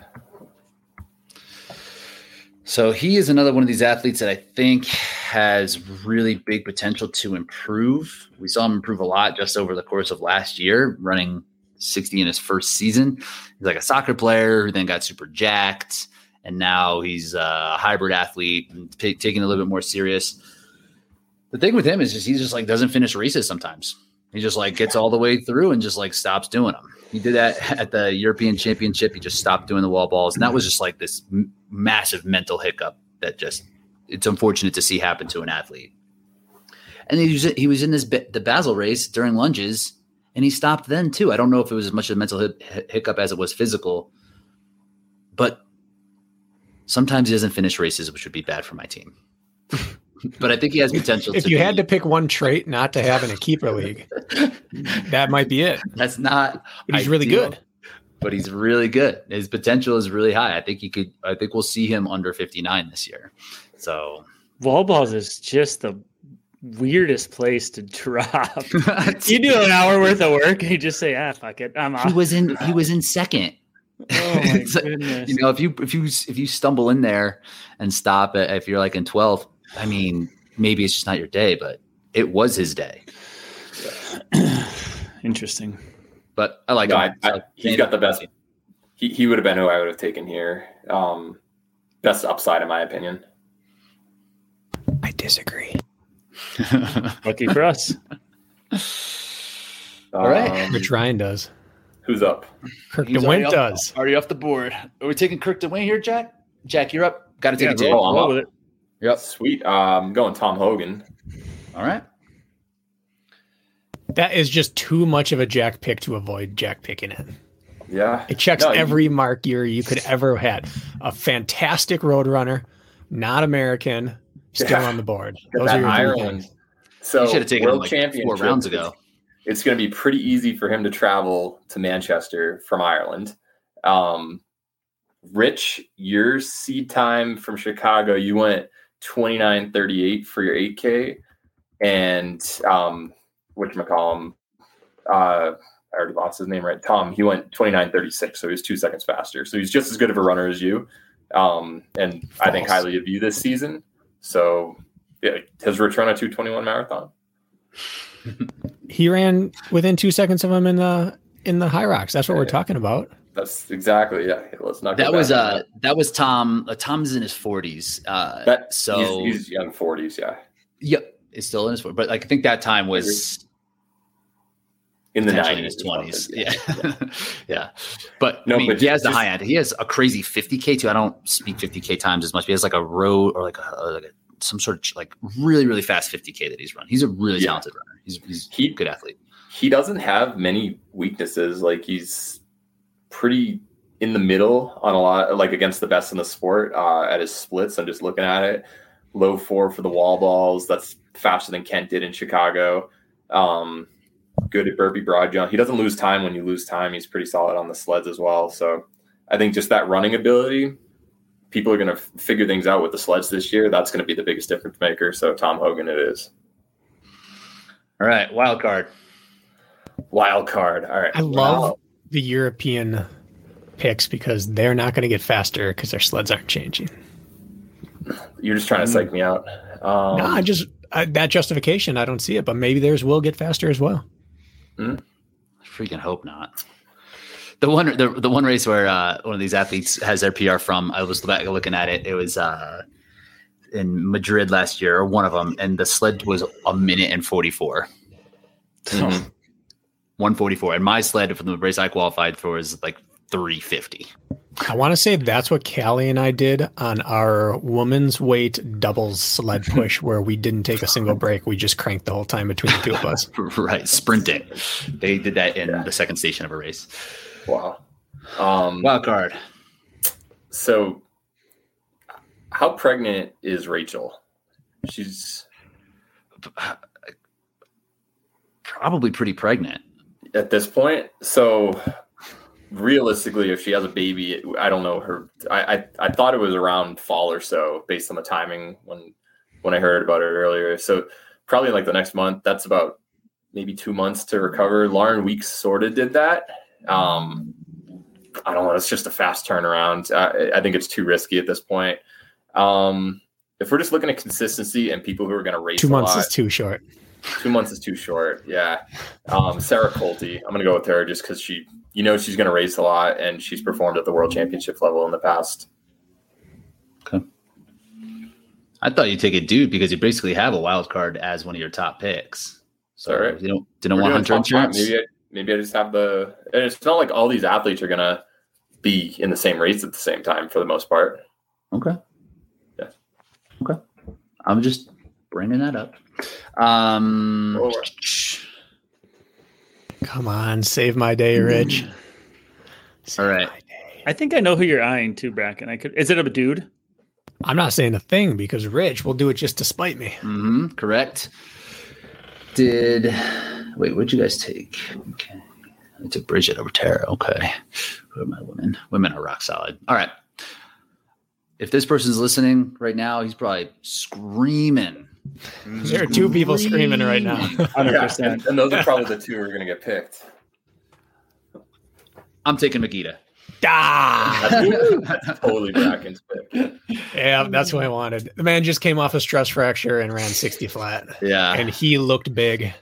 So he is another one of these athletes that I think has really big potential to improve. We saw him improve a lot just over the course of last year, running 60 in his first season. He's like a soccer player who then got super jacked, and now he's a hybrid athlete, t- taking a little bit more serious. The thing with him is just he just like doesn't finish races sometimes. He just like gets all the way through and just like stops doing them. He did that at the European Championship. He just stopped doing the wall balls, and that was just like this m- massive mental hiccup that just it's unfortunate to see happen to an athlete. And he was he was in this the Basel race during lunges, and he stopped then too. I don't know if it was as much of a mental hiccup as it was physical, but sometimes he doesn't finish races, which would be bad for my team. but I think he has potential. if you be, had to pick one trait not to have in a keeper league, that might be it. That's not. But he's ideal, really good. But he's really good. His potential is really high. I think he could. I think we'll see him under fifty nine this year. So wall balls is just the weirdest place to drop. you do an hour worth of work and you just say, "Ah, fuck it, I'm off." He was in. He was in second. Oh my goodness! you know, if you if you if you stumble in there and stop it, if you're like in 12th, I mean, maybe it's just not your day, but it was his day. Interesting. But I like no, him. I, I, he's got the best. He, he would have been who I would have taken here. Um, best upside, in my opinion. I disagree. Lucky for us. All right. Um, Rich Ryan does. Who's up? Kirk He's DeWitt does. Already off the board. Are we taking Kirk DeWitt here, Jack? Jack, you're up. Got to take yeah, it. Roll, roll with it. Yep. Sweet. Um, going Tom Hogan. All right. That is just too much of a Jack pick to avoid Jack picking it. Yeah. It checks no, every you, mark you you could ever had. A fantastic road runner, not American, still yeah. on the board. Those are your Ireland. So you should have taken world him like four rounds ago. It's going to be pretty easy for him to travel to Manchester from Ireland. Um, Rich, your seed time from Chicago, you went 29.38 for your 8K. And um, whatchamacallum, uh, I already lost his name right. Tom, he went 29.36, so he was two seconds faster. So he's just as good of a runner as you. Um, and False. I think highly of you this season. So yeah, has Rich run a 221 marathon? he ran within two seconds of him in the in the Hyrox. That's what we're talking about. That's exactly yeah. Let's not. That was uh that. that was Tom. Uh, Tom's in his forties. Uh, that, so he's, he's young forties. Yeah. Yep, it's still in his 40s. But like I think that time was in the 90s, 20s. Yeah. Yeah. yeah. But no, I mean, but he has just, the high end. He has a crazy 50K too. I don't speak 50K times as much. He has like a road or like a, like a some sort of like really, really fast 50K that he's run. He's a really yeah. talented runner. He's, he's he, a good athlete. He doesn't have many weaknesses. Like he's pretty in the middle on a lot, like against the best in the sport uh, at his splits. I'm just looking at it. Low four for the wall balls. That's faster than Kent did in Chicago. Um, good at burpee broad jump. He doesn't lose time when you lose time. He's pretty solid on the sleds as well. So I think just that running ability, people are going to figure things out with the sleds this year. That's going to be the biggest difference maker. So Tom Hogan, it is. All right, wild card. Wild card. All right. I love wow the European picks because they're not going to get faster because their sleds aren't changing. You're just trying to psych me out. Um, no, I just I, that justification. I don't see it, but maybe theirs will get faster as well. Hmm? Freaking hope not. The one, the, the one race where uh, one of these athletes has their PR from, I was back looking at it. It was uh, in Madrid last year, or one of them, and the sled was a minute and forty four. Mm-hmm. 144. And my sled from the race I qualified for is like 350. I want to say that's what Callie and I did on our woman's weight doubles sled push, where we didn't take a single break. We just cranked the whole time between the two of us. right. Sprinting. They did that in the second station of a race. Wow. Um, Wild card. So, how pregnant is Rachel? She's Probably pretty pregnant. At this point. So, realistically, if she has a baby, I don't know her. I, I I thought it was around fall or so, based on the timing when when I heard about it earlier. So, probably like the next month. That's about maybe two months to recover. Lauren Weeks sort of did that. Um, I don't know. It's just a fast turnaround. I, I think it's too risky at this point. Um, if we're just looking at consistency and people who are going to race Two months lot, is too short. Two months is too short. Yeah. Um, Sarah Colty. I'm going to go with her just because she, you know, she's going to race a lot and she's performed at the world championship level in the past. Okay. I thought you'd take a dude because you basically have a wild card as one of your top picks. So All right. you don't didn't We're want Hunter insurance. Maybe I, maybe I just have the, and it's not like all these athletes are going to be in the same race at the same time for the most part. Okay. Yeah. Okay. I'm just bringing that up. Um. Come on, save my day, Rich. Save All right. day. I think I know who you're eyeing too, Brakken. I could. Is it a dude? I'm not saying a thing because Rich will do it just to spite me. hmm correct. Did wait? What'd you guys take? Okay, I took Bridget over Tara. Okay, who are my women? Women are rock solid. All right. If this person's listening right now, he's probably screaming. There are two people screaming right now. Hundred Yeah, and, and those are probably the two who are going to get picked. I'm taking Magida. ah! That's, that's totally Brakken's pick. Yeah, that's what I wanted. The man just came off a stress fracture and ran 60 flat, Yeah. and he looked big.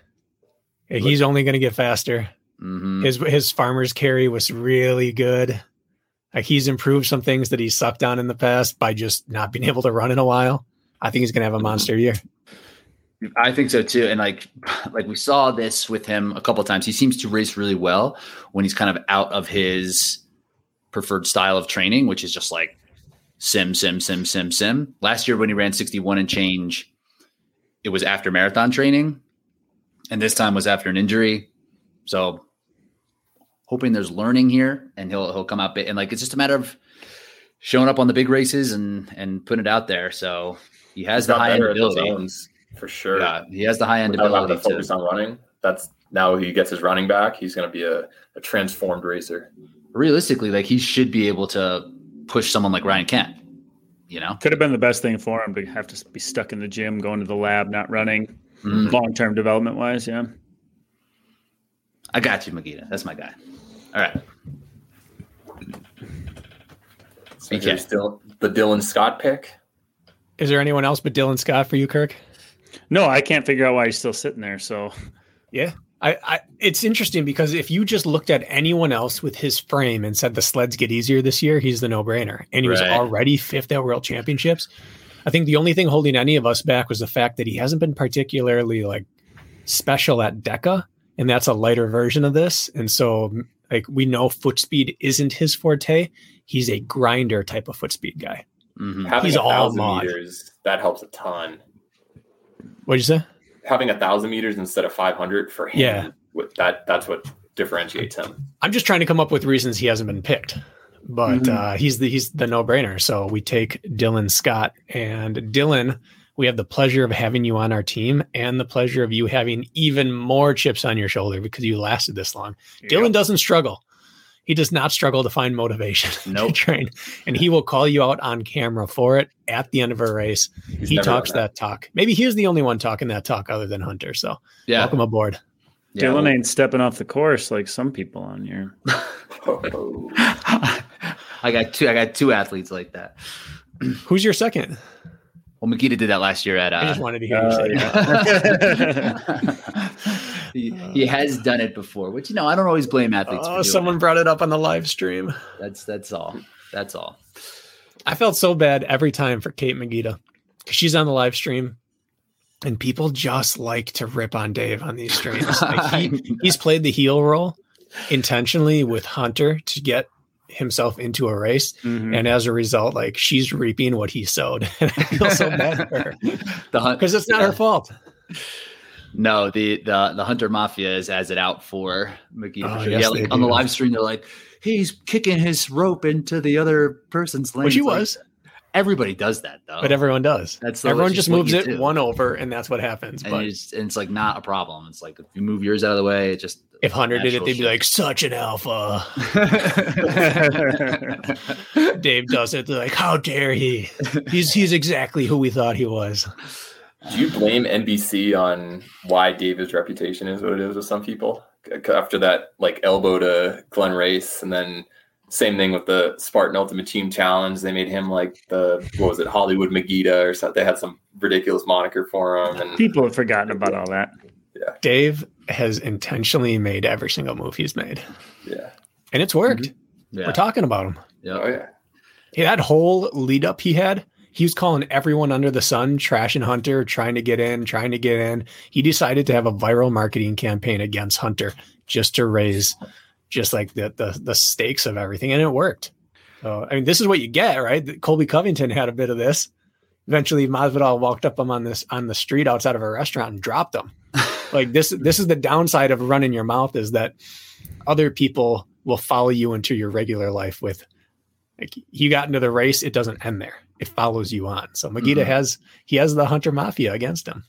And He's only going to get faster. hmm His his farmer's carry was really good. Like he's improved some things that he sucked on in the past by just not being able to run in a while. I think he's going to have a monster year. I think so too. And like, like we saw this with him a couple of times. He seems to race really well when he's kind of out of his preferred style of training, which is just like sim, sim, sim, sim, sim. Last year when he ran 61 and change, it was after marathon training. And this time was after an injury. So hoping there's learning here and he'll he'll come out big. And like it's just a matter of showing up on the big races and and putting it out there. So he has He's the high end ability. Zones, for sure. Yeah, he has the high end Without having ability to focus to on running. That's now he gets his running back. He's going to be a, a transformed racer. realistically, like he should be able to push someone like Ryan Kent. You know, Could have been the best thing for him to have to be stuck in the gym, going to the lab, not running. Mm. Long term development wise, yeah. I got you, Magida. That's my guy. All right, So BK. here's still the Dylan Scott pick. Is there anyone else but Dylan Scott for you, Kirk? No, I can't figure out why he's still sitting there. So Yeah. I, I it's interesting because if you just looked at anyone else with his frame and said the sleds get easier this year, he's the no-brainer. And he was already fifth at world championships. I think the only thing holding any of us back was the fact that he hasn't been particularly like special at DEKA, and that's a lighter version of this. And so like we know foot speed isn't his forte. He's a grinder type of foot speed guy. Mhm. Having He's a all mod. meters that helps a ton. What'd you say? Having a thousand meters instead of five hundred for him. Yeah. with that that's what differentiates him. I'm just trying to come up with reasons he hasn't been picked, but Mhm. uh, he's the he's the no brainer. So we take Dylan Scott and Dylan. We have the pleasure of having you on our team and the pleasure of you having even more chips on your shoulder because you lasted this long. Dylan doesn't struggle. He does not struggle to find motivation to Nope. train, and he will call you out on camera for it at the end of a race. He's he talks done that talk. Maybe he is the only one talking that talk other than Hunter. So Yeah, welcome aboard. yeah. Dylan ain't stepping off the course like some people on here. Oh. I got two. I got two athletes like that. Who's your second? Well, Magida did that last year at. I Uh, just wanted to hear you Uh, say that. he, he has done it before, which you know I don't always blame athletes. Oh, someone it. brought it up on the live stream. That's that's all. That's all. I felt so bad every time for Kate Magida because she's on the live stream and people just like to rip on Dave on these streams. Like he, he's played the heel role intentionally with Hunter to get himself into a race. Mhm. And as a result, like she's reaping what he sowed. And I feel so bad for her because it's not her fault. No, the the the Hunter Mafia is as it out for Magida. Oh, for sure. yes, yeah, like on the live stream, they're like, he's kicking his rope into the other person's lane. Which he like, was, everybody does that though. but everyone does. That's the- everyone just moves it do. one over, and that's what happens. and, But it's, and it's like not a problem. It's like if you move yours out of the way, it just if Hunter did it, they'd be like, "Such an alpha." Dave does it. They're like, "How dare he? He's he's exactly who we thought he was." Do you blame NBC on why David's reputation is what it is with some people? After that, like elbow to Glenn Racz, and then same thing with the Spartan Ultimate Team Challenge. They made him like the what was it, Hollywood Magida or something. They had some ridiculous moniker for him, and People have forgotten about all that. Yeah. Dave has intentionally made every single move he's made, yeah, and it's worked. Mm-hmm. yeah. We're talking about him. yeah. oh yeah, Hey, that whole lead up he had, he was calling everyone under the sun, trashing Hunter, trying to get in, trying to get in. He decided to have a viral marketing campaign against Hunter just to raise just like the the, the stakes of everything, and it worked. So I mean, this is what you get, right? Colby Covington had a bit of this. Eventually, Masvidal walked up him on this on the street outside of a restaurant and dropped him. like this, this is the downside of running your mouth is that other people will follow you into your regular life with like you got into the race, it doesn't end there. It follows you on. So Magida Mhm. has he has the Hunter Mafia against him.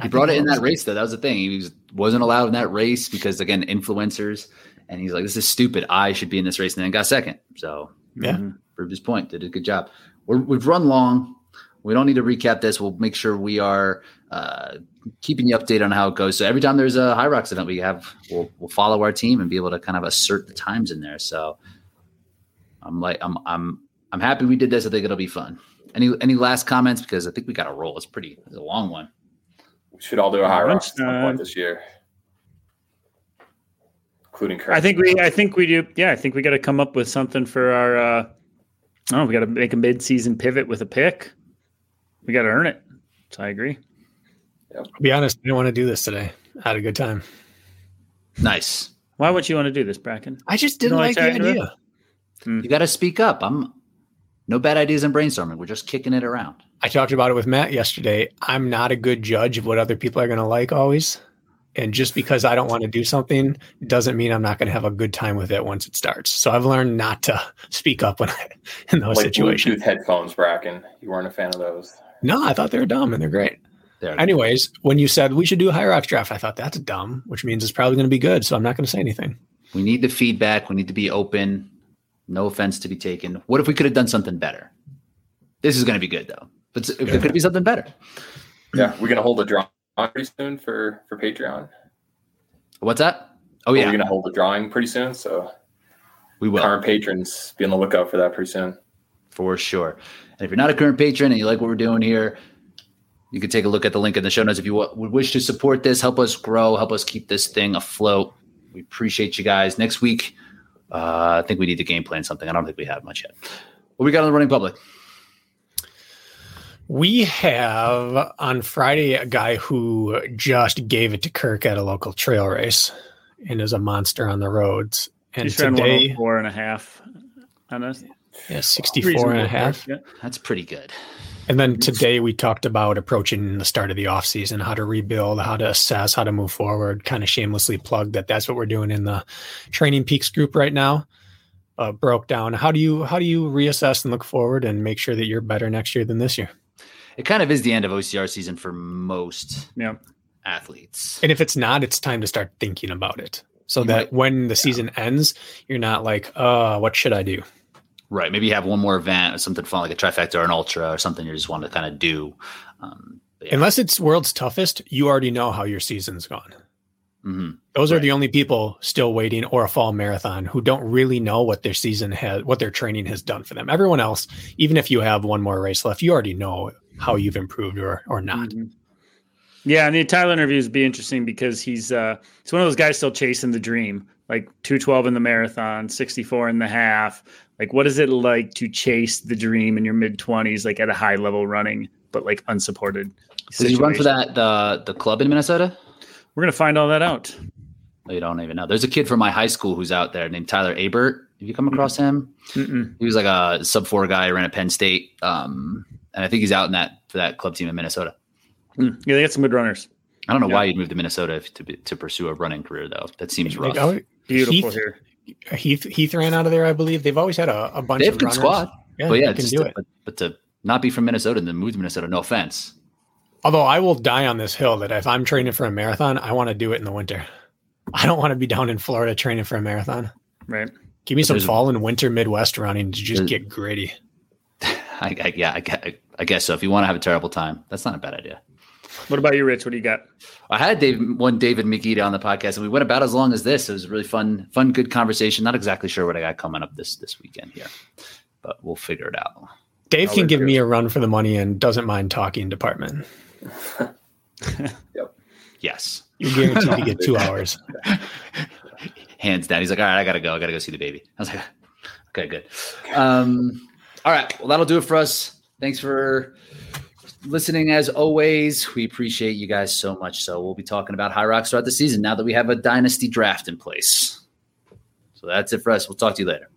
He brought it in that race though. That was the thing. He was, wasn't allowed in that race because again, influencers. And he's like, "This is stupid. I should be in this race." And then got second. So Yeah. Mhm. proved his point. Did a good job. We're, we've run long. We don't need to recap this. We'll make sure we are uh, keeping you updated on how it goes. So every time there's a Hyrox event, we have we'll, we'll follow our team and be able to kind of assert the times in there. So I'm like I'm I'm I'm happy we did this. I think it'll be fun. Any any last comments because I think we got a roll. It's pretty it's a long one. we should all do a high rock at some Lunchtime. point this year, including Kirk. I think we, I think we do. Yeah, I think we got to come up with something for our. uh Oh, we got to make a mid-season pivot with a pick. We got to earn it. So I agree. I'll be honest, I didn't want to do this today. I had a good time. Nice. Why would you want to do this, Brakken? I just didn't No, like the I tried to- You got to speak up. I'm no bad ideas in brainstorming. We're just kicking it around. I talked about it with Matt yesterday. I'm not a good judge of what other people are going to like always. And just because I don't want to do something doesn't mean I'm not going to have a good time with it once it starts. So I've learned not to speak up when I, in those like situations. Bluetooth headphones, Brakken. You weren't a fan of those. No, I thought they were dumb and they're great. There. Anyways, when you said we should do a Hyrox draft, I thought that's dumb, which means it's probably going to be good. So I'm not going to say anything. We need the feedback. We need to be open. No offense to be taken. What if we could have done something better? This is going to be good though. But it Yeah. could be something better. Yeah, we're gonna hold a drawing pretty soon for for Patreon. What's that? Oh yeah, We're gonna hold a drawing pretty soon, so we will current patrons be on the lookout for that pretty soon. for sure. And if you're not a current patron and you like what we're doing here, you can take a look at the link in the show notes if you would wish to support this, help us grow, help us keep this thing afloat. We appreciate you guys. Next week, uh, I think we need to game plan something. I don't think we have much yet. What we got on the running public? We have on Friday a guy who just gave it to Kirk at a local trail race and is a monster on the roads. And Just ran today, four and a half on us. yeah, 64 and a half. Yeah. That's pretty good. And then today we talked about approaching the start of the off season, how to rebuild, how to assess, how to move forward. Kind of shamelessly plugged that that's what we're doing in the Training Peaks group right now. Uh, broke down how do you how do you reassess and look forward and make sure that you're better next year than this year. It kind of is the end of OCR season for most Yeah. athletes. And if it's not, it's time to start thinking about it, so You that might- when the season ends, you're not like, uh, what should I do? Right. Maybe you have one more event or something fun like a trifecta or an ultra or something you just want to kind of do. Um, yeah. Unless it's world's toughest, you already know how your season's gone. Mhm. Those are the only people still waiting or a fall marathon who don't really know what their season has, what their training has done for them. Everyone else, even if you have one more race left, you already know how you've improved or or not. Mhm. Yeah, and the Tyler interviews be interesting because he's uh he's one of those guys still chasing the dream, like 212 in the marathon, 64 in the half. Like what is it like to chase the dream in your mid 20s like at a high level running but like unsupported? Did you run for that the the club in Minnesota? We're going to find all that out. You don't even know. There's a kid from my high school who's out there named Tyler Abert. Have you come across him? Mm-mm. He was like a sub four guy, ran at Penn State, um, and I think he's out in that for that club team in Minnesota. Mm. Yeah, they got some good runners. I don't know Yeah. why you'd move to Minnesota if, to be, to pursue a running career though. That seems rough. Beautiful Heath, here. Heath Heath ran out of there, I believe. They've always had a, a bunch they have of a good runners. squad, Yeah, but yeah, they can do to, it. But, but to not be from Minnesota and then move to Minnesota, no offense. Although I will die on this hill that if I'm training for a marathon, I want to do it in the winter. I don't want to be down in Florida training for a marathon. Right. Give me But some fall and winter Midwest running to just get gritty. I, I yeah, I, I guess so. If you want to have a terrible time, that's not a bad idea. What about you, Rich? What do you got? I had Dave, one David McGee on the podcast, and we went about as long as this. It was a really fun, fun, good conversation. Not exactly sure what I got coming up this this weekend here, but we'll figure it out. Dave I'll can give you- me a run for the money and doesn't mind talking department. yep. Yes, You're guaranteed to get two hours. hands down. He's like, all right, I gotta go. I gotta go see the baby. I was like, okay, good. Um, all right, well, that'll do it for us. Thanks for listening as always. We appreciate you guys so much. So we'll be talking about Hyrox throughout the season now that we have a dynasty draft in place. So that's it for us. We'll talk to you later.